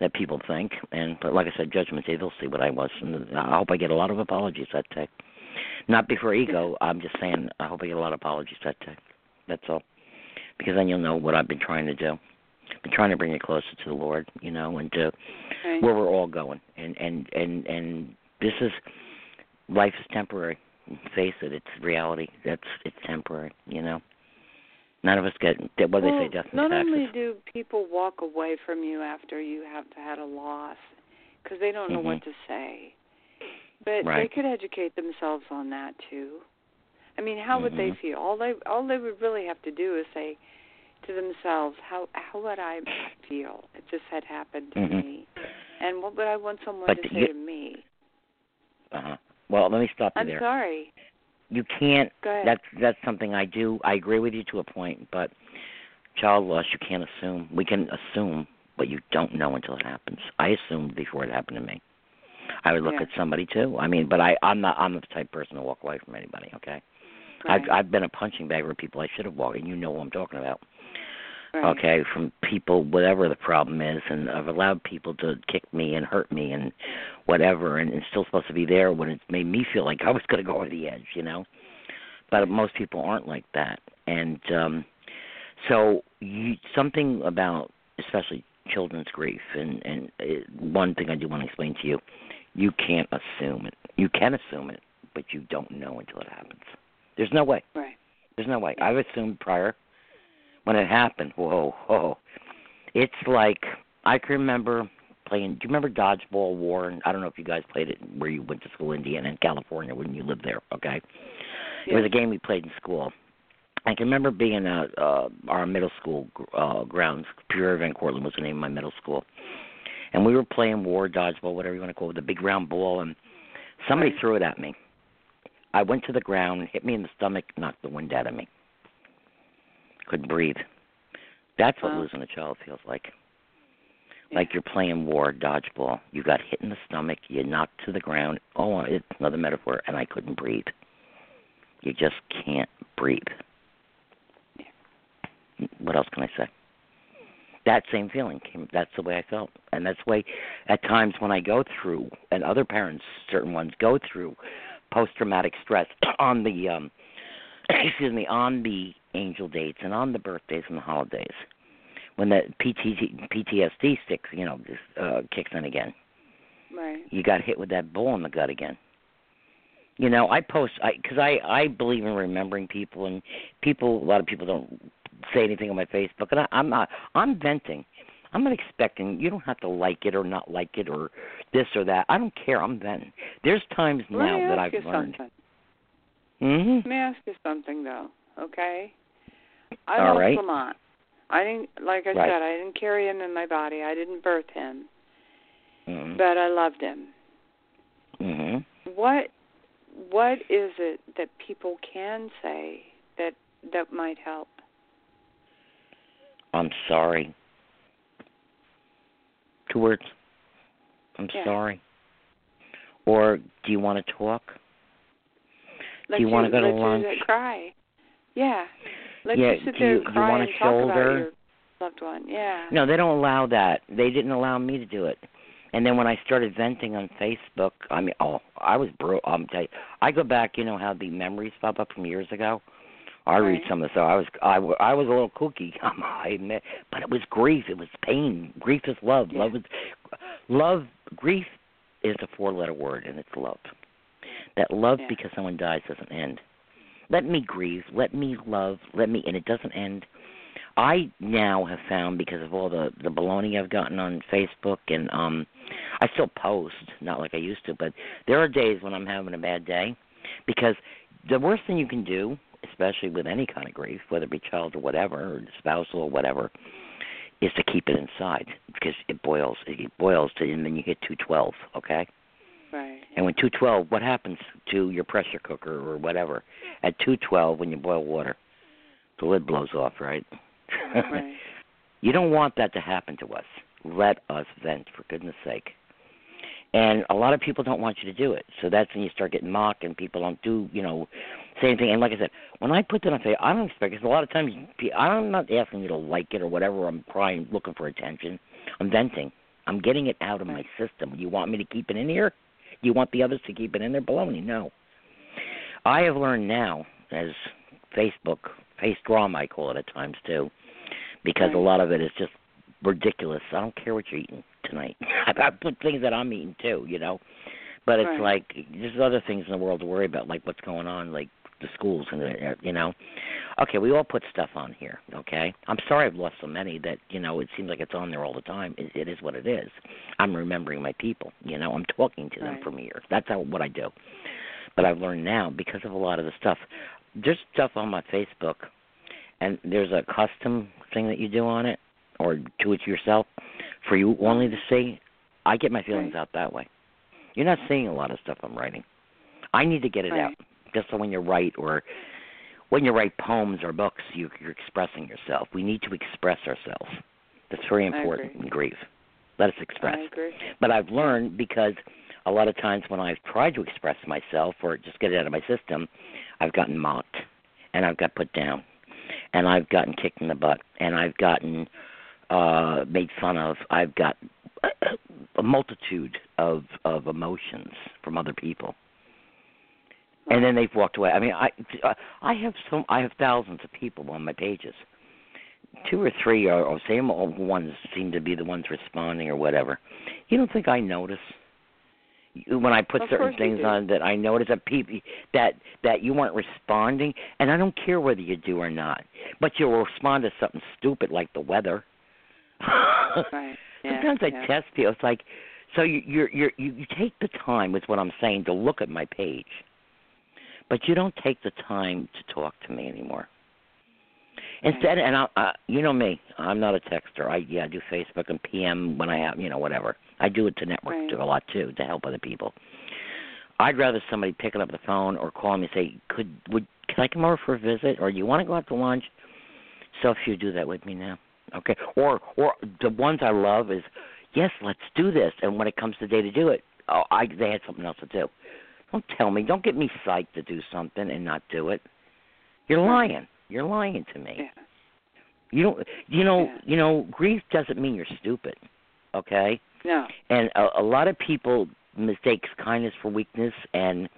That people think, and but like I said, Judgment Day, they'll see what I was, and I hope I get a lot of apologies that day. Not before ego. I'm just saying, I hope I get a lot of apologies that day. That's all, because then you'll know what I've been trying to do. Been trying to bring you closer to the Lord, you know, and to Right. where we're all going. And and and and this is life is temporary. Face it, it's reality. That's it's temporary, you know. None of us get what well, they say, death not taxes. only do people walk away from you after you have had a loss because they don't know what to say, but they Mm-hmm. Could educate themselves on that too. I mean, how would they Mhm. feel? All they all they would really have to do is say to themselves, "How how would I feel if this had happened to Mhm. me?" And what would I want someone But to say you- to me? Uh-huh. Well, let me stop you I'm there. sorry. You can't Go ahead. that's that's something I do. I agree with you to a point, but child loss you can't assume. We can assume, but you don't know until it happens. I assumed before it happened to me. I would look Yeah. at somebody too. I mean, but I I'm not I'm the type of person to walk away from anybody, okay? right. I've I've been a punching bag where people I should have walked and you know what I'm talking about. Right. Okay, from people whatever the problem is and I've allowed people to kick me and hurt me and whatever and it's still supposed to be there when it's made me feel like I was gonna go over the edge, you know? But most people aren't like that. And um so you something about especially children's grief and and it, one thing I do want to explain to you, you can't assume it. You can assume it, but you don't know until it happens. There's no way. Right. There's no way. I've assumed prior when it happened. Whoa, whoa. It's like I can remember playing. Do you remember Dodgeball War? And I don't know if you guys played it where you went to school, in Indiana and California, when you lived there. Okay, it was a game we played in school. I can remember being at uh, our middle school uh, grounds. Pure Van Cortlandt was the name of my middle school, and we were playing war, dodgeball, whatever you want to call it, a big round ball, and somebody Right. threw it at me. I went to the ground, hit me in the stomach, knocked the wind out of me. Couldn't breathe. That's what Wow. losing a child feels like. Yeah. Like you're playing war, dodgeball. You got hit in the stomach, you knocked to the ground. Oh, it's another metaphor, and I couldn't breathe. You just can't breathe. What else can I say? That same feeling came. That's the way I felt, and that's the way, at times when I go through, and other parents, certain ones, go through post-traumatic stress on the, um, excuse me, on the angel dates and on the birthdays and the holidays, when the PT, PTSD sticks, you know, uh, kicks in again Right. you got hit with that bull in the gut again. You know, I post I because I I believe in remembering people and people. A lot of people don't say anything on my Facebook, and I, I'm not. I'm venting. I'm not expecting. You don't have to like it or not like it or this or that. I don't care. I'm venting. There's times now that I've learned. something. Mhm. Let me ask you something though, okay? I All right. Lamont. I didn't, like I Right. said, I didn't carry him in my body. I didn't birth him, mm-hmm. but I loved him. Mm-hmm. What, what is it that people can say that that might help? I'm sorry. Two words. I'm Yeah. sorry. Or do you want to talk? Let you wanna go to lunch? Cry. Yeah. Let Yeah, you sit do there you- and you cry want a and talk about shoulder? loved one. Yeah. No, they don't allow that. They didn't allow me to do it. And then when I started venting on Facebook, I mean, oh, I was bro. I'm tell you, I go back. You know how the memories pop up from years ago. I read some of this. So I was, I was a little kooky. I admit, but it was grief. It was pain. Grief is love. Yeah. Love is, love. Grief is a four-letter word, and it's love. That love Yeah. because someone dies doesn't end. Let me grieve. Let me love. Let me, and it doesn't end. I now have found because of all the the baloney I've gotten on Facebook and um I still post, not like I used to, but there are days when I'm having a bad day because the worst thing you can do, especially with any kind of grief, whether it be child or whatever, or spousal or whatever, is to keep it inside because it boils. It boils to, and then you hit 212, okay? And when 212, what happens to your pressure cooker or whatever? At 212, when you boil water, the lid blows off, right? Right. you don't want that to happen to us. Let us vent, for goodness sake. And a lot of people don't want you to do it. So that's when you start getting mocked and people don't do, you know, say anything. And like I said, when I put that on Facebook, I don't expect, because a lot of times I'm not asking you to like it or whatever. I'm crying, looking for attention. I'm venting. I'm getting it out of my system. You want me to keep it in here? You want the others to keep it in there? Baloney. No. I have learned now, as Facebook, face drama, I call it at times too, because a mm-hmm. lot of it is just ridiculous. I don't care what you're eating tonight. I put things that I'm eating too, you know. But it's Right. like there's other things in the world to worry about, like what's going on, like the schools and the, you know. Okay, we all put stuff on here. Okay, I'm sorry I've lost so many that you know it seems like it's on there all the time. It, it is what it is. I'm remembering my people. You know, I'm talking to them Right. from here. That's how what I do. But I've learned now because of a lot of the stuff. There's stuff on my Facebook, and there's a custom thing that you do on it, or do it yourself for you only to see. I get my feelings right. out that way. You're not seeing a lot of stuff I'm writing. I need to get it right. out. Just so when you write or when you write poems or books, you, you're expressing yourself. We need to express ourselves. That's very important in grief. Let us express. I agree. But I've learned because a lot of times when I've tried to express myself or just get it out of my system, I've gotten mocked and I've got put down and I've gotten kicked in the butt and I've gotten uh made fun of. I've got a multitude of of emotions from other people and then they've walked away. I mean, I I have some I have thousands of people on my pages. Two or three are or same old ones seem to be the ones responding or whatever. You don't think I notice when I put of certain things on that I notice that people that that you weren't responding, and I don't care whether you do or not, but you'll respond to something stupid like the weather. right. Yeah, Sometimes I yeah. test people. It's like so you you're, you're you you take the time with what I'm saying to look at my page but you don't take the time to talk to me anymore. Instead, and I, uh, you know me, I'm not a texter. I yeah, I do Facebook and PM when I have, you know, whatever. I do it to network right. to a lot too to help other people. I'd rather somebody picking up the phone or calling me and say, "Could would can I come over for a visit?" or "You want to go out to lunch?" So if you do that with me now, okay? Or or the ones I love is, "Yes, let's do this." And when it comes the day to do it, oh, I they had something else to do. Don't tell me. Don't get me psyched to do something and not do it. You're lying. You're lying to me. Yeah. You don't. You know. Yeah. You know. Grief doesn't mean you're stupid. Okay. No. And a, a lot of people mistakes kindness for weakness and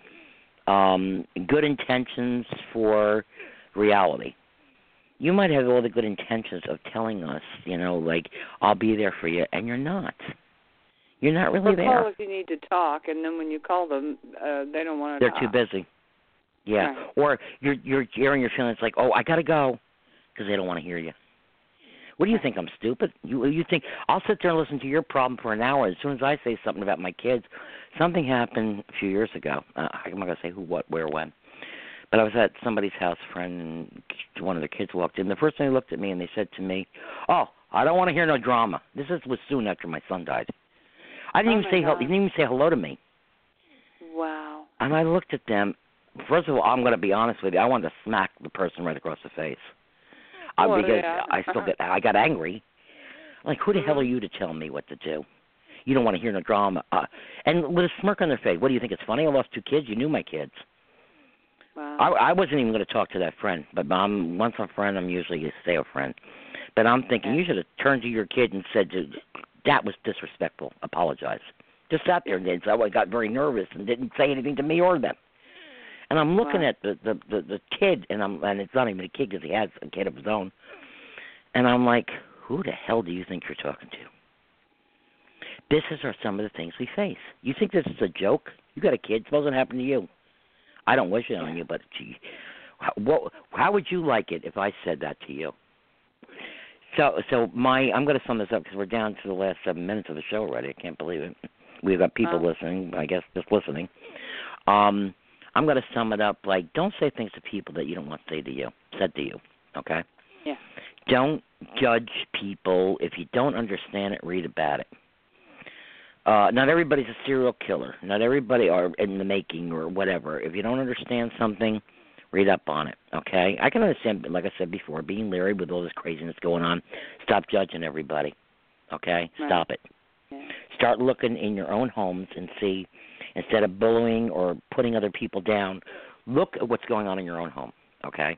um good intentions for reality. You might have all the good intentions of telling us, you know, like I'll be there for you, and you're not. You're not really or there. call if you need to talk, and then when you call them, uh, they don't want to. They're too busy. Yeah. Right. Or you're you're airing your feelings like, oh, I gotta go, because they don't want to hear you. What do you think? I'm stupid? You you think I'll sit there and listen to your problem for an hour? As soon as I say something about my kids, something happened a few years ago. Uh, I'm not gonna say who, what, where, when. But I was at somebody's house, friend, and one of the kids walked in. The first thing they looked at me and they said to me, "Oh, I don't want to hear no drama." This is was soon after my son died. I didn't Oh even say God. he didn't even say hello to me. Wow. And I looked at them. First of all, I'm going to be honest with you. I wanted to smack the person right across the face. Uh, Well, because yeah. I still get I got angry. Like, who the hell are Mhm. you to tell me what to do? You don't want to hear no drama. Uh, and with a smirk on their face, what do you think? It's funny? I lost two kids. You knew my kids. Wow. I, I wasn't even going to talk to that friend, but I'm once I'm a friend, I'm usually a stay a friend. But I'm thinking you should have turned to your kid and said, "Dude, "That was disrespectful. Apologize." Just sat there and did. So I got very nervous and didn't say anything to me or them. And I'm looking Wow. at the, the the the kid, and I'm and it's not even a kid because he has a kid of his own. And I'm like, who the hell do you think you're talking to? This is are some of the things we face. You think this is a joke? You got a kid. Suppose it happened to you. I don't wish it on you, but gee, what, how would you like it if I said that to you? So, so my, I'm going to sum this up because we're down to the last seven minutes of the show already. I can't believe it. We've got people Wow. listening. I guess just listening. Um, I'm going to sum it up like, don't say things to people that you don't want to say to you. Said to you. Okay. Yeah. Don't judge people if you don't understand it. Read about it. Uh, not everybody's a serial killer. Not everybody are in the making or whatever. If you don't understand something, read up on it. Okay, I can understand, like I said before, being leery with all this craziness going on. Stop judging everybody. Okay, Right. stop it. Yeah. Start looking in your own homes and see, instead of bullying or putting other people down, look at what's going on in your own home. Okay,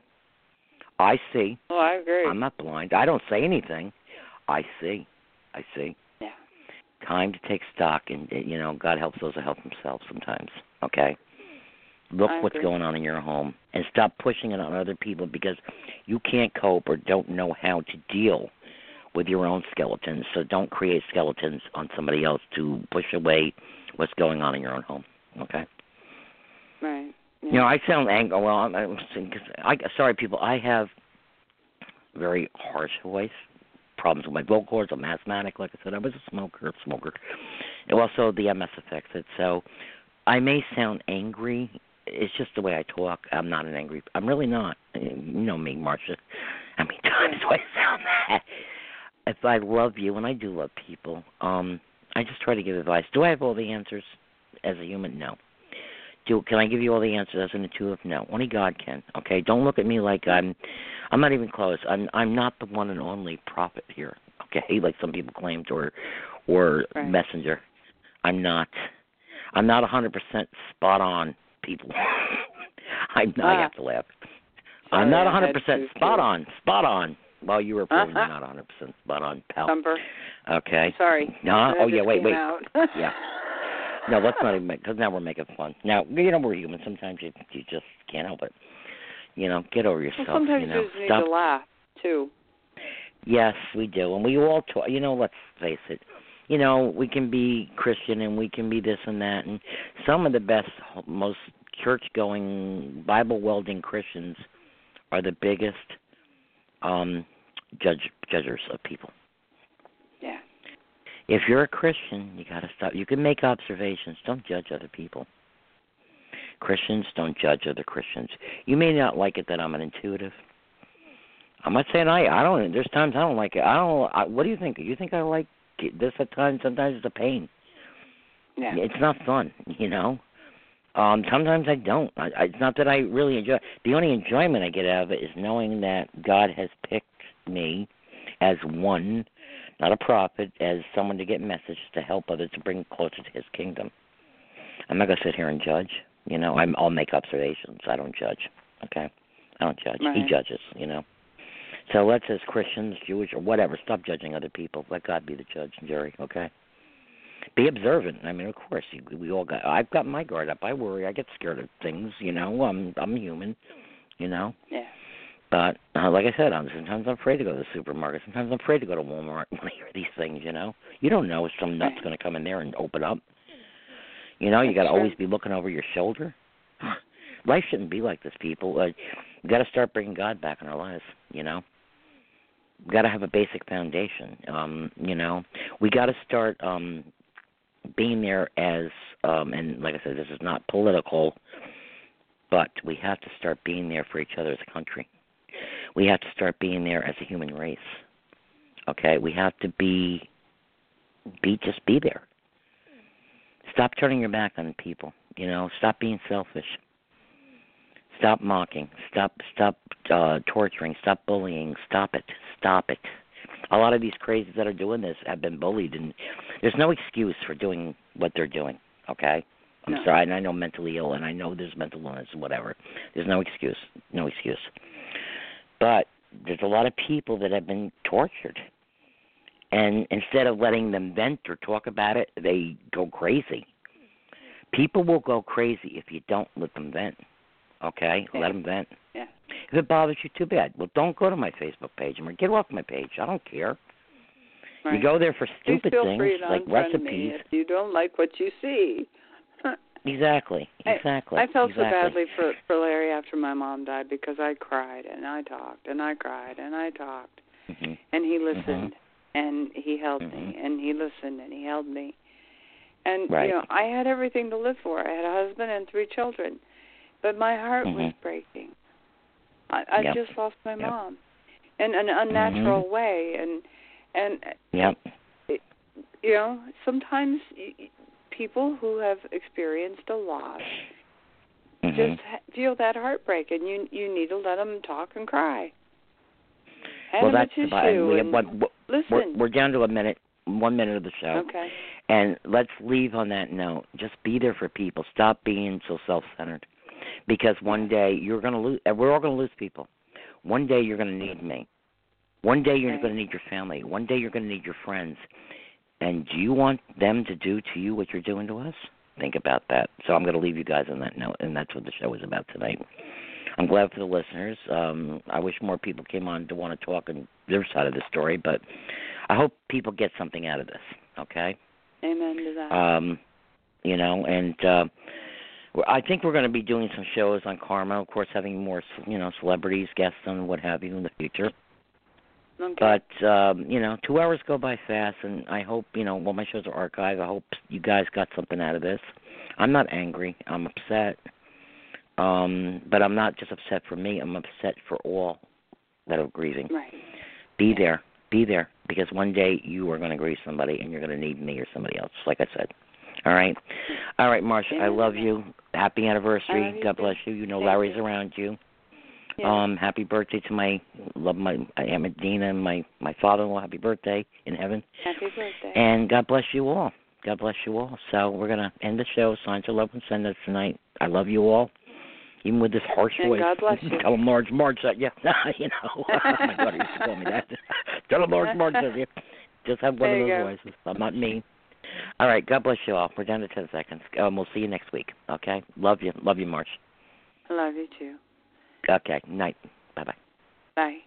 I see. Well, I agree. I'm not blind. I don't say anything. I see. I see. Yeah. Time to take stock, and you know, God helps those that help themselves sometimes. Okay. Look I what's agree. going on in your home, and stop pushing it on other people because you can't cope or don't know how to deal with your own skeletons. So don't create skeletons on somebody else to push away what's going on in your own home. Okay. Right. Yeah. You know, I sound angry. Well, I'm, I'm cause I sorry, people. I have very harsh voice, problems with my vocal cords. I'm asthmatic. Like I said, I was a smoker, smoker. And also, the MS affects it. So, I may sound angry. It's just the way I talk. I'm not an angry. I'm really not. You know me, Marsha. How many times do I sound that? If I love you, and I do love people, um, I just try to give advice. Do I have all the answers as a human? No. Do can I give you all the answers as an intuitive? No. Only God can. Okay. Don't look at me like I'm. I'm not even close. I'm. I'm not the one and only prophet here. Okay, like some people claimed, or, or right. messenger. I'm not. I'm not a 100% spot on, people. I'm. Ah. I have to laugh. Sorry, I'm not I 100% spot too. on. Spot on. Well, you were probably Uh-huh. not 100% spot on, pal. Thumper. Okay. Sorry. No. Oh yeah. Wait. Wait. Yeah. No, let's not even because now we're making fun. Now you know we're human. Sometimes you you just can't help it. You know, get over yourself. Well, sometimes you know, just need stop. to laugh too. Yes, we do, and we all talk. You know, let's face it. You know, we can be Christian and we can be this and that, and some of the best, most church-going, Bible-welding Christians are the biggest um judge judgers of people. Yeah. If you're a Christian, you got to stop. You can make observations. Don't judge other people. Christians don't judge other Christians. You may not like it that I'm an intuitive. I'm not saying I. I don't. There's times I don't like it. I don't. I, what do you think? You think I like this at times? Sometimes it's a pain. Yeah. It's not fun. You know. Um, sometimes I don't. I, I, it's not that I really enjoy. The only enjoyment I get out of it is knowing that God has picked me as one, not a prophet, as someone to get messages to help others to bring closer to His kingdom. I'm not gonna sit here and judge. You know, I'm, I'll make observations. I don't judge. Okay, I don't judge. He judges. You know. So let's, as Christians, Jewish, or whatever, stop judging other people. Let God be the judge and jury. Okay. Be observant. I mean, of course, we all got. I've got my guard up. I worry. I get scared of things. You know, I'm I'm human. You know. Yeah. But uh, like I said, I'm sometimes I'm afraid to go to the supermarket. Sometimes I'm afraid to go to Walmart when I hear these things. You know, you don't know if some nut's going to come in there and open up. You know, you got to always be looking over your shoulder. Life shouldn't be like this, people. Uh, we got to start bringing God back in our lives. You know, got to have a basic foundation. Um, you know, we got to start um being there as um and like I said, this is not political, but we have to start being there for each other as a country. We have to start being there as a human race. Okay, we have to be be just be there. Stop turning your back on people. You know, stop being selfish. Stop mocking. Stop stop uh torturing. Stop bullying. Stop it. Stop it. A lot of these crazies that are doing this have been bullied and there's no excuse for doing what they're doing, okay? I'm No. sorry, and I know mentally ill and I know there's mental illness and whatever. There's no excuse. No excuse. But there's a lot of people that have been tortured. And instead of letting them vent or talk about it, they go crazy. People will go crazy if you don't let them vent. Okay? Yeah. Let them vent. Yeah. If it bothers you, too bad. Well, don't go to my Facebook page. I mean, get off my page. I don't care. Right. You go there for stupid things like recipes. if you don't like what you see. Exactly. Exactly. I felt exactly. so badly for for Larry after my mom died because I cried and I talked and I cried and I talked Mhm. and he listened and he held me Mhm. and he listened and he held me. And Right. you know, I had everything to live for. I had a husband and three children. But my heart was Mhm. breaking. I I Yep. just lost my Yep. mom in an unnatural Mhm. way and and Yep. you know, sometimes people who have experienced a loss Mhm. just feel that heartbreak, and you you need to let them talk and cry. Hand well, that's the tissue we have one. We're, listen. we're down to a minute, one minute of the show, okay. and let's leave on that note. Just be there for people. Stop being so self-centered, because one day you're going to lose. We're all going to lose people. One day you're going to need me. One day you're going to need your family. One day you're going to need your friends. And do you want them to do to you what you're doing to us? Think about that. So I'm going to leave you guys on that note, and that's what the show is about tonight. I'm glad for the listeners. Um, I wish more people came on to want to talk on their side of the story, but I hope people get something out of this. Okay. Amen to that. Um, you know, and uh, I think we're going to be doing some shows on karma. Of course, having more, you know, celebrities, guests, and what have you in the future. okay. But um, you know, two hours go by fast, and I hope you know. Well, my shows are archived. I hope you guys got something out of this. I'm not angry. I'm upset, um, but I'm not just upset for me. I'm upset for all that are grieving. right. Be there. be there because one day you are going to grieve somebody and you're going to need me or somebody else. Like I said. All right. All right, Marsha. I love you. Happy anniversary. God bless you. You know Thank Larry's you. around you. Yes. Um, happy birthday to my love my Aunt Medina and my my father-in-law. Happy birthday in heaven. Happy birthday. And God bless you all. God bless you all. So we're gonna end the show. Signs of love and send us tonight. I love you all. Even with this harsh And voice. God bless you. Tell him Marge Marge that yeah. you know. my daughter used to call me that. Tell him Marge Marge that you. Just have one There of those voices. I'm not mean. All right, God bless you all. We're down to ten seconds. Um, we'll see you next week. Okay? Love you. Love you, Marge. I love you too. Okay. Night. Bye bye. Bye.